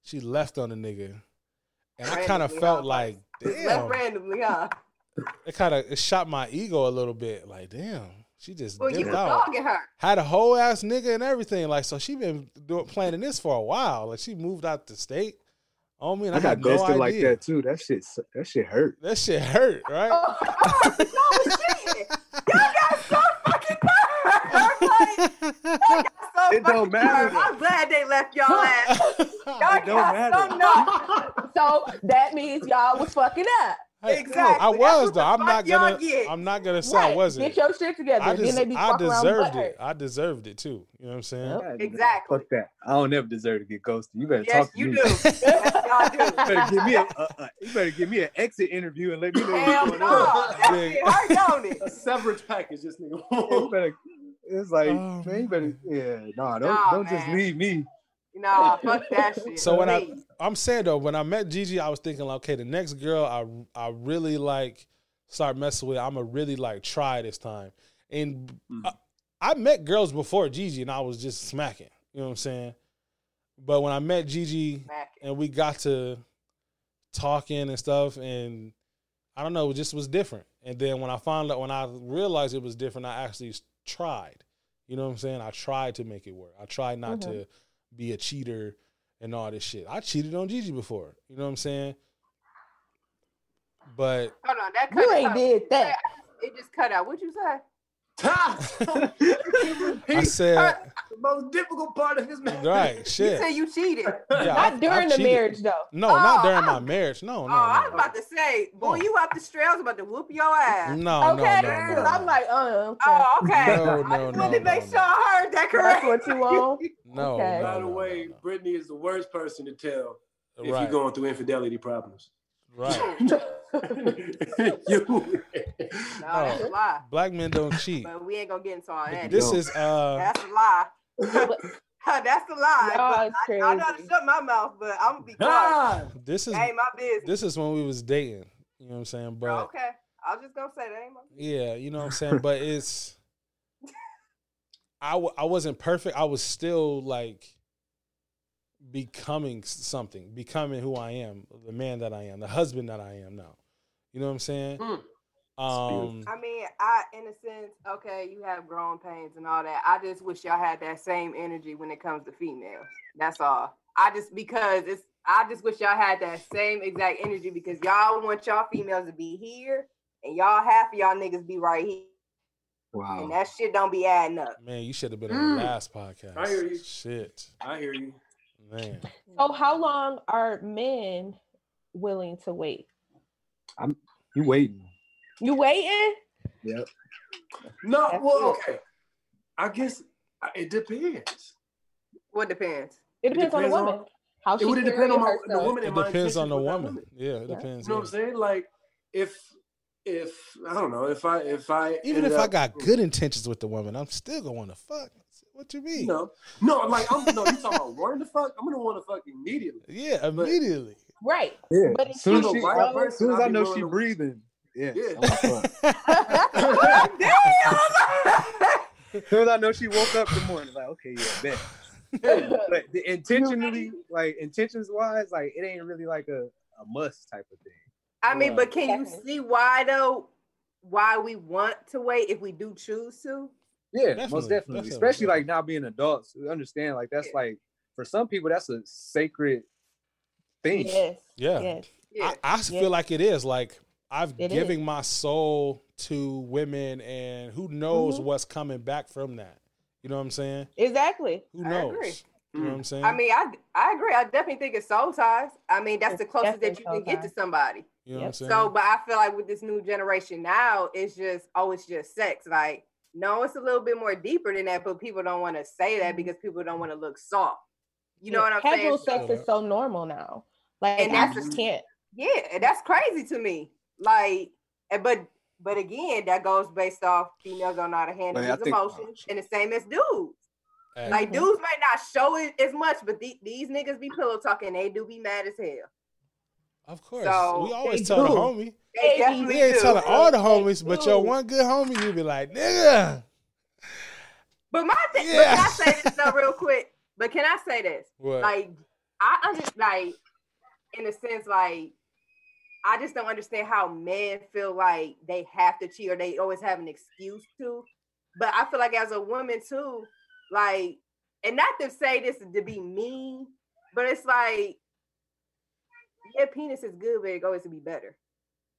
She left on the nigga, and I kind of felt huh? like damn. left randomly, huh? It kind of it shot my ego a little bit. Like damn, she just Well, you dipped was out. dogging her. Had a whole ass nigga and everything. Like so, she been doing planning this for a while. Like she moved out the state. Oh man, I, I got had no idea. like that too. That shit, that shit hurt. That shit hurt, right? Oh, oh, no shit. Y'all got so fucking nerve. Like, y'all got so It don't matter, nerve. I'm glad they left y'all ass. Y'all It don't got so matter. So that means y'all was fucking up. Hey, Exactly. I was though. I'm not gonna. get. I'm not gonna say I wasn't. Get your shit together. I, then they be I deserved it. I deserved it too. You know what I'm saying? Yep. God, Exactly. Fuck that. I don't ever deserve to get ghosted. You better Yes, talk to you me. do. Yes, y'all do. You better give me a, a, a- you better give me an exit interview and let me know Hell what's going no. on. That Yeah. shit hurt, don't it? A severance package, this You nigga. better, it's like, Oh, man, you better, yeah, nah, don't, Nah, don't just leave me. Nah, fuck that shit. So when I, Please. I'm saying though, when I met Gigi, I was thinking like, okay, the next girl I I really like start messing with, I'm gonna really like try this time. And hmm. I, I met girls before Gigi, and I was just smacking. You know what I'm saying? But when I met Gigi, Smack it. and we got to talking and stuff and I don't know, it just was different. And then when I found out when I realized it was different, I actually tried. You know what I'm saying? I tried to make it work. I tried not to mm-hmm. Be a cheater and all this shit. I cheated on Gigi before. You know what I'm saying? But Hold on, that cut You ain't out. did that. It just cut out. What'd you say? I said, the most difficult part of his marriage. right, shit. You shit. said you cheated. Yeah, Not I've- during I've the marriage though. No, not Oh, during my marriage. No, no, oh, I was no. about to say, boy, No. you up the street. About to whoop your ass. No, no, okay, no, no, 'cause no. I'm like, uh, okay. Oh, okay. No, no, I just wanted to make sure I heard that That's correct. what you want. no, Okay. By the way, Brittany is the worst person to tell if right, you're going through infidelity problems. Right. you. No, that's a lie. Black men don't cheat. But we ain't gonna get into all that. This is uh That's a lie. that's a lie. Y'all But is I, I know how to shut my mouth, but I'm gonna be quiet. This is That ain't my business. this is when we was dating. You know what I'm saying? But Oh, okay. I was just gonna say that ain't my yeah, you know what I'm saying. But it's I w- I wasn't perfect. I was still like becoming something, becoming who I am, the man that I am, the husband that I am now. You know what I'm saying? Mm. Um, I mean, I in a sense, okay, you have growing pains and all that. I just wish y'all had that same energy when it comes to females. That's all. I just because it's I just wish y'all had that same exact energy because y'all want y'all females to be here and y'all half of y'all niggas be right here. Wow. And that shit don't be adding up. man, you should have been on the Mm. last podcast. I hear you. Shit, I hear you. Man. So how long are men willing to wait? I'm you waiting? You waiting? Yep. No, That's well, it. okay. I guess uh, it depends. What depends? It depends, on the depends on- woman. How It she would depend on my, the woman It depends on the with that woman. Yeah, it Yeah. depends. You know what I'm saying? Like if if I don't know if I if I Even ended if I got good intentions with the woman, I'm still gonna want to fuck. What you mean? no no like I'm no you talking about wanting to fuck I'm gonna want to fuck immediately. Yeah, immediately. Right. Yeah. But as soon as, she, you know the right as soon as I know be she breathing, yeah. Yeah. As soon as I know she woke up in the morning, like, okay, yeah, bet. but the intentionally, like intentions wise, like it ain't really like a, a must type of thing. I mean, but can you see why though? Why we want to wait if we do choose to? Yeah, Definitely, most definitely. definitely, Especially like definitely. now being adults, we understand like that's Yeah. like for some people that's a sacred thing. Yes. Yeah. Yes. Yeah. I, I feel like it is. Like I've It giving my soul to women, and who knows Mhm. what's coming back from that. You know what I'm saying? Exactly. Who I knows? agree. You know what I'm saying? I mean, I I agree. I definitely think it's soul ties. I mean, that's It's the closest that you can soul get to somebody. you know what I'm saying? So, but I feel like with this new generation now, it's just oh, it's just sex. Like, no, it's a little bit more deeper than that, but people don't want to say that because people don't want to look soft. You know Yeah, what I'm saying? Casual sex is so normal now. Like And that's just can't. Yeah, that's crazy to me. Like, but but again, that goes based off females don't know how to handle Like, I these think- emotions, and the same as dudes. Hey, Like Mhm. dudes might not show it as much, but the, these niggas be pillow talking. They do be mad as hell. of course, so we always they tell the homie. They They definitely We ain't do. telling all the homies, but your one good homie, you be like, nigga. But my thing, but Yeah. can I say this though, real quick? But can I say this? What? Like, I understand, like, in a sense, like, I just don't understand how men feel like they have to cheat or they always have an excuse to. But I feel like as a woman too, like, and not to say this to be mean, but it's like, yeah, penis is good, but it always to be better.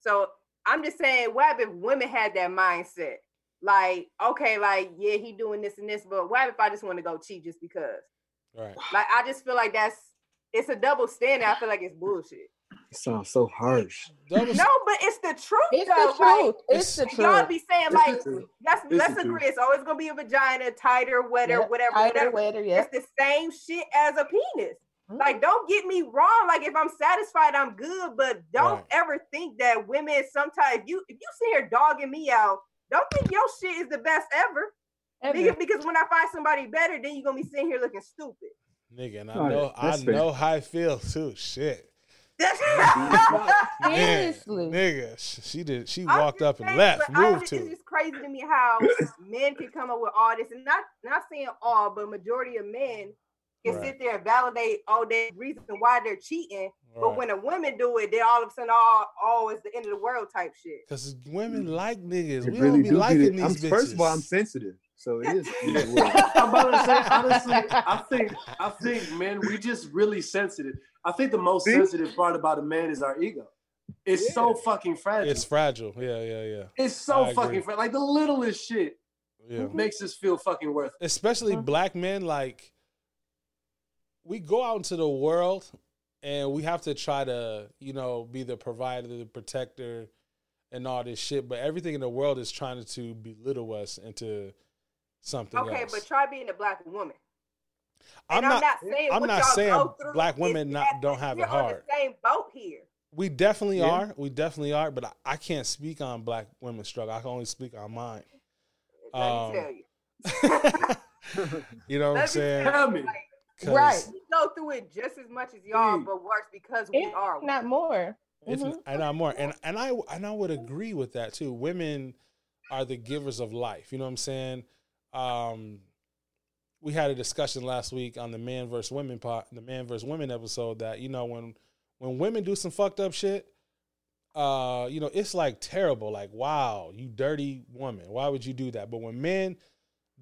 So I'm just saying, what if women had that mindset? Like, okay, like, yeah, he doing this and this, but what if I just want to go cheat just because? right. Like, I just feel like that's it's a double standard. I feel like it's bullshit. It sounds so harsh. Was, No, but it's the truth. It's though. the Like, truth. It's the it's- Y'all be saying It's like, let's let's agree. truth. It's always gonna be a vagina, tighter, wetter, Yep, whatever, tighter, whatever. wetter, yep. It's the same shit as a penis. Mhm. Like, don't get me wrong. Like, if I'm satisfied, I'm good. But don't Right. ever think that women sometimes you if you sit here dogging me out, don't think your shit is the best ever. Ever. Nigga, because when I find somebody better, then you're gonna be sitting here looking stupid. nigga, and I Alright, know, I fair. know how I feel too. Shit, Man, Seriously. nigga, she did. She I'm walked just up and left, but moved just- to. It's just crazy to me how men can come up with all this, and not not saying all, but majority of men can Right. sit there and validate all the reason why they're cheating. But when a woman do it, then all of a sudden, all oh, it's the end of the world type shit. Cause women like niggas. It we really don't be do liking get it. these I'm, bitches. First of all, I'm sensitive, so it is. I'm about to say honestly, I think I think man, we just really sensitive. I think the most See? sensitive part about a man is our ego. It's so fucking fragile. it's fragile. Yeah, yeah, yeah, It's so I fucking fragile. Like the littlest shit yeah. makes us feel fucking worth. it. Especially Mhm. black men, like we go out into the world and we have to try to, you know, be the provider, the protector, and all this shit. But everything in the world is trying to belittle us into something Okay, else. but try being a black woman. I'm And not. saying I'm not saying black women not don't have we're it hard. On the same boat here. We definitely Yeah. are. We definitely are. But I, I can't speak on black women's struggle. I can only speak on mine. Let Um, me tell you. you know what I'm saying? Tell me. 'Cause Right. We go through it just as much as y'all, but worse because we If are. not more. If Mhm. and I'm more, and and I and I would agree with that too. Women are the givers of life. You know what I'm saying? Um, we had a discussion last week on the man versus women part, the man versus women episode. That you know when when women do some fucked up shit, uh, you know it's like terrible. Like wow, you dirty woman. Why would you do that? But when men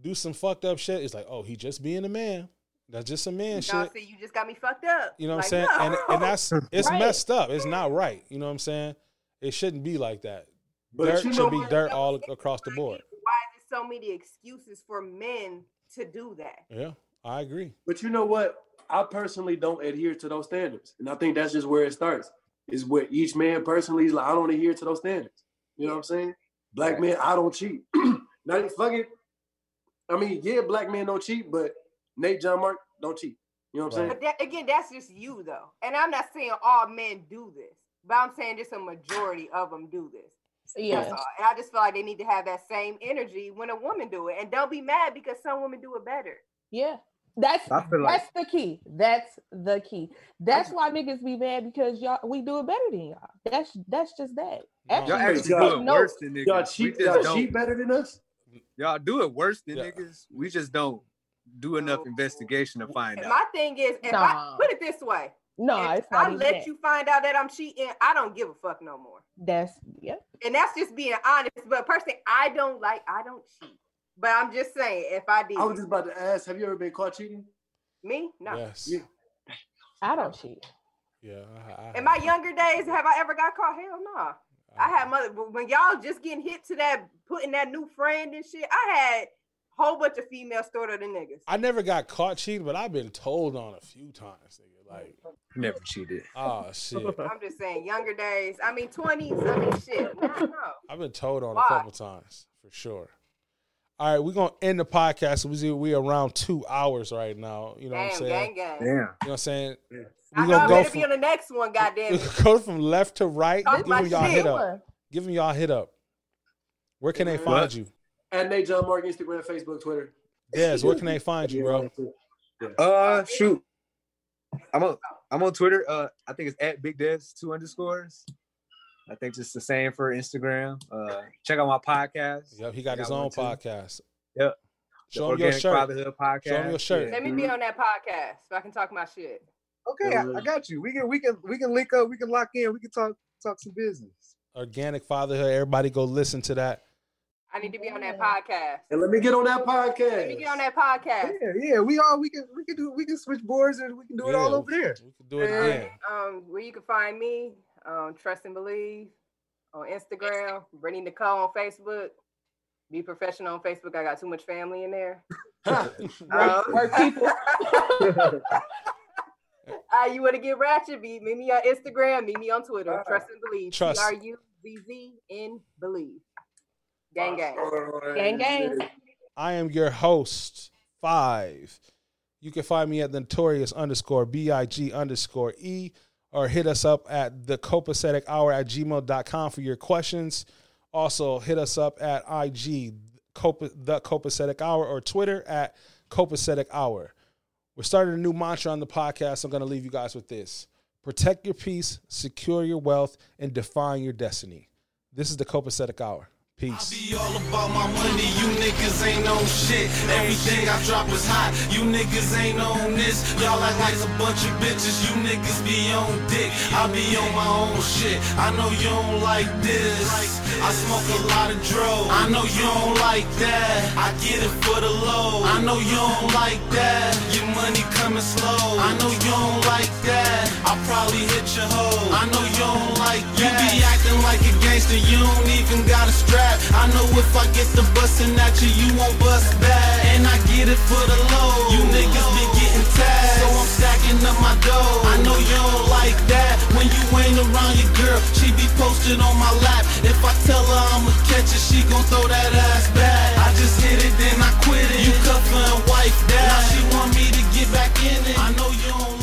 do some fucked up shit, it's like oh he just being a man. That's just a man No, shit. see, you just got me fucked up. You know what Like, I'm saying? And and that's it's Right. messed up. It's not right. You know what I'm saying? It shouldn't be like that. But dirt you should be dirt all across the board. Why is there so many excuses for men to do that? Yeah, I agree. But you know what? I personally don't adhere to those standards, and I think that's just where it starts. is where each man personally is like, I don't adhere to those standards. You know what I'm saying? Black Right. men, I don't cheat. now fuck it. I mean, yeah, black men don't cheat, but Nate John Mark don't cheat. You know what I'm saying? But that, again, that's just you though, and I'm not saying all men do this, but I'm saying just a majority of them do this. Yeah. And I just feel like they need to have that same energy when a woman do it, and don't be mad because some women do it better. Yeah. That's I like that's the key. That's the key. That's why niggas be mad because y'all we do it better than y'all. That's that's just that. y'all Actually, actually y'all- do it no. worse than niggas. Y'all cheat, y'all cheat better than us? Y'all do it worse than Yeah. niggas. We just don't do enough investigation to find And out. my thing is, if I put it this way, no, if it's not I let that. you find out that I'm cheating, I don't give a fuck no more. That's yeah. And that's just being honest. But personally, I don't like, I don't cheat. But I'm just saying, if I did, I was just about to ask, have you ever been caught cheating? me, no. Yes. Yeah. I don't cheat. Yeah. I, I, In my younger days, have I ever got caught? Hell no. I had mother when y'all just getting hit to that putting that new friend and shit. I had a whole bunch of female stored than niggas. I never got caught cheating, but I've been told on a few times, nigga. Like, Never cheated. oh shit. I'm just saying, younger days. I mean, twenties. I mean, shit. No, no. I've been told on Why? a couple times for sure. All right, we're gonna end the podcast. We see we around two hours right now. You know what I'm saying? gang, gang. Damn. You know what I'm saying? I We're know gonna I'm go to be on the next one. Goddamn go from left to right. Talk Give my them y'all shit. hit up. Give them y'all hit up. Where can they find you? And Nate John Mark, Instagram, Facebook, Twitter. Yes, where can they find you, bro? Uh, shoot. I'm on. I'm on Twitter. Uh, I think it's at Big Dez two underscores. I think just the same for Instagram. Uh, check out my podcast. Yep, he got I his own one too. podcast. Yep. Show him your Organic shirt. Fatherhood podcast. Show him your shirt. Let me be on that podcast so I can talk my shit. Okay, I, I got you. We can we can we can link up. We can lock in. We can talk talk some business. Organic Fatherhood. Everybody go listen to that. I need to be on that podcast. And let me get on that podcast. Let me get on that podcast. Yeah, yeah. We all we can we can do we can switch boards and we can do it all over there. We can do it And, again. um, where you can find me, um, Trust and Believe on Instagram, Brittany Nicole on Facebook. Be professional on Facebook. I got too much family in there. Um, Work people. uh, you want to get ratchet? Be meet me on Instagram. Meet me on Twitter. Trust and Believe. T Trust. R U Z Z N Believe. Gang gang. Gang gang. I am your host, Five. You can find me at the notorious underscore B-I-G underscore E or hit us up at the copacetic hour at gmail.com for your questions. Also, hit us up at IG, Copa, the copacetic hour, or Twitter at copacetic hour. We're starting a new mantra on the podcast. I'm going to leave you guys with this protect your peace, secure your wealth, and define your destiny. This is the copacetic hour. Peace. Be all about my money, you niggas ain't on shit. Everything I drop is hot, you niggas ain't on this. Y'all act like a bunch of bitches, you niggas be on dick. I be on my own shit, I know you don't like this. I smoke a lot of drugs, I know you don't like that. I get it for the low, I know you don't like that. Your money coming slow, I know you don't like that. I'll probably hit your hoe, I know you don't like that. You be acting like a gangster, you don't even got a strap. I know if I get the bustin' at you, you won't bust back. And I get it for the low. You niggas be getting tagged. So I'm stacking up my dough. I know you don't like that. When you ain't around your girl, she be posted on my lap. If I tell her I'ma catch it, she gon' throw that ass back. I just hit it, then I quit it. You cuffin' wife that. Now she want me to get back in it. I know you don't